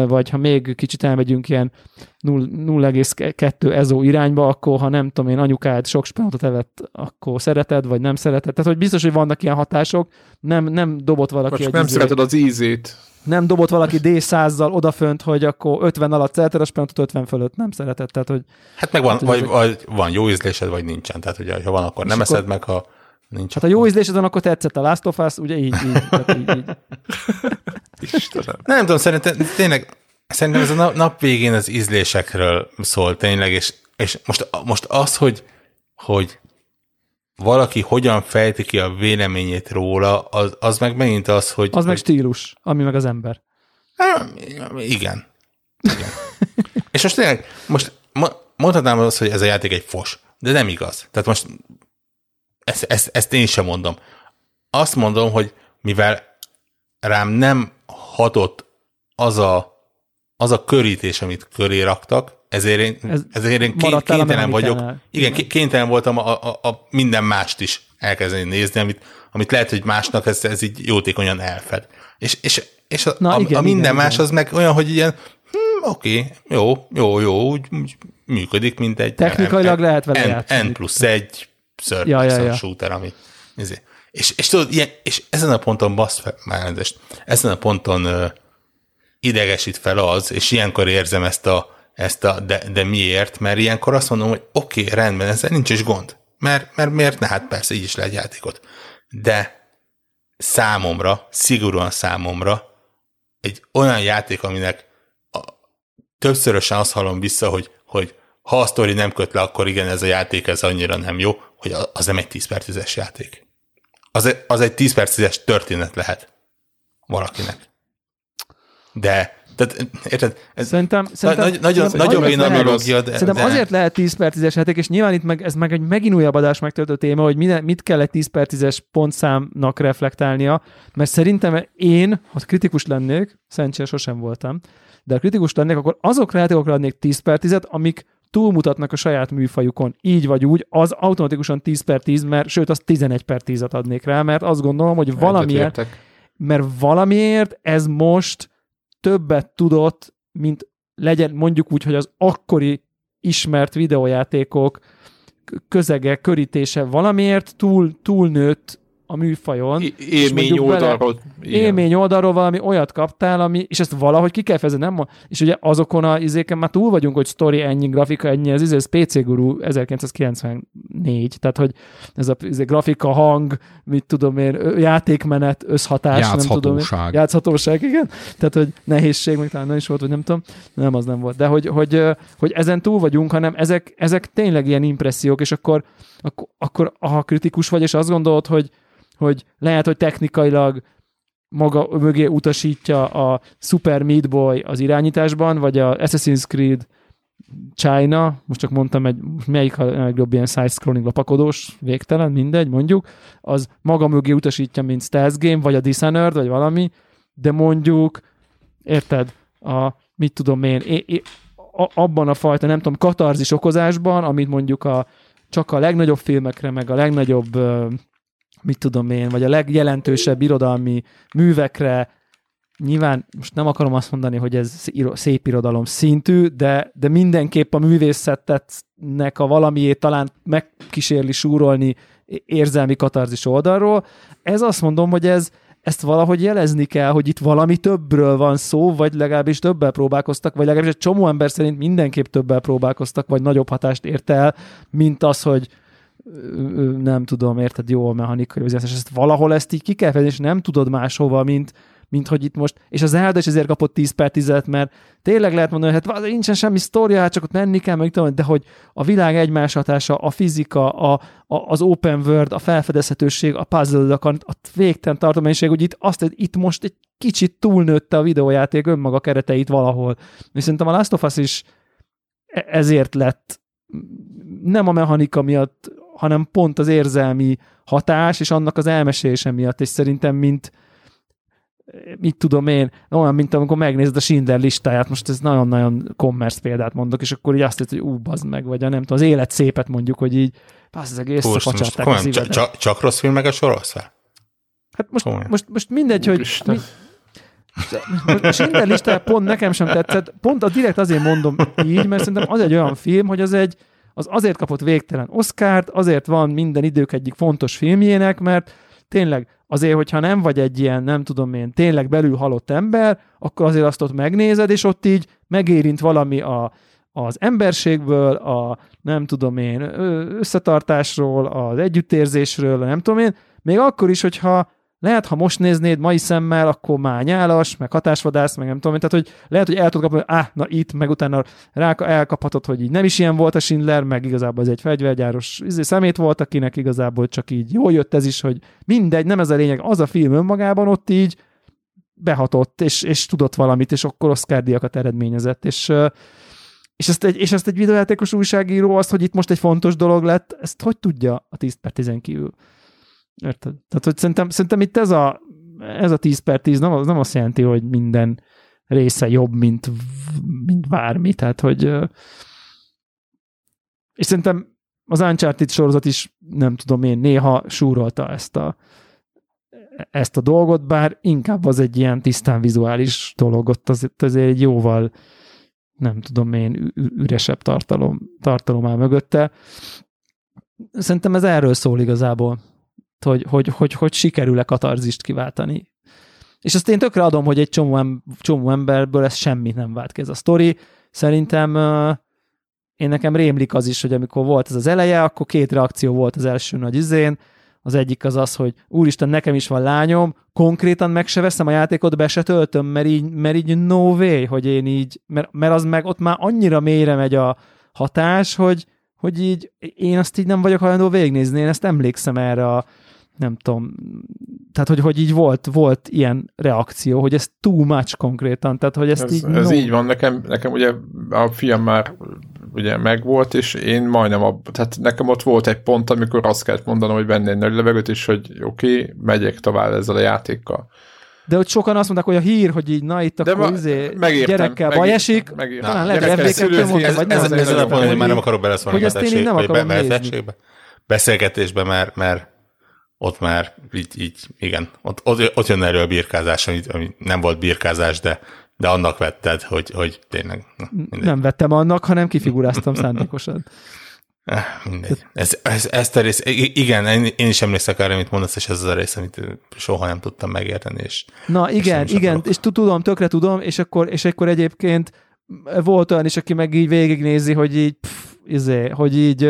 vagy ha még kicsit elmegyünk ilyen 0 0,2 ezó irányba, akkor ha nem tudom én, anyukád sok spenótot evett, akkor szereted, vagy nem szereted. Tehát, hogy biztos, hogy vannak ilyen hatások, nem, nem dobott valaki csak egy nem izé- szereted az ízét. nem dobott valaki D100-zal odafönt, hogy akkor 50 alatt szereted a spenótot, 50 fölött nem szereted. Tehát, hogy Hát meg van, Hát, vagy, vagy van jó ízlésed, vagy nincsen. Tehát, hogy ha van, akkor nem akkor- eszed meg, ha nincs. hát ha jó ízlésed van, akkor tetszett a Last of Us, ugye így, így, így, így. Istenem. Nem tudom, szerintem tényleg, szerintem ez a nap, nap végén az ízlésekről szól tényleg, és, és most, most az, hogy, hogy valaki hogyan fejti ki a véleményét róla, az, az meg megint az, hogy... Az meg stílus, ami meg az ember. igen. igen. és most tényleg, most mo- mondhatnám azt, hogy ez a játék egy fos, de nem igaz. Tehát most ezt, ezt, ezt én sem mondom. Azt mondom, hogy mivel rám nem hatott az a, az a körítés, amit köré raktak, ezért én, Ez ezért én ké- kénytelen vagyok. Igen, ké- kénytelen voltam a, a, a minden mást is elkezdeni nézni, amit, amit lehet, hogy másnak ez, ez így jótékonyan elfed. És, és, és a, Na, a, igen, a minden igen, más igen. az meg olyan, hogy ilyen, hm, oké, jó, jó, jó, úgy, úgy működik, mint egy Technikailag lehet vele N, játszani. N plusz egy third Ja, ja, person ja. shooter, ami izé. és, és tudod, ilyen, és ezen a ponton basz fel, már elnézést, ezen a ponton uh, idegesít fel az, és ilyenkor érzem ezt a, ezt a de, de miért, mert ilyenkor azt mondom, hogy oké, okay, rendben, ezzel nincs is gond. Mert, mert miért ne? Hát persze, így is lehet játékot. De számomra, szigorúan számomra egy olyan játék, aminek a, többszörösen azt hallom vissza, hogy, hogy ha a sztori nem köt le, akkor igen, ez a játék ez annyira nem jó, hogy az nem egy 10 per 10-es játék. Az, egy- az egy 10 per 10-es történet lehet valakinek. De, tehát, érted? Ez Szerintem, szerintem nagy, nagyon, szerintem nagyon lehet- melógia, de, Szerintem de azért lehet 10 per 10-es játék, és nyilván itt meg, ez meg egy megint újabb adás megtöltő téma, hogy minden, mit kell egy 10 per 10-es pontszámnak reflektálnia, mert szerintem én, ha kritikus lennék, szerencsére sosem voltam, de ha kritikus lennék, akkor azokra játékokra adnék 10 per 10-et, amik túlmutatnak a saját műfajukon. Így vagy úgy, az automatikusan 10 per 10, mert sőt, az 11 per 10-et adnék rá, mert azt gondolom, hogy valamiért, mert valamiért ez most többet tudott, mint legyen mondjuk úgy, hogy az akkori ismert videójátékok közege, körítése valamiért túl, túlnőtt a műfajon. É- Élmény bele- oldalról. igen. Élmény oldalról valami olyat kaptál, ami, és ezt valahogy ki kell fejezni, nem? És ugye azokon a izéken már túl vagyunk, hogy story ennyi, grafika ennyi, ez, izé, ez PC Guru 1994, tehát hogy ez a izé, grafika, hang, mit tudom én, játékmenet, összhatás, nem tudom én. Játszhatóság. Igen. Tehát, hogy nehézség, még talán nem is volt, vagy nem tudom. Nem, az nem volt. De hogy, hogy, hogy ezen túl vagyunk, hanem ezek, ezek tényleg ilyen impressziók, és akkor, akkor, akkor ha kritikus vagy, és azt gondolod, hogy, hogy lehet, hogy technikailag maga mögé utasítja a Super Meat Boy az irányításban, vagy a Assassin's Creed China, most csak mondtam egy, melyik a legjobb ilyen side-scrolling lapakodós, végtelen, mindegy, mondjuk, az maga mögé utasítja, mint stealth game, vagy a Dishonored, vagy valami, de mondjuk, érted, a, mit tudom én, é, é, a, abban a fajta, nem tudom, katarzis okozásban, amit mondjuk a, csak a legnagyobb filmekre, meg a legnagyobb, mit tudom én, vagy a legjelentősebb irodalmi művekre, nyilván most nem akarom azt mondani, hogy ez szép irodalom szintű, de, de mindenképp a művészetnek a valamiét talán megkísérli súrolni érzelmi katarzis oldalról. Ez azt mondom, hogy ez, ezt valahogy jelezni kell, hogy itt valami többről van szó, vagy legalábbis többel próbálkoztak, vagy legalábbis egy csomó ember szerint mindenképp többel próbálkoztak, vagy nagyobb hatást ért el, mint az, hogy nem tudom, érted, jó a mechanikai vezetés, ezt valahol ezt így ki kell fejezni, és nem tudod máshova, mint, mint hogy itt most, és az Zelda is ezért kapott 10 per 10 mert tényleg lehet mondani, hogy hát nincsen semmi sztoria, hát csak ott menni kell, meg tudom, de hogy a világ egymás hatása, a fizika, a, a, az open world, a felfedezhetőség, a puzzle a, a végtelen tartománység, hogy itt azt, hogy itt most egy kicsit túlnőtte a videójáték önmaga kereteit valahol. És szerintem a Last of Us is e- ezért lett nem a mechanika miatt, hanem pont az érzelmi hatás, és annak az elmesélése miatt, és szerintem mint mit tudom én, olyan, mint amikor megnézed a Schindler listáját, most ez nagyon-nagyon commerce példát mondok, és akkor így azt mondod, hogy ú, bazd meg, vagy a nem tudom, az élet szépet mondjuk, hogy így, passz, az egész Hú, most szafacsálták a komolyan, csak, szívedet. csak, csak rossz filmeket sorolsz fel? Hát most, komolyan. most, most mindegy, hogy mi, a Schindler listája pont nekem sem tetszett, pont a direkt azért mondom így, mert szerintem az egy olyan film, hogy az egy, az azért kapott végtelen Oscárt, azért van minden idők egyik fontos filmjének, mert tényleg azért, hogyha nem vagy egy ilyen, nem tudom én, tényleg belül halott ember, akkor azért azt ott megnézed, és ott így megérint valami a, az emberségből, a nem tudom én, összetartásról, az együttérzésről, nem tudom én, még akkor is, hogyha lehet, ha most néznéd mai szemmel, akkor már nyálas, meg hatásvadász, meg nem tudom tehát hogy lehet, hogy el tudod kapni, hogy áh, na itt, meg utána rá elkaphatod, hogy így nem is ilyen volt a Schindler, meg igazából ez egy fegyvergyáros izé, szemét volt, akinek igazából csak így jól jött ez is, hogy mindegy, nem ez a lényeg, az a film önmagában ott így behatott, és, és tudott valamit, és akkor Oscar díjakat eredményezett, és és ezt, egy, és ezt egy videójátékos újságíró, azt, hogy itt most egy fontos dolog lett, ezt hogy tudja a 10 per 10 kívül? Érted? Tehát, hogy szerintem, szerintem itt ez a, ez a 10 per 10 nem, az nem azt jelenti, hogy minden része jobb, mint, mint bármi, tehát hogy és szerintem az Uncharted sorozat is, nem tudom én, néha súrolta ezt a, ezt a dolgot, bár inkább az egy ilyen tisztán vizuális dolog, ott az, azért egy jóval nem tudom én, üresebb tartalom, tartalom áll mögötte. Szerintem ez erről szól igazából, hogy, hogy, hogy, hogy sikerül-e katarzist kiváltani. És azt én tökre adom, hogy egy csomó, em- csomó emberből ez semmit nem vált ki ez a sztori. Szerintem én nekem rémlik az is, hogy amikor volt ez az eleje, akkor két reakció volt az első nagy izén. Az egyik az az, hogy úristen, nekem is van lányom, konkrétan meg se veszem a játékot, be se töltöm, mert így, mert így no way, hogy én így, mert, mert az meg ott már annyira mélyre megy a hatás, hogy, hogy így én azt így nem vagyok hajlandó végignézni, én ezt emlékszem erre a nem tudom, tehát hogy, hogy így volt, volt ilyen reakció, hogy ez too much konkrétan, tehát hogy ezt Ez, így... ez no. így van, nekem, nekem ugye a fiam már ugye megvolt, és én majdnem, a, tehát nekem ott volt egy pont, amikor azt kellett mondanom, hogy venni egy nagy levegőt, és hogy oké, okay, megyek tovább ezzel a játékkal. De hogy sokan azt mondták, hogy a hír, hogy így na itt De akkor ma- izé, megértem, gyerekkel megértem, baj esik, megértem. talán lehet, hogy Gyerekkel FB2 szülők, mondta, ez- vagy ez, nem ez, ez nem akarok beleszólni hogy a ezt én így nem beszélgetésbe, akarom nézni. beszélgetésbe, beszélgetésbe, mert, mert ott már így, így igen, ott, ott, ott jön elő a birkázás, ami, ami nem volt birkázás, de, de annak vetted, hogy, hogy tényleg, na, mindegy. Nem vettem annak, hanem kifiguráztam szándékosan. Eh, mindegy. Ez, ez, ezt a rész, igen, én is emlékszek arra, amit mondasz, és ez az a rész, amit soha nem tudtam megérteni, és Na És igen, is igen, akarok. és tu- tudom, tökre tudom, és akkor, és akkor egyébként volt olyan is, aki meg így végignézi, hogy így, pff, izé, hogy így,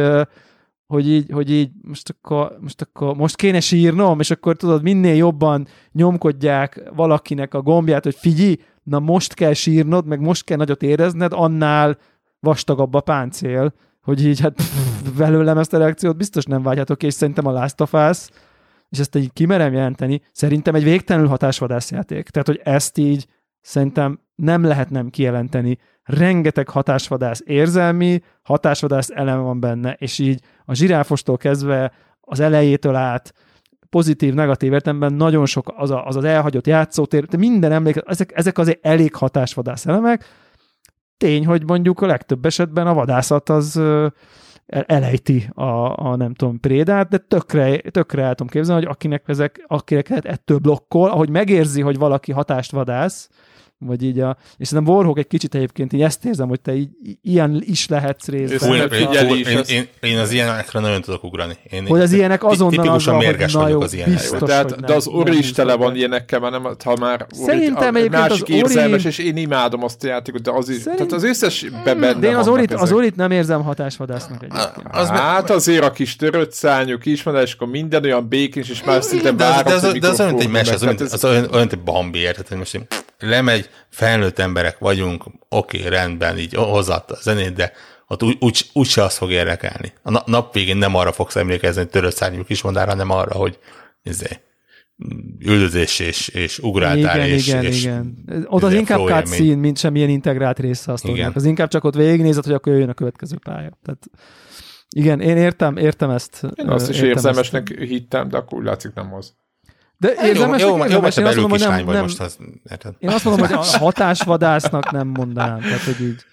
hogy így, hogy így most akkor, most akkor most kéne sírnom, és akkor tudod, minél jobban nyomkodják valakinek a gombját, hogy figyelj, na most kell sírnod, meg most kell nagyot érezned, annál vastagabb a páncél, hogy így hát pff, belőlem ezt a reakciót biztos nem vágyhatok, és szerintem a Last of Us, és ezt így kimerem jelenteni, szerintem egy végtelenül hatásvadászjáték. Tehát, hogy ezt így szerintem nem lehet nem kijelenteni. Rengeteg hatásvadász érzelmi, hatásvadász elem van benne, és így a zsiráfostól kezdve az elejétől át pozitív, negatív értelemben nagyon sok az a, az, az elhagyott játszótér, de minden emlék, ezek, ezek azért elég hatásvadász elemek. Tény, hogy mondjuk a legtöbb esetben a vadászat az elejti a, a nem tudom, prédát, de tökre, tökre el tudom képzelni, hogy akinek ezek, akinek lehet ettől blokkol, ahogy megérzi, hogy valaki hatást vadász, vagy így a, és szerintem Warhawk egy kicsit egyébként így ezt érzem, hogy te így, ilyen is lehetsz részben. Fú, én, én, én, én, az ilyenekre nagyon tudok ugrani. Én, Hogy az ilyenek azonnal tipikusan azzal, mérges hogy na vagyok az ilyenekre. biztos. de, hogy hát, nem- de az Ori is tele van ilyenekkel, mert nem, ha már Szerintem a, egyébként másik az Ori- érzelmes, és én imádom azt a játékot, de az is, Szerint- tehát az összes be benne De én az Orit, az. Orit nem érzem hatásvadásznak egyébként. Az hát azért a kis törött szányú kismadár, és akkor minden olyan békés, és már szinte várom, de az olyan, mint egy mese, az, olyan, Tehát mint- egy Bambi, érted, hogy most lemegy, felnőtt emberek vagyunk, oké, rendben, így hozzáadta a zenét, de ott úgy, úgy, úgyse az fog érdekelni. A na- nap végén nem arra fogsz emlékezni, hogy törött szárnyú kismondár, hanem arra, hogy izé, üldözés és, és ugráltál, igen, és, igen, és igen. Ott az izé, inkább cutscene, mint semmilyen integrált része a sztorinak. Igen. Az inkább csak ott végignézed, hogy akkor jöjjön a következő pálya. Tehát, igen, én értem, értem ezt. Én azt is értem érzelmesnek ezt. hittem, de akkor úgy látszik nem az. De Hát Jó, érzelmesnek, jó, jó, érzelmes, te én azt belül mondom, kislány nem, vagy nem, most, az, érted? Én azt mondom, hogy a hatásvadásznak nem mondanám. Tehát, hogy így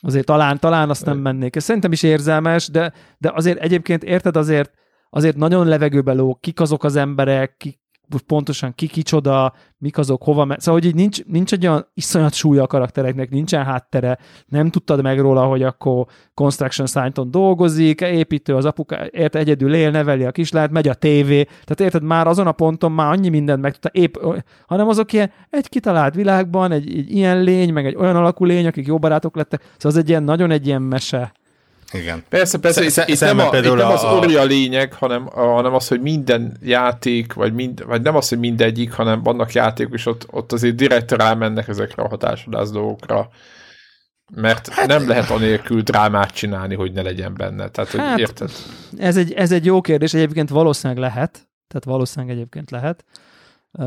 azért talán, talán azt nem mennék. Ez szerintem is érzelmes, de, de azért egyébként érted azért, azért nagyon levegőbe lóg, kik azok az emberek, kik, pontosan ki kicsoda, mik azok, hova megy. Szóval, hogy így nincs, nincs egy olyan iszonyat súlya a karaktereknek, nincsen háttere, nem tudtad meg róla, hogy akkor construction site dolgozik, építő az apuka, érte egyedül él, neveli a kislányt, megy a tévé, tehát érted, már azon a ponton már annyi mindent megtudta, épp, hanem azok ilyen egy kitalált világban, egy, egy ilyen lény, meg egy olyan alakú lény, akik jó barátok lettek, szóval az egy ilyen, nagyon egy ilyen mese. Igen. Persze, persze, Sze- itt, itt, nem, a, itt nem az a- Ori a lényeg, hanem, a, hanem az, hogy minden játék, vagy, mind, vagy nem az, hogy mindegyik, hanem vannak játékok, és ott, ott azért direkt rámennek ezekre a hatásvadász dolgokra. Mert hát, nem lehet anélkül drámát csinálni, hogy ne legyen benne. Tehát, hogy Hát, érted? Ez egy, ez egy jó kérdés, egyébként valószínűleg lehet, tehát valószínűleg egyébként lehet. Uh,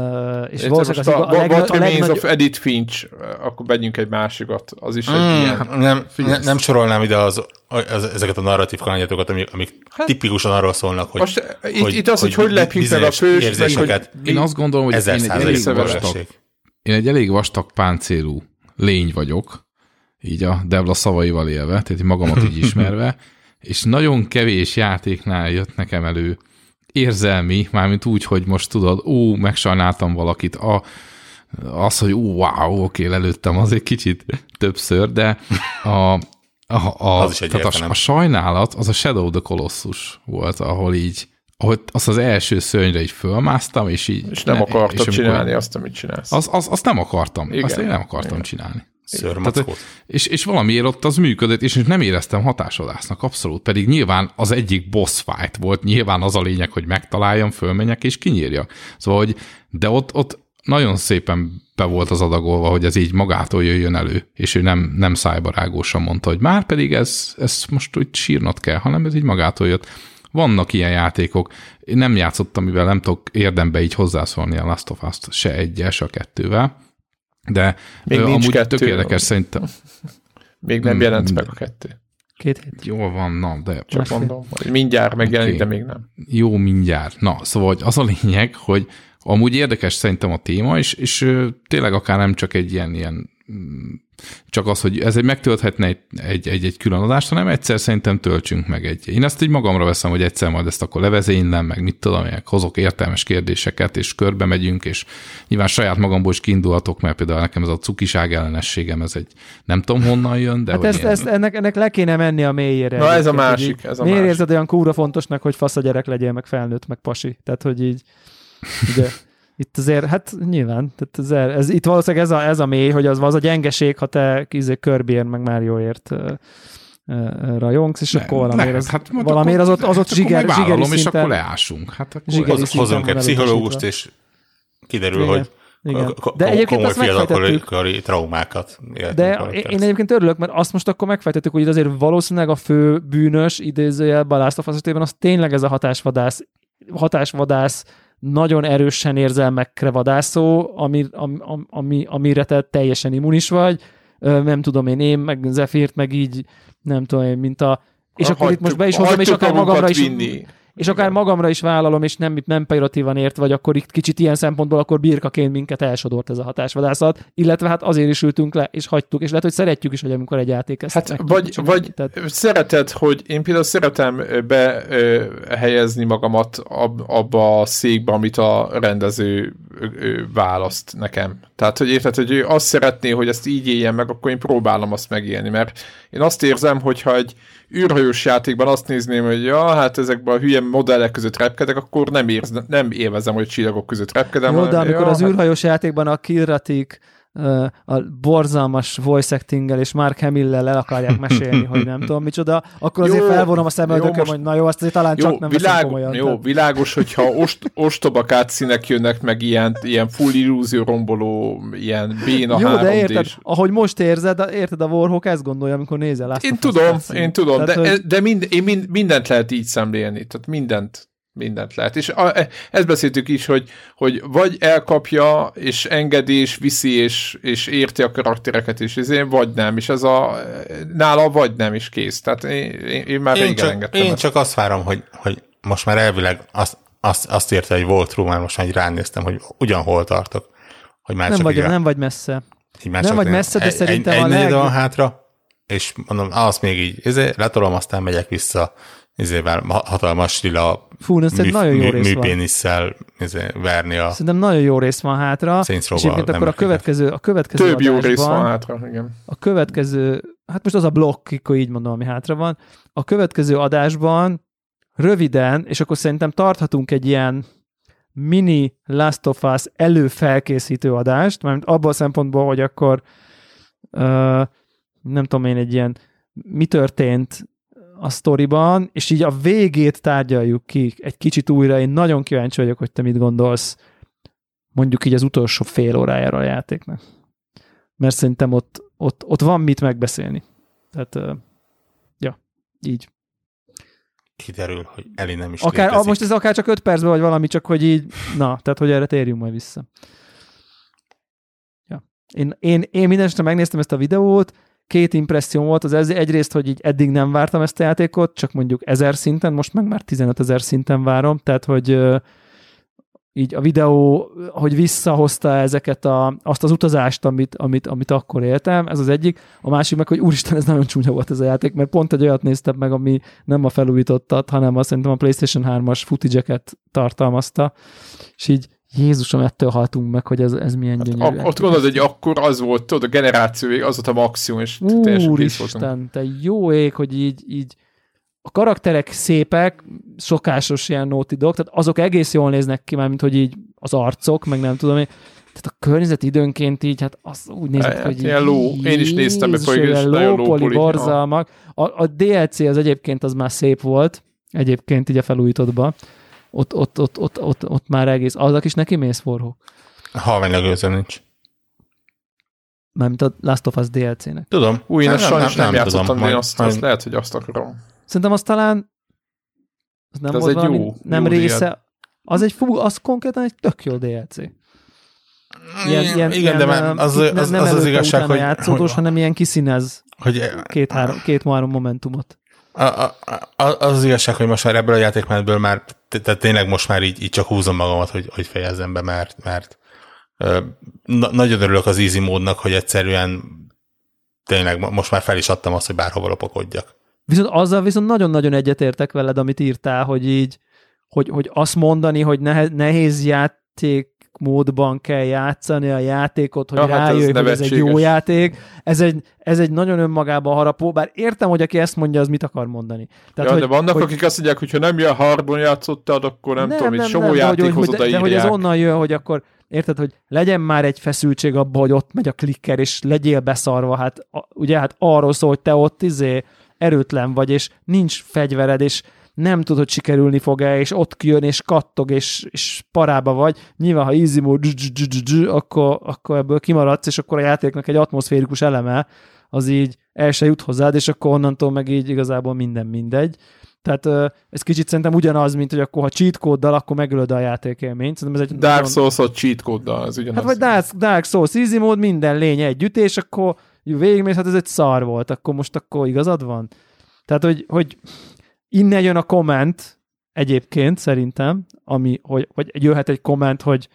és Érted, valószínűleg most az, a, a, What legna- a Remains legnagyobb... of Edith Finch, akkor menjünk egy másikat. Az is egy Mm, ilyen. nem, ne, nem sorolnám ide az, az, ezeket a narratív kalandjatokat, amik, amik hát, tipikusan arról szólnak, hogy, Most itt, itt az, hogy hogy, bi- lepjük meg a fős, meg hogy mi- Én azt gondolom, hogy én egy elég vastag vastag. én egy elég vastag páncélú lény vagyok, így a Devla szavaival élve, tehát magamat így ismerve, és nagyon kevés játéknál jött nekem elő érzelmi, mármint úgy, hogy most tudod, ó, megsajnáltam valakit, a, az, hogy ó, wow, oké, lelőttem, az egy kicsit többször, de a, a, a, Az is egy tehát a, a sajnálat, az a Shadow the Colossus volt, ahol így, ahogy azt az első szörnyre így fölmásztam, és így... És nem ne- akartad amikor- csinálni azt, amit csinálsz. Az, az, azt nem akartam. Igen. Azt én nem akartam Igen. csinálni. Szőrmackót. És, és valamiért ott az működött, és nem éreztem hatásvadásznak abszolút, pedig nyilván az egyik boss fight volt, nyilván az a lényeg, hogy megtaláljam, fölmenjek és kinyírjak. Szóval, hogy, de ott, ott nagyon szépen be volt az adagolva, hogy ez így magától jöjjön elő, és ő nem, nem szájbarágósan mondta, hogy már pedig ez, ez most úgy sírnod kell, hanem ez így magától jött. Vannak ilyen játékok. Én nem játszottam, mivel nem tudok érdembe így hozzászólni a Last of Us-t se egyel, se a kettővel, de Még ö, nincs amúgy kettő. tök érdekes szerintem. Még nem Mm, jelent mm. meg a kettő. Két hét. Jól van, na, de Csak Másfél. mondom, hogy mindjárt megjelenik, de még nem. jó mindjárt. Na, szóval az a lényeg, hogy amúgy érdekes szerintem a téma, és, és tényleg akár nem csak egy ilyen, ilyen mm, csak az, hogy ez egy megtölthetne egy, egy, egy, egy külön adást, hanem egyszer szerintem töltsünk meg egy. Én ezt így magamra veszem, hogy egyszer majd ezt akkor levezénylem, meg mit tudom, meg hozok értelmes kérdéseket, és körbe megyünk, és nyilván saját magamból is kiindulhatok, mert például nekem ez a cukiság ellenességem, ez egy nem tudom honnan jön, de Hát ezt, ilyen- ezt, ennek, ennek le kéne menni a mélyére. Na, ez a másik, ez a Miért másik. érzed olyan kúra fontosnak, hogy fasz a gyerek legyél, meg felnőtt, meg pasi? Tehát, hogy így, ugye, itt azért, hát nyilván, tehát ez, ez, itt valószínűleg ez a, ez a mély, hogy az, az a gyengeség, ha te izé Kirbyért, meg ö, ö, rajongsz, és akkor valamiért az, hát valamiért az ott, az ott hát zsiger, akkor zsigeri megvállalom, és szinten. akkor leásunk. Hát akkor Zsigeri Hoz, szinten hozunk egy pszichológust, és kiderül, Igen. hogy Igen. ko- De egyébként azt megfejtettük. traumákat. De én persze. egyébként örülök, mert azt most akkor megfejtettük, hogy azért valószínűleg a fő bűnös Us esetében az tényleg ez a hatásvadász, hatásvadász nagyon erősen érzelmekre vadászó, ami, ami, ami, amire te teljesen immunis vagy, nem tudom én, én, meg Zephyrt, meg így, nem tudom én, mint a és akkor itt most be is hozom, és akár magamra is, Vinni. És akár magamra is vállalom, és nem, nem pejoratívan ért, vagy akkor itt kicsit ilyen szempontból akkor birkaként minket elsodort ez a hatásvadászat, illetve hát azért is ültünk le, és hagytuk, és lehet, hogy szeretjük is, hogy amikor egy játék ezt Hát meg- vagy, vagy tehát, szereted, hogy én például szeretem behelyezni magamat ab, abba a székbe, amit a rendező választ nekem. Tehát, hogy érted, hogy ő azt szeretné, hogy ezt így éljen meg, akkor én próbálom azt megélni, mert én azt érzem, hogyha egy űrhajós játékban azt nézném, hogy ja, hát ezekben a hülye modellek között repkedek, akkor nem, érz, nem élvezem, hogy csillagok között repkedem. jó, de amikor ja, az hát- űrhajós játékban a Kiratik a borzalmas voice actinggel és Mark Hamill-lel el akarják mesélni, hogy nem tudom micsoda, akkor azért Jó, felvonom a szemöldököm, most- hogy na jó, azt azért talán csak Jó, nem veszem világ, komolyan. jó tehát- világos, hogyha ost, ostoba színek jönnek, meg ilyen, ilyen full illúzió romboló, ilyen béna Jó, 3 de érted, ahogy most érzed, érted, a Warhawk ezt gondolja, amikor nézel Last Én tudom, én tudom, de, de mind, én mind, mindent lehet így szemlélni, tehát mindent, mindent lehet. És a, e- ezt beszéltük is, hogy, hogy vagy elkapja, és engedi, és viszi, és, és érti a karaktereket, és ezért, vagy nem, és ez a nála vagy nem is kész. Tehát én, én, én már Én régen csak, engedtem én ezt. csak azt várom, hogy, hogy most már elvileg azt, azt, azt írta egy volt már most már ránéztem, hogy ugyanhol tartok. Hogy már nem csak vagy, így, nem vagy messze. így már nem csak vagy messze, de egy, szerintem egy, a egy leg- negyed van hátra, és mondom, azt még így izé, letolom, aztán megyek vissza izével, ha- hatalmas lila Fú, ez egy nagyon jó rész van. műpénisszel izé, verni a Szerintem nagyon jó rész van hátra. Saints És egyébként akkor a nem következő, a következő Több jó rész van hátra, igen. a következő, hát most az a blokk, akkor így mondom, ami hátra van, a következő adásban röviden, és akkor szerintem tarthatunk egy ilyen mini Last of Us előfelkészítő adást, mert abban a szempontból, hogy akkor uh, nem tudom én, egy ilyen mi történt a sztoriban, és így a végét tárgyaljuk ki egy kicsit újra. Én nagyon kíváncsi vagyok, hogy te mit gondolsz mondjuk így az utolsó fél órájára a játéknak. Mert szerintem ott, ott, ott van mit megbeszélni. Tehát, ja, így. kiderül, hogy Eli nem is Akár, létezik. most ez akár csak öt percben, vagy valami, csak hogy így, na, tehát hogy erre térjünk majd vissza. Ja. Én, én, én minden esetre megnéztem ezt a videót, két impresszióm volt, az egyrészt, hogy így eddig nem vártam ezt a játékot, csak mondjuk ezer szinten, most meg már 15 ezer szinten várom, tehát hogy így a videó, hogy visszahozta ezeket a, azt az utazást, amit, amit, amit akkor éltem, ez az egyik. A másik meg, hogy úristen, ez nagyon csúnya volt ez a játék, mert pont egy olyat néztem meg, ami nem a felújítottat, hanem azt szerintem a PlayStation 3-as footage tartalmazta, és így Jézusom, ettől haltunk meg, hogy ez, ez milyen hát gyönyörű. Ak- ott gondolod, hogy akkor az volt, tudod, a generációig az volt a maximum, és Úristen, te jó ég, hogy így, így a karakterek szépek, szokásos ilyen Dog, tehát azok egész jól néznek ki, mint hogy így az arcok, meg nem tudom én. Tehát a környezet időnként így, hát az úgy nézett, hát, hogy ilyen így, ló. Én is néztem, hogy nagyon lópoli, borzalmak. A, a DLC az egyébként az már szép volt, egyébként így a felújítottban. Ott, ott, ott, ott, ott, ott már egész. Azok is neki mész forró. Halványlag őző nincs. Mármint a Last of Us DLC-nek. Tudom. Új, én sajnos nem, nem, nem játszottam, de azt, azt lehet, hogy azt akarom. Szerintem az talán az nem az egy jó, nem jó része. Diad. Az egy fú, az konkrétan egy tök jó DLC. Ilyen, ilyen, igen, ilyen, de már az, az, az, nem az, az igazság, hogy... játszódós, hogy, hanem ilyen kiszínez hogy, két-három két, három momentumot. A, a, a, az az igazság, hogy most már ebből a játékmenetből már, tehát tényleg most már így, így csak húzom magamat, hogy, hogy fejezzem be, mert, mert na, nagyon örülök az easy módnak, hogy egyszerűen tényleg most már fel is adtam azt, hogy bárhova lopakodjak. Viszont azzal viszont nagyon-nagyon egyetértek veled, amit írtál, hogy így, hogy, hogy azt mondani, hogy nehéz játék módban kell játszani a játékot, hogy ja, rájöjj, hát ez hogy ez egy jó játék. Ez egy, ez egy nagyon önmagában harapó, bár értem, hogy aki ezt mondja, az mit akar mondani. Tehát, ja, hogy, de vannak, hogy, akik azt mondják, hogy ha nem ilyen hardban játszottad, akkor nem, nem tudom, hogy nem, játékhoz hogy, de, de hogy ez onnan jön, hogy akkor érted, hogy legyen már egy feszültség abban, hogy ott megy a klikker, és legyél beszarva, hát ugye hát arról szól, hogy te ott izé erőtlen vagy, és nincs fegyvered, és nem tudod, hogy sikerülni fog-e, és ott kijön, és kattog, és, és parába vagy. Nyilván, ha easy mode, akkor, akkor ebből kimaradsz, és akkor a játéknak egy atmoszférikus eleme, az így el se jut hozzád, és akkor onnantól meg így igazából minden mindegy. Tehát ez kicsit szerintem ugyanaz, mint hogy akkor ha cheat kóddal, akkor megölöd a játékélményt. Szerintem ez egy Dark nagyon... Souls cheat kóddal, ez ugyanaz. Hát vagy Dark, Dark Souls easy mód, minden lény együtt, és akkor végigmész, hát ez egy szar volt, akkor most akkor igazad van? Tehát, hogy, hogy innen jön a komment egyébként szerintem, ami, hogy, vagy jöhet egy komment, hogy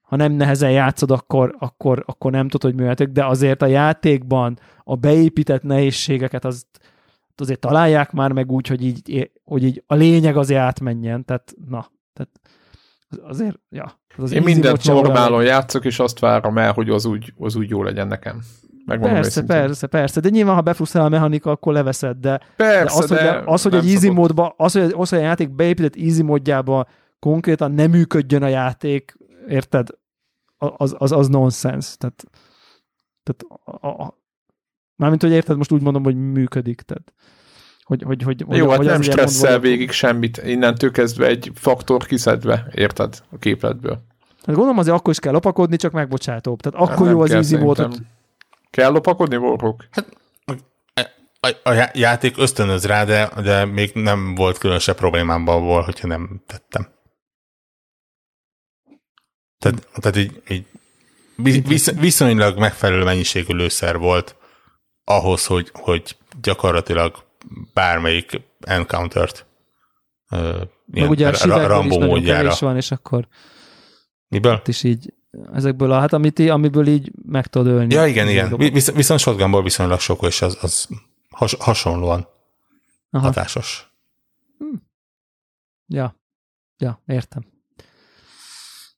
ha nem nehezen játszod, akkor, akkor, akkor nem tudod, hogy művetek, de azért a játékban a beépített nehézségeket az, azért találják már meg úgy, hogy így, hogy így a lényeg azért átmenjen, tehát na, tehát azért, ja. Az Én mindent normálon játszok, és azt várom el, hogy az úgy, az úgy jó legyen nekem. Megmondom persze, őszintén. persze, persze, de nyilván, ha befrusztrál a mechanika, akkor leveszed, de, persze, de az, de hogy, az, hogy egy easy módba, az, hogy, az, hogy a játék beépített easy módjába konkrétan nem működjön a játék, érted? Az, az, az nonsense. Tehát, tehát a, a, mármint, hogy érted, most úgy mondom, hogy működik. Tehát, hogy, hogy, hogy, Jó, hogy, hát nem stresszel mondva, végig semmit, innentől kezdve egy faktor kiszedve, érted, a képletből. Hát gondolom azért akkor is kell lopakodni, csak megbocsátóbb. Tehát akkor nem jó az easy módot Kell lopakodni, Warhawk? Hát a, a játék ösztönöz rá, de, de még nem volt különösebb problémám abból, hogyha nem tettem. Tehát, tehát így, így visz, viszonylag megfelelő mennyiségű lőszer volt ahhoz, hogy, hogy gyakorlatilag bármelyik encountert uh, Meg ugye a Rambo módjára. van, és akkor Miből? is így ezekből a, hát amit, amiből így meg tudod ölni. Ja, igen, igen. Visz, viszont shotgunból viszonylag sok, és az, az has, hasonlóan Aha. hatásos. Hm. Ja, ja, értem.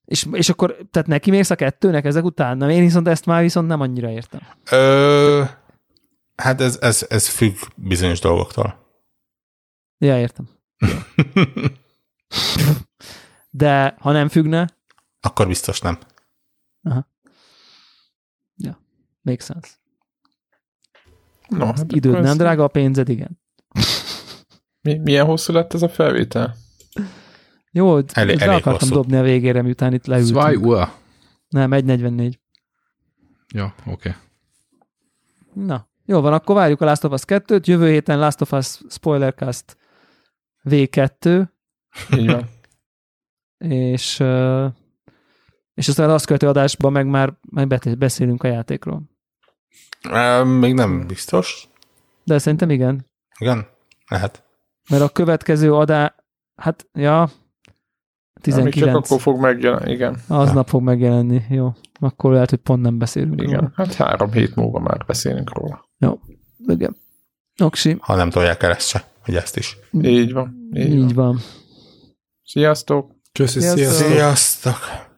És, és akkor, tehát neki mész a kettőnek ezek után? Nem, én viszont ezt már viszont nem annyira értem. Ö, hát ez, ez, ez függ bizonyos dolgoktól. Ja, értem. De ha nem függne? Akkor biztos nem. Aha. Ja, makes sense. No, hát időd nem drága, a pénzed igen. Mi, milyen hosszú lett ez a felvétel? Jó, elég, elég akartam hosszú. dobni a végére, miután itt leültünk. Zwei Uhr. Nem, 1.44. Ja, oké. Okay. Na, jó van, akkor várjuk a Last of Us 2-t, jövő héten Last of Us Spoilercast V2. Így van. És uh, és aztán azt követő adásban meg már, már beszélünk a játékról. Még nem biztos. De szerintem igen. Igen? Lehet. Mert a következő adá... Hát, ja... Ami csak 19. akkor fog megjelenni, igen. Aznap fog megjelenni. Jó. Akkor lehet, hogy pont nem beszélünk róla. Igen, hát három hét múlva már beszélünk róla. Igen. Oksi. Ha nem tolják el ezt se, hogy ezt is. Így van. Így, Így van. van. Sziasztok! Köszi, Sziasztok. sziasztok. Sziasztok!